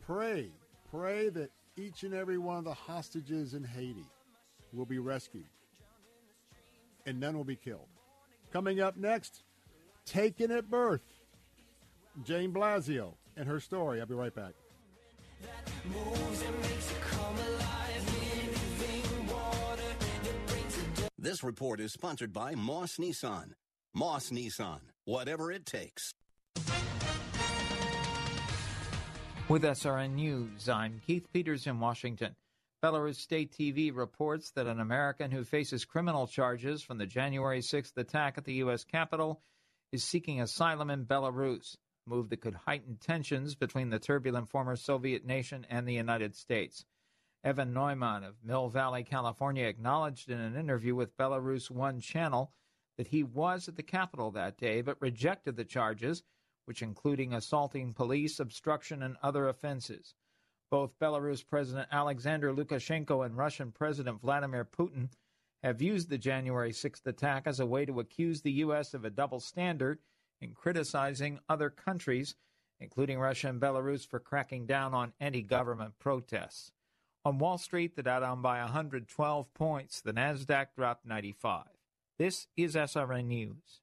Pray, pray that each and every one of the hostages in Haiti will be rescued. and none will be killed. Coming up next, taken at birth. Jane Blasio and her story. I'll be right back. This report is sponsored by Moss Nissan. Moss Nissan, whatever it takes. With SRN News, I'm Keith Peters in Washington. Belarus State TV reports that an American who faces criminal charges from the January 6th attack at the U.S. Capitol is seeking asylum in Belarus, a move that could heighten tensions between the turbulent former Soviet nation and the United States. Evan Neumann of Mill Valley, California, acknowledged in an interview with Belarus One Channel that he was at the Capitol that day but rejected the charges, which including assaulting police, obstruction, and other offenses. Both Belarus President Alexander Lukashenko and Russian President Vladimir Putin have used the January 6th attack as a way to accuse the U.S. of a double standard in criticizing other countries, including Russia and Belarus, for cracking down on anti government protests. On Wall Street, the Dow down by 112 points. The Nasdaq dropped 95. This is SRN News.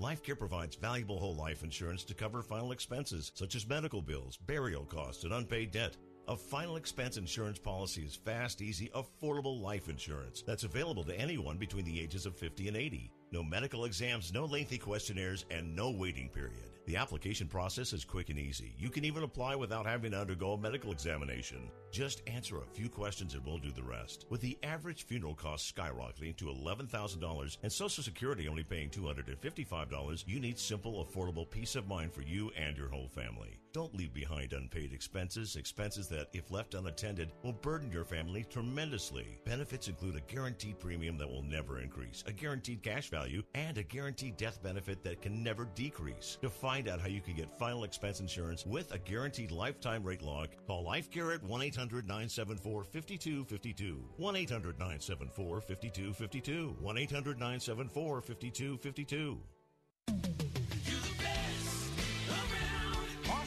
LifeCare provides valuable whole life insurance to cover final expenses such as medical bills, burial costs, and unpaid debt. A final expense insurance policy is fast, easy, affordable life insurance that's available to anyone between the ages of 50 and 80. No medical exams, no lengthy questionnaires, and no waiting period. The application process is quick and easy. You can even apply without having to undergo a medical examination. Just answer a few questions and we'll do the rest. With the average funeral cost skyrocketing to $11,000 and Social Security only paying $255, you need simple, affordable peace of mind for you and your whole family. Don't leave behind unpaid expenses, expenses that, if left unattended, will burden your family tremendously. Benefits include a guaranteed premium that will never increase, a guaranteed cash value, and a guaranteed death benefit that can never decrease. To find out how you can get final expense insurance with a guaranteed lifetime rate lock, call LifeCare at 1 800 974 5252. 1 800 974 5252. 1 800 974 5252.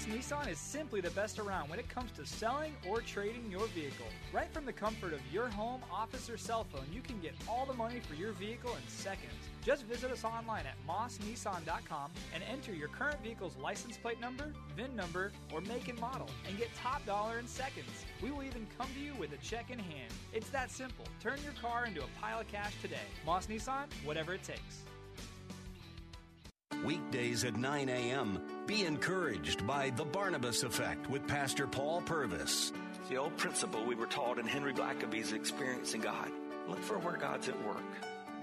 Nissan is simply the best around when it comes to selling or trading your vehicle. Right from the comfort of your home, office, or cell phone, you can get all the money for your vehicle in seconds. Just visit us online at mossnissan.com and enter your current vehicle's license plate number, VIN number, or make and model, and get top dollar in seconds. We will even come to you with a check in hand. It's that simple. Turn your car into a pile of cash today. Moss Nissan, whatever it takes. Weekdays at 9 a.m. Be encouraged by The Barnabas Effect with Pastor Paul Purvis. It's the old principle we were taught in Henry Blackaby's Experiencing God. Look for where God's at work.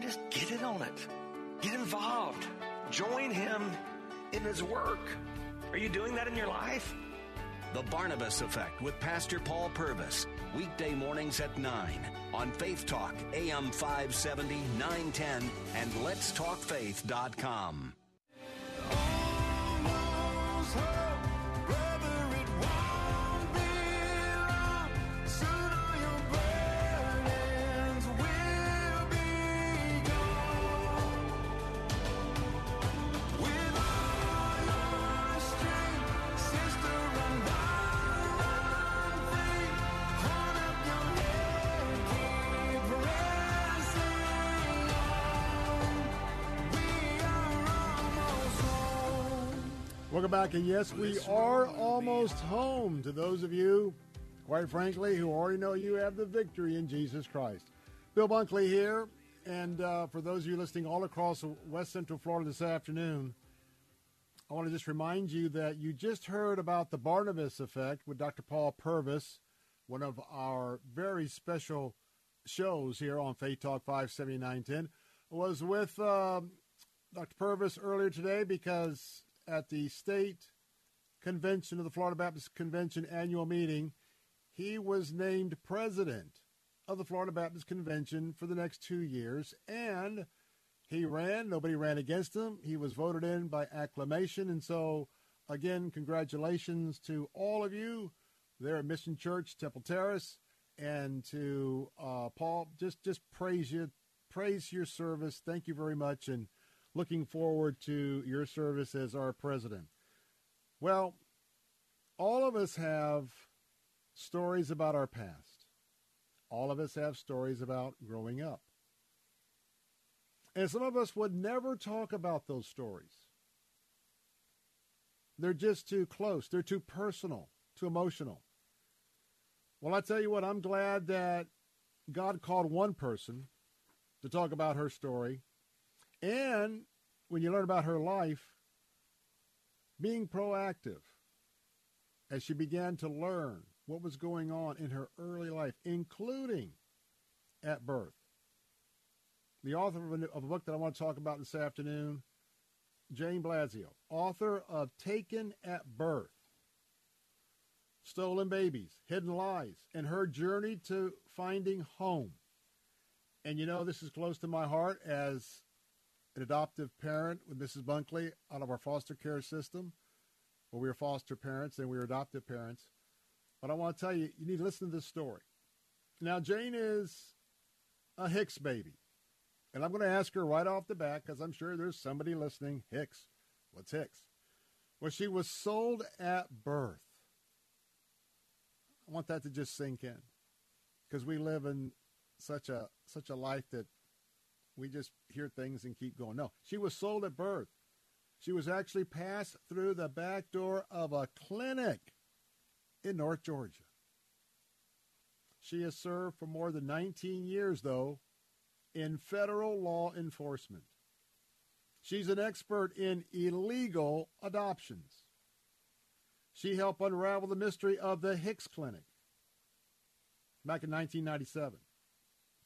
Just get in on it. Get involved. Join Him in His work. Are you doing that in your life? The Barnabas Effect with Pastor Paul Purvis. Weekday mornings at 9 on Faith Talk, AM 570, 910, and letstalkfaith.com. Welcome back, and yes, we are almost home. To those of you, quite frankly, who already know you have the victory in Jesus Christ. Bill Bunkley here. And uh, for those of you listening all across West Central Florida this afternoon, I want to just remind you that you just heard about the Barnabas effect with Dr. Paul Purvis, one of our very special shows here on Faith Talk 57910. Was with uh, Dr. Purvis earlier today because at the state convention of the Florida Baptist Convention annual meeting, he was named president of the Florida Baptist Convention for the next two years. And he ran, nobody ran against him. He was voted in by acclamation. And so, again, congratulations to all of you there at Mission Church, Temple Terrace, and to uh, Paul. Just, just praise you, praise your service. Thank you very much. And looking forward to your service as our president. Well, all of us have stories about our past. All of us have stories about growing up. And some of us would never talk about those stories. They're just too close. They're too personal, too emotional. Well, I tell you what, I'm glad that God called one person to talk about her story. And when you learn about her life, being proactive as she began to learn what was going on in her early life, including at birth. The author of a, of a book that I want to talk about this afternoon, Jane Blasio, author of Taken at Birth, Stolen Babies, Hidden Lies, and her journey to finding home. And you know, this is close to my heart as an adoptive parent with Mrs. Bunkley out of our foster care system. Well, we were foster parents and we were adoptive parents. But I want to tell you, you need to listen to this story. Now, Jane is a Hicks baby. And I'm going to ask her right off the bat because I'm sure there's somebody listening. Hicks. What's Hicks? Well, she was sold at birth. I want that to just sink in because we live in such a such a life that we just hear things and keep going. No, she was sold at birth. She was actually passed through the back door of a clinic in North Georgia. She has served for more than 19 years, though, in federal law enforcement. She's an expert in illegal adoptions. She helped unravel the mystery of the Hicks Clinic back in 1997.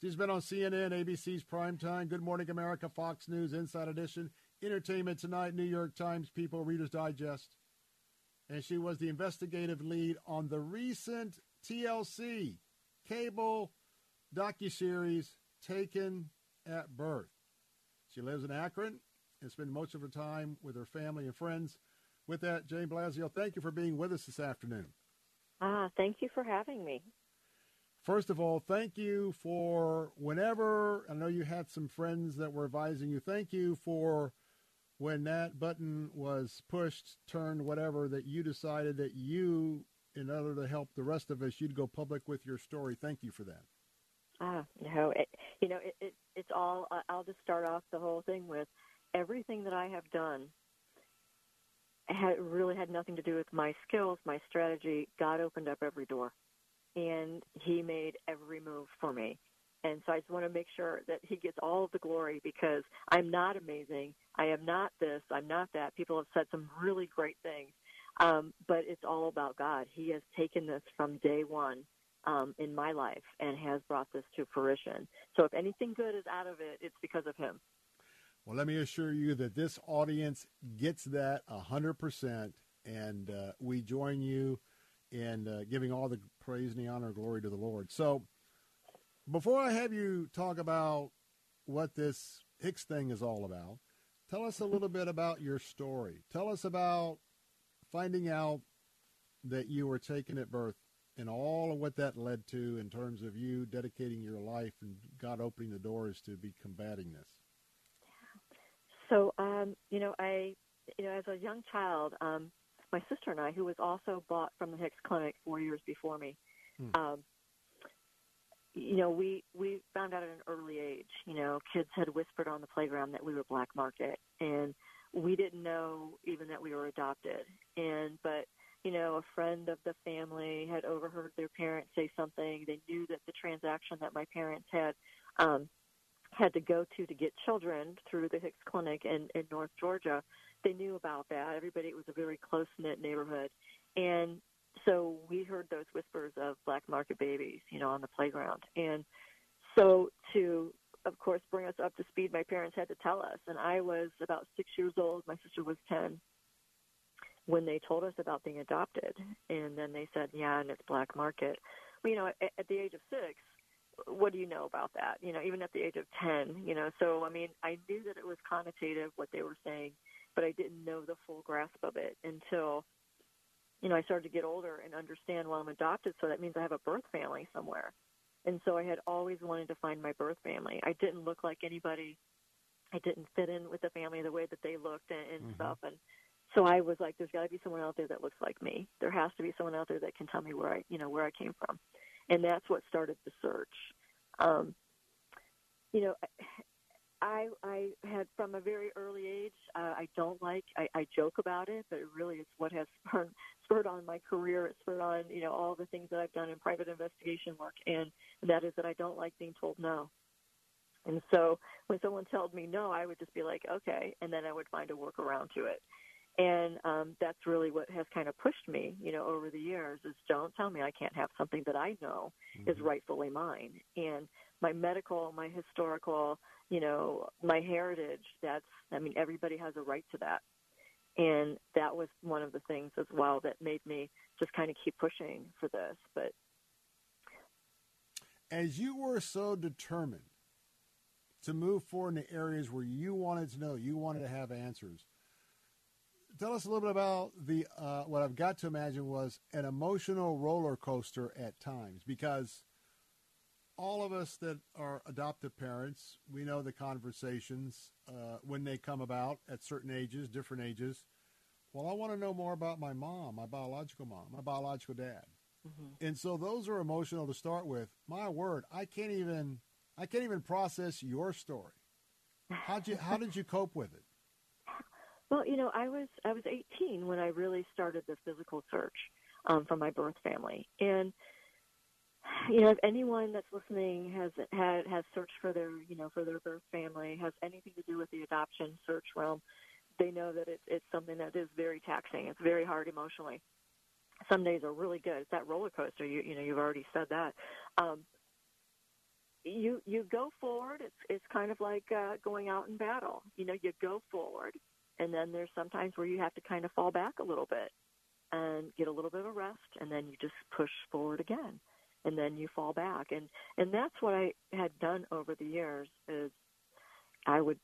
She's been on CNN, ABC's Primetime, Good Morning America, Fox News, Inside Edition, Entertainment Tonight, New York Times, People, Reader's Digest and she was the investigative lead on the recent TLC cable docuseries Taken at Birth. She lives in Akron and spends most of her time with her family and friends. With that, Jane Blasio, thank you for being with us this afternoon. Ah, thank you for having me. First of all, thank you for whenever I know you had some friends that were advising you. Thank you for when that button was pushed, turned, whatever, that you decided that you, in order to help the rest of us, you'd go public with your story. Thank you for that. Ah, no, it, you know, it, it, it's all. I'll just start off the whole thing with everything that I have done had really had nothing to do with my skills, my strategy. God opened up every door, and He made every move for me. And so I just want to make sure that he gets all of the glory because I'm not amazing. I am not this. I'm not that. People have said some really great things. Um, but it's all about God. He has taken this from day one um, in my life and has brought this to fruition. So if anything good is out of it, it's because of him. Well, let me assure you that this audience gets that 100%, and uh, we join you in uh, giving all the praise and the honor glory to the Lord. So, before I have you talk about what this Hicks thing is all about, tell us a little bit about your story. Tell us about finding out that you were taken at birth and all of what that led to in terms of you dedicating your life and God opening the doors to be combating this. So, um, you know, I, you know, as a young child, um, my sister and I, who was also bought from the Hicks Clinic four years before me, hmm. um, you know, we we found out at an early age. You know, kids had whispered on the playground that we were black market, and we didn't know even that we were adopted. And but you know, a friend of the family had overheard their parents say something. They knew that the transaction that my parents had um, had to go to to get children through the Hicks Clinic in, in North Georgia, they knew about that. Everybody, it was a very close knit neighborhood. And so we heard those whispers of black market babies, you know, on the playground. And so to, of course, bring us up to speed, my parents had to tell us. And I was about six years old. My sister was 10 when they told us about being adopted. And then they said, yeah, and it's black market. Well, you know, at, at the age of six, what do you know about that? You know, even at the age of 10, you know, so I mean, I knew that it was connotative what they were saying, but I didn't know the full grasp of it until you know, I started to get older and understand, well, I'm adopted, so that means I have a birth family somewhere. And so I had always wanted to find my birth family. I didn't look like anybody. I didn't fit in with the family the way that they looked and, and mm-hmm. stuff. And so I was like, there's got to be someone out there that looks like me. There has to be someone out there that can tell me where I, you know, where I came from. And that's what started the search. Um, you know, I I had from a very early age. Uh, I don't like. I, I joke about it, but it really is what has spurred spurred on my career. It spurred on you know all the things that I've done in private investigation work, and that is that I don't like being told no. And so when someone told me no, I would just be like, okay, and then I would find a workaround to it. And um, that's really what has kind of pushed me, you know, over the years is don't tell me I can't have something that I know mm-hmm. is rightfully mine. And my medical, my historical, you know, my heritage, that's, I mean, everybody has a right to that. And that was one of the things as well that made me just kind of keep pushing for this. But as you were so determined to move forward in the areas where you wanted to know, you wanted to have answers, tell us a little bit about the uh, what I've got to imagine was an emotional roller coaster at times because all of us that are adoptive parents, we know the conversations uh, when they come about at certain ages, different ages. Well, I want to know more about my mom, my biological mom, my biological dad. Mm-hmm. And so those are emotional to start with. My word, I can't even I can't even process your story. How'd you how did you cope with it? Well, you know, I was I was 18 when I really started the physical search um, for my birth family, and you know, if anyone that's listening has had has searched for their you know for their birth family, has anything to do with the adoption search realm, they know that it's it's something that is very taxing. It's very hard emotionally. Some days are really good. It's that roller coaster. You you know you've already said that. Um, you you go forward. It's it's kind of like uh, going out in battle. You know, you go forward, and then there's sometimes where you have to kind of fall back a little bit and get a little bit of rest, and then you just push forward again, and then you fall back. And and that's what I had done over the years is I would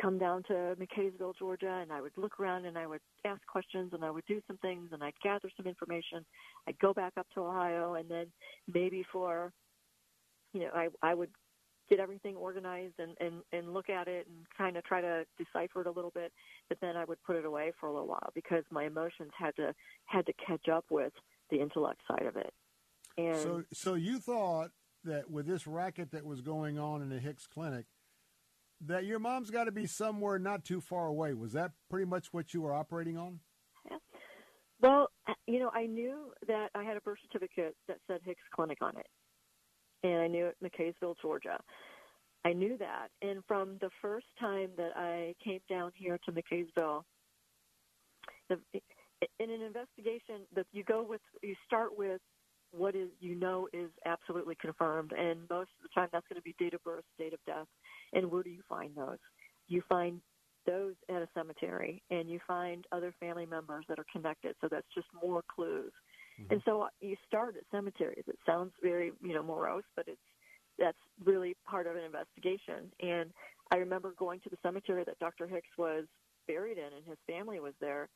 come down to McCaysville, Georgia, and I would look around and I would ask questions and I would do some things and I'd gather some information. I'd go back up to Ohio and then maybe for, you know, I I would get everything organized and, and, and look at it and kind of try to decipher it a little bit, but then I would put it away for a little while because my emotions had to had to catch up with the intellect side of it. And so so you thought that with this racket that was going on in the Hicks Clinic, that your mom's got to be somewhere not too far away. Was that pretty much what you were operating on? Yeah. Well, uh, you know, I knew that I had a birth certificate that said Hicks Clinic on it and I knew it McCaysville, Georgia. I knew that, and from the first time that I came down here to McCaysville, the, in an investigation, that you go with, you start with what is you know is absolutely confirmed, and most of the time that's going to be date of birth, date of death, and where do you find those? You find those at a cemetery, and you find other family members that are connected. So that's just more clues. Mm-hmm. And so uh, you start at cemeteries. It sounds very, you know, morose, but it's that's really part of an investigation. And I remember going to the cemetery that Dr. Hicks was buried in, and his family was there.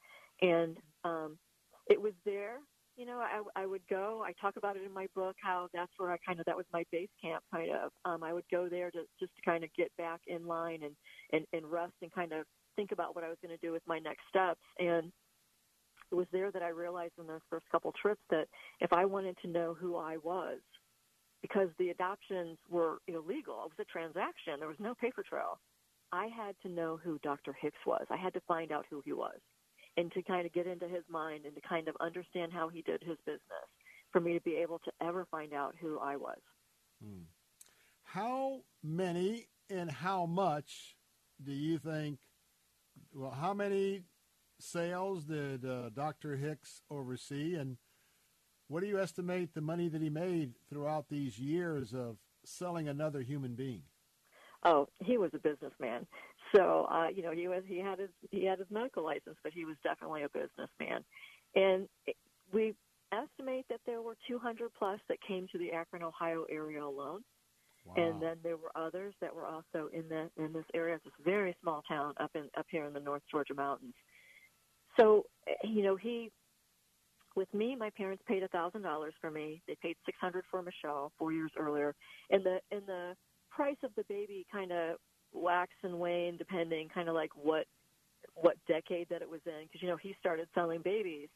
And um, it was there. You know, I, I would go. I talk about it in my book how that's where I kind of that was my base camp. Kind of, um, I would go there to just to kind of get back in line and and and rest and kind of think about what I was going to do with my next steps. And it was there that I realized in those first couple trips that if I wanted to know who I was, because the adoptions were illegal, it was a transaction, there was no paper trail. I had to know who Dr. Hicks was. I had to find out who he was and to kind of get into his mind and to kind of understand how he did his business for me to be able to ever find out who I was. Hmm. How many and how much do you think? Well, how many sales did uh, Dr. Hicks oversee, and what do you estimate the money that he made throughout these years of selling another human being? Oh, he was a businessman. So, uh, you know, he was he had his he had his medical license, but he was definitely a businessman. And we estimate that there were 200 plus that came to the Akron, Ohio area alone. Wow. And then there were others that were also in the in this area. It's this very small town up in up here in the North Georgia mountains. So, you know, he with me, my parents paid a thousand dollars for me. They paid six hundred for Michelle four years earlier, and the and the price of the baby kind of wax and wane depending, kind of like what what decade that it was in. Because you know he started selling babies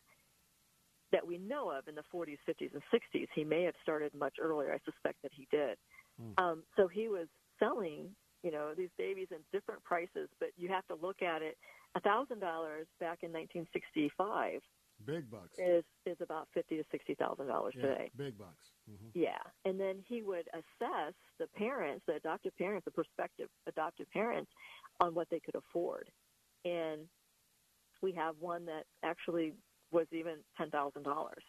that we know of in the 40s, 50s, and 60s. He may have started much earlier. I suspect that he did. Mm. Um, so he was selling, you know, these babies in different prices, but you have to look at it. A thousand dollars back in 1965 Big bucks. Is is about fifty to sixty thousand dollars yeah, today. Big bucks. Mm-hmm. Yeah, and then he would assess the parents, the adoptive parents, the prospective adoptive parents, on what they could afford, and we have one that actually was even ten thousand dollars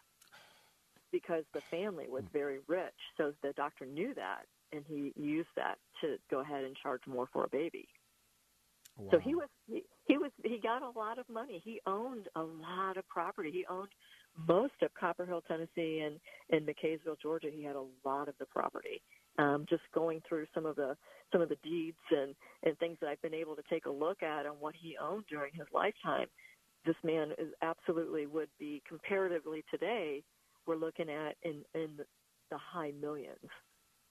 because the family was very rich. So the doctor knew that, and he used that to go ahead and charge more for a baby. Wow. So he was he, he was he got a lot of money. He owned a lot of property. He owned most of Copperhill, Tennessee, and in McCaysville, Georgia. He had a lot of the property. Um, just going through some of the some of the deeds and and things that I've been able to take a look at on what he owned during his lifetime. This man is absolutely would be comparatively today. We're looking at in in the high millions.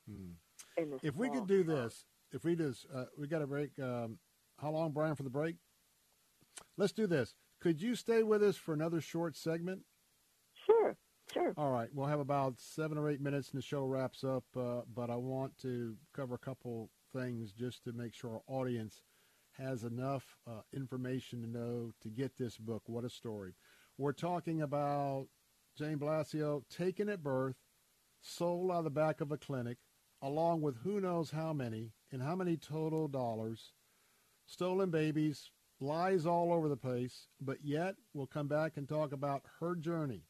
Hmm. if we could do this, if we just uh, we got to break. Um, how long, Brian, for the break? Let's do this. Could you stay with us for another short segment? Sure, sure. All right. We'll have about seven or eight minutes and the show wraps up, uh, but I want to cover a couple things just to make sure our audience has enough uh, information to know to get this book. What a story. We're talking about Jane Blasio taken at birth, sold out of the back of a clinic, along with who knows how many and how many total dollars stolen babies, lies all over the place, but yet we'll come back and talk about her journey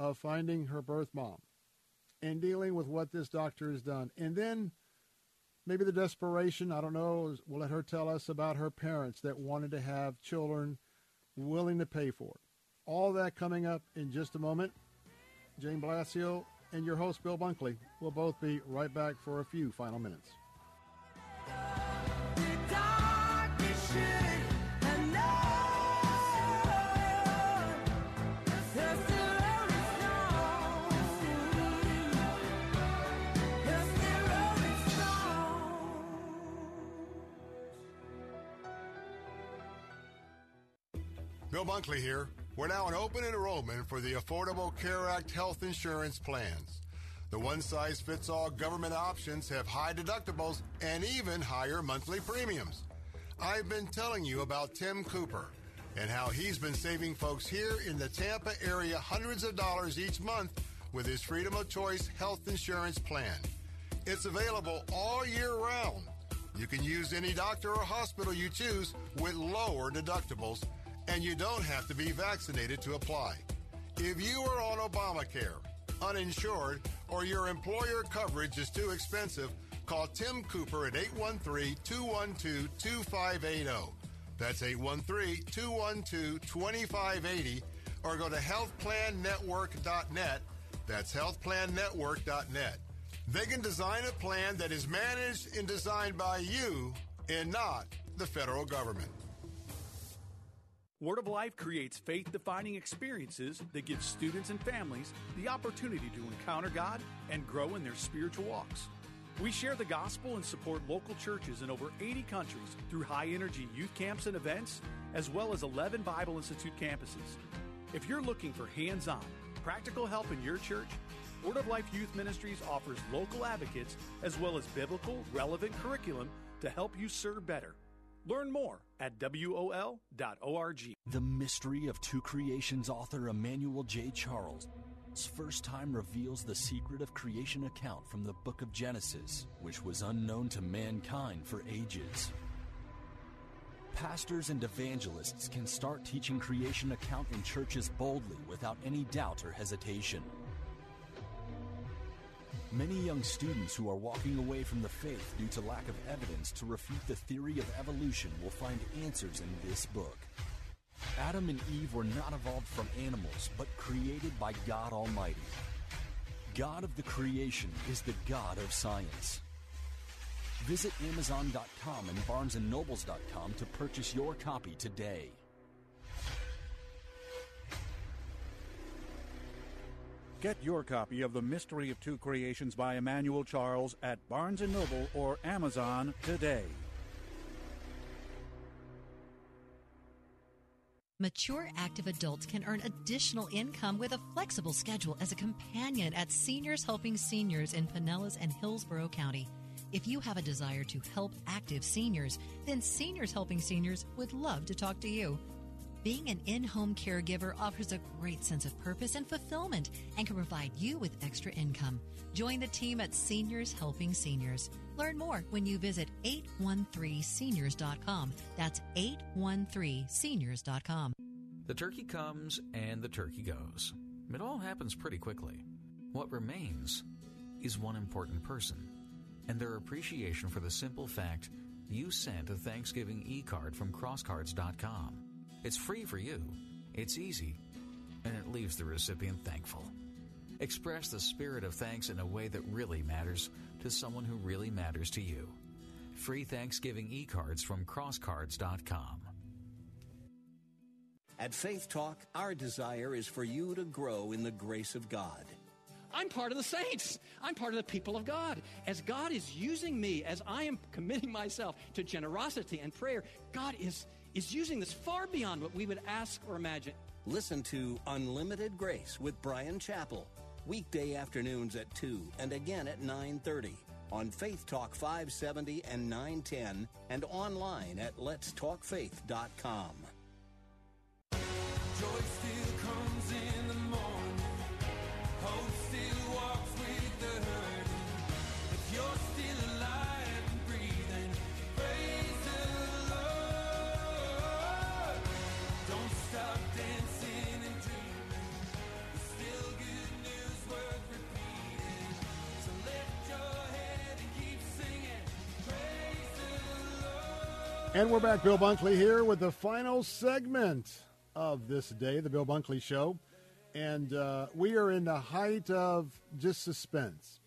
of finding her birth mom and dealing with what this doctor has done. And then maybe the desperation, I don't know, we'll let her tell us about her parents that wanted to have children willing to pay for it. All that coming up in just a moment. Jane Blasio and your host, Bill Bunkley, will both be right back for a few final minutes. Bill Bunkley here. We're now in open enrollment for the Affordable Care Act health insurance plans. The one size fits all government options have high deductibles and even higher monthly premiums. I've been telling you about Tim Cooper and how he's been saving folks here in the Tampa area hundreds of dollars each month with his Freedom of Choice health insurance plan. It's available all year round. You can use any doctor or hospital you choose with lower deductibles and you don't have to be vaccinated to apply. If you are on Obamacare, uninsured, or your employer coverage is too expensive, call Tim Cooper at 813-212-2580. That's 813-212-2580 or go to healthplannetwork.net. That's healthplannetwork.net. They can design a plan that is managed and designed by you and not the federal government. Word of Life creates faith defining experiences that give students and families the opportunity to encounter God and grow in their spiritual walks. We share the gospel and support local churches in over 80 countries through high energy youth camps and events, as well as 11 Bible Institute campuses. If you're looking for hands on, practical help in your church, Word of Life Youth Ministries offers local advocates as well as biblical, relevant curriculum to help you serve better. Learn more at WOL.org. The mystery of two creations author Emmanuel J. Charles first time reveals the secret of creation account from the book of Genesis, which was unknown to mankind for ages. Pastors and evangelists can start teaching creation account in churches boldly without any doubt or hesitation. Many young students who are walking away from the faith due to lack of evidence to refute the theory of evolution will find answers in this book. Adam and Eve were not evolved from animals, but created by God Almighty. God of the creation is the God of science. Visit Amazon.com and BarnesandNobles.com to purchase your copy today. Get your copy of The Mystery of Two Creations by Emmanuel Charles at Barnes & Noble or Amazon today. Mature active adults can earn additional income with a flexible schedule as a companion at Seniors Helping Seniors in Pinellas and Hillsborough County. If you have a desire to help active seniors, then Seniors Helping Seniors would love to talk to you. Being an in home caregiver offers a great sense of purpose and fulfillment and can provide you with extra income. Join the team at Seniors Helping Seniors. Learn more when you visit 813seniors.com. That's 813seniors.com. The turkey comes and the turkey goes. It all happens pretty quickly. What remains is one important person and their appreciation for the simple fact you sent a Thanksgiving e card from crosscards.com. It's free for you, it's easy, and it leaves the recipient thankful. Express the spirit of thanks in a way that really matters to someone who really matters to you. Free Thanksgiving e cards from crosscards.com. At Faith Talk, our desire is for you to grow in the grace of God. I'm part of the saints. I'm part of the people of God. As God is using me, as I am committing myself to generosity and prayer, God is, is using this far beyond what we would ask or imagine. Listen to Unlimited Grace with Bryan Chapell, weekday afternoons at 2 and again at 9:30 on Faith Talk 570 and 910 and online at letstalkfaith.com. Joy still comes And we're back. Bill Bunkley here with the final segment of this day, the Bill Bunkley Show. And uh, we are in the height of just suspense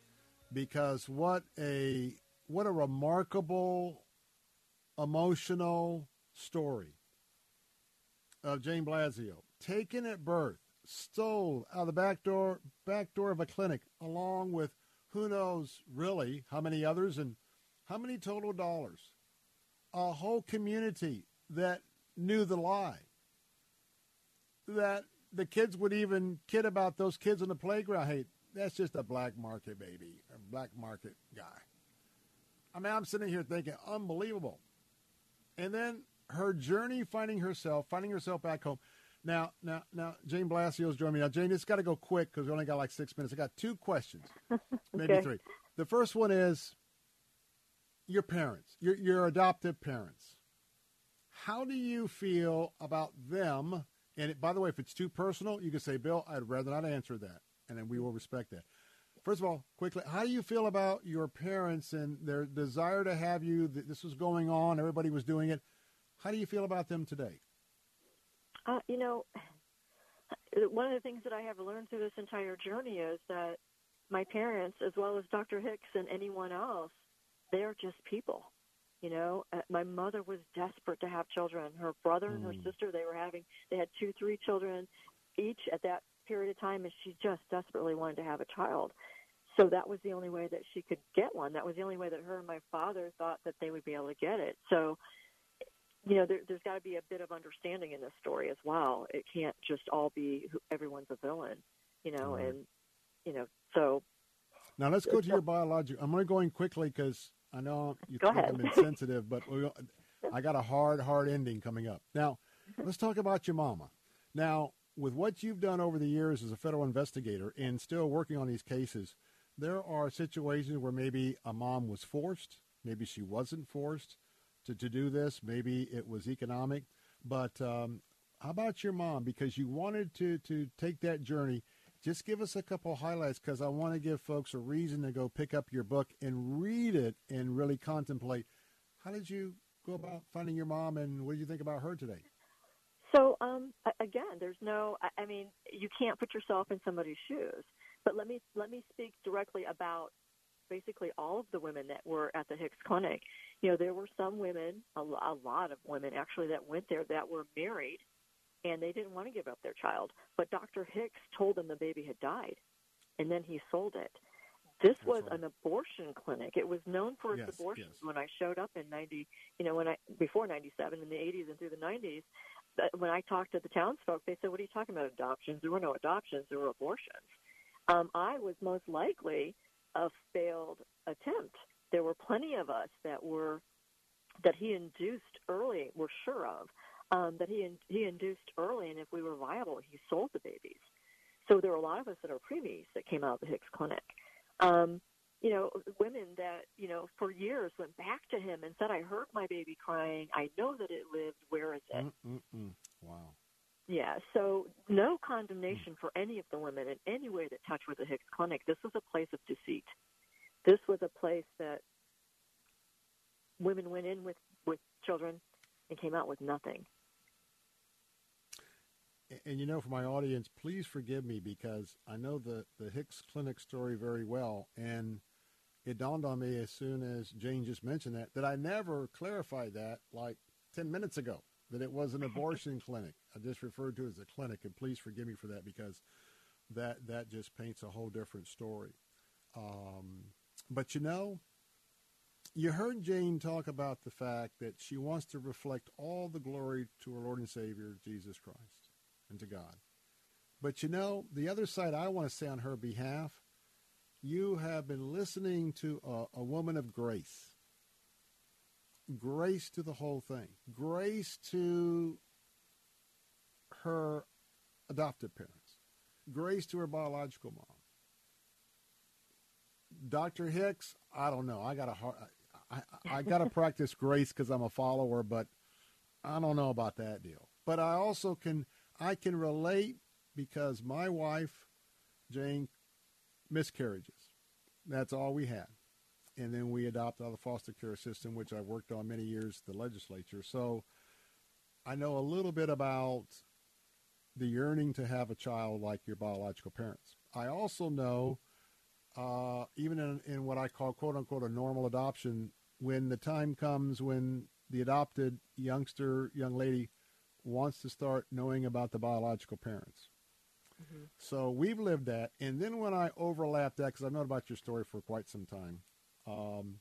because what a what a remarkable, emotional story of Jane Blasio taken at birth, stole out of the back door back door of a clinic, along with who knows really how many others and how many total dollars. A whole community that knew the lie. That the kids would even kid about those kids on the playground. Hey, that's just a black market baby, a black market guy. I mean, I'm sitting here thinking, unbelievable. And then her journey finding herself, finding herself back home. Now, now, now, Jane Blasio's joining me. Now, Jane, it's got to go quick because we only got like six minutes. I got two questions, maybe three. The first one is your parents, your, your adoptive parents. How do you feel about them? And it, by the way, if it's too personal, you can say, Bill, I'd rather not answer that, and then we will respect that. First of all, quickly, how do you feel about your parents and their desire to have you? This was going on, everybody was doing it. How do you feel about them today? Uh, you know, one of the things that I have learned through this entire journey is that my parents, as well as Dr. Hicks and anyone else, they're just people. You know, uh, my mother was desperate to have children. Her brother and her sister, they were having, they had two, three children each at that period of time, and she just desperately wanted to have a child. So that was the only way that she could get one. That was the only way that her and my father thought that they would be able to get it. So, you know, there, there's got to be a bit of understanding in this story as well. It can't just all be who, everyone's a villain, you know, Right. and you know, so Now let's go to your biological. I'm going to go in quickly because I know you Go think ahead. I'm insensitive, but we, I got a hard, hard ending coming up. Now, let's talk about your mama. Now, with what you've done over the years as a federal investigator and still working on these cases, there are situations where maybe a mom was forced, maybe she wasn't forced to, to do this, maybe it was economic. But um, how about your mom? Because you wanted to, to take that journey. Just give us a couple highlights because I want to give folks a reason to go pick up your book and read it and really contemplate. How did you go about finding your mom and what did you think about her today? So um, again, there's no. I- mean, you can't put yourself in somebody's shoes. But let me let me speak directly about basically all of the women that were at the Hicks Clinic. You know, there were some women, a lot of women actually, that went there that were married, and they didn't want to give up their child. But Dr. Hicks told them the baby had died, and then he sold it. This was an abortion clinic. It was known for its Yes, abortions. yes. When I showed up in ninety, you know, when I before ninety seven in the eighties and through the nineties, when I talked to the townsfolk, they said, "What are you talking about adoptions? There were no adoptions. There were abortions." Um, I was most likely a failed attempt. There were plenty of us that were that he induced early. We're sure of um, that he in, he induced early, and if we were viable, he sold the babies. So there were a lot of us that are preemies that came out of the Hicks Clinic. Um, you know, women that you know for years went back to him and said, "I heard my baby crying. I know that it lived. Where is it?" Mm-mm-mm. Wow. Yeah, so no condemnation for any of the women in any way that touched with the Hicks Clinic. This was a place of deceit. This was a place that women went in with, with children and came out with nothing. And, you know, for my audience, please forgive me because I know the, the Hicks Clinic story very well. And it dawned on me as soon as Jane just mentioned that, that I never clarified that like 10 minutes ago, that it was an abortion clinic. I just referred to it as a clinic. And please forgive me for that because that, that just paints a whole different story. Um, but you know, you heard Jane talk about the fact that she wants to reflect all the glory to our Lord and Savior, Jesus Christ, and to God. But you know, the other side I want to say on her behalf, you have been listening to a, a woman of grace. Grace to the whole thing. Grace to her adoptive parents. Grace to her biological mom. Dr. Hicks, I don't know. I got a hard, I, I, I got to practice grace because I'm a follower, but I don't know about that deal. But I also can, I can relate because my wife, Jane, miscarriages. That's all we had. And then we adopted out of the foster care system, which I worked on many years, the legislature. So I know a little bit about the yearning to have a child like your biological parents. I also know, uh, even in, in what I call quote unquote a normal adoption, when the time comes when the adopted youngster, young lady wants to start knowing about the biological parents. So we've lived that. And then when I overlap that, because I've known about your story for quite some time, um,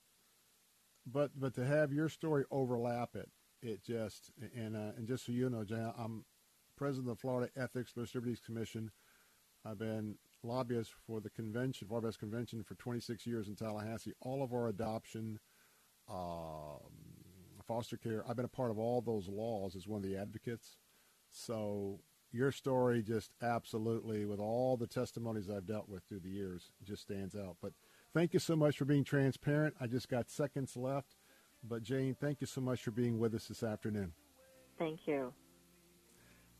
but but to have your story overlap it, it just and uh, and just so you know, Jan, I'm president of the Florida Ethics Liberties Commission. I've been lobbyist for the convention, Florida Baptist Convention, for 26 years in Tallahassee. All of our adoption, um, foster care. I've been a part of all those laws as one of the advocates. So your story just absolutely, with all the testimonies I've dealt with through the years, just stands out. But thank you so much for being transparent. I just got seconds left. But Jane, thank you so much for being with us this afternoon. Thank you.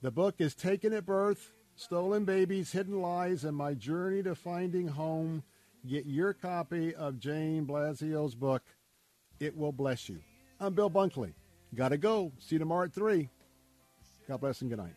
The book is Taken at Birth, Stolen Babies, Hidden Lies, and My Journey to Finding Home. Get your copy of Jane Blasio's book. It will bless you. I'm Bill Bunkley. Gotta go. See you tomorrow at 3. God bless and good night.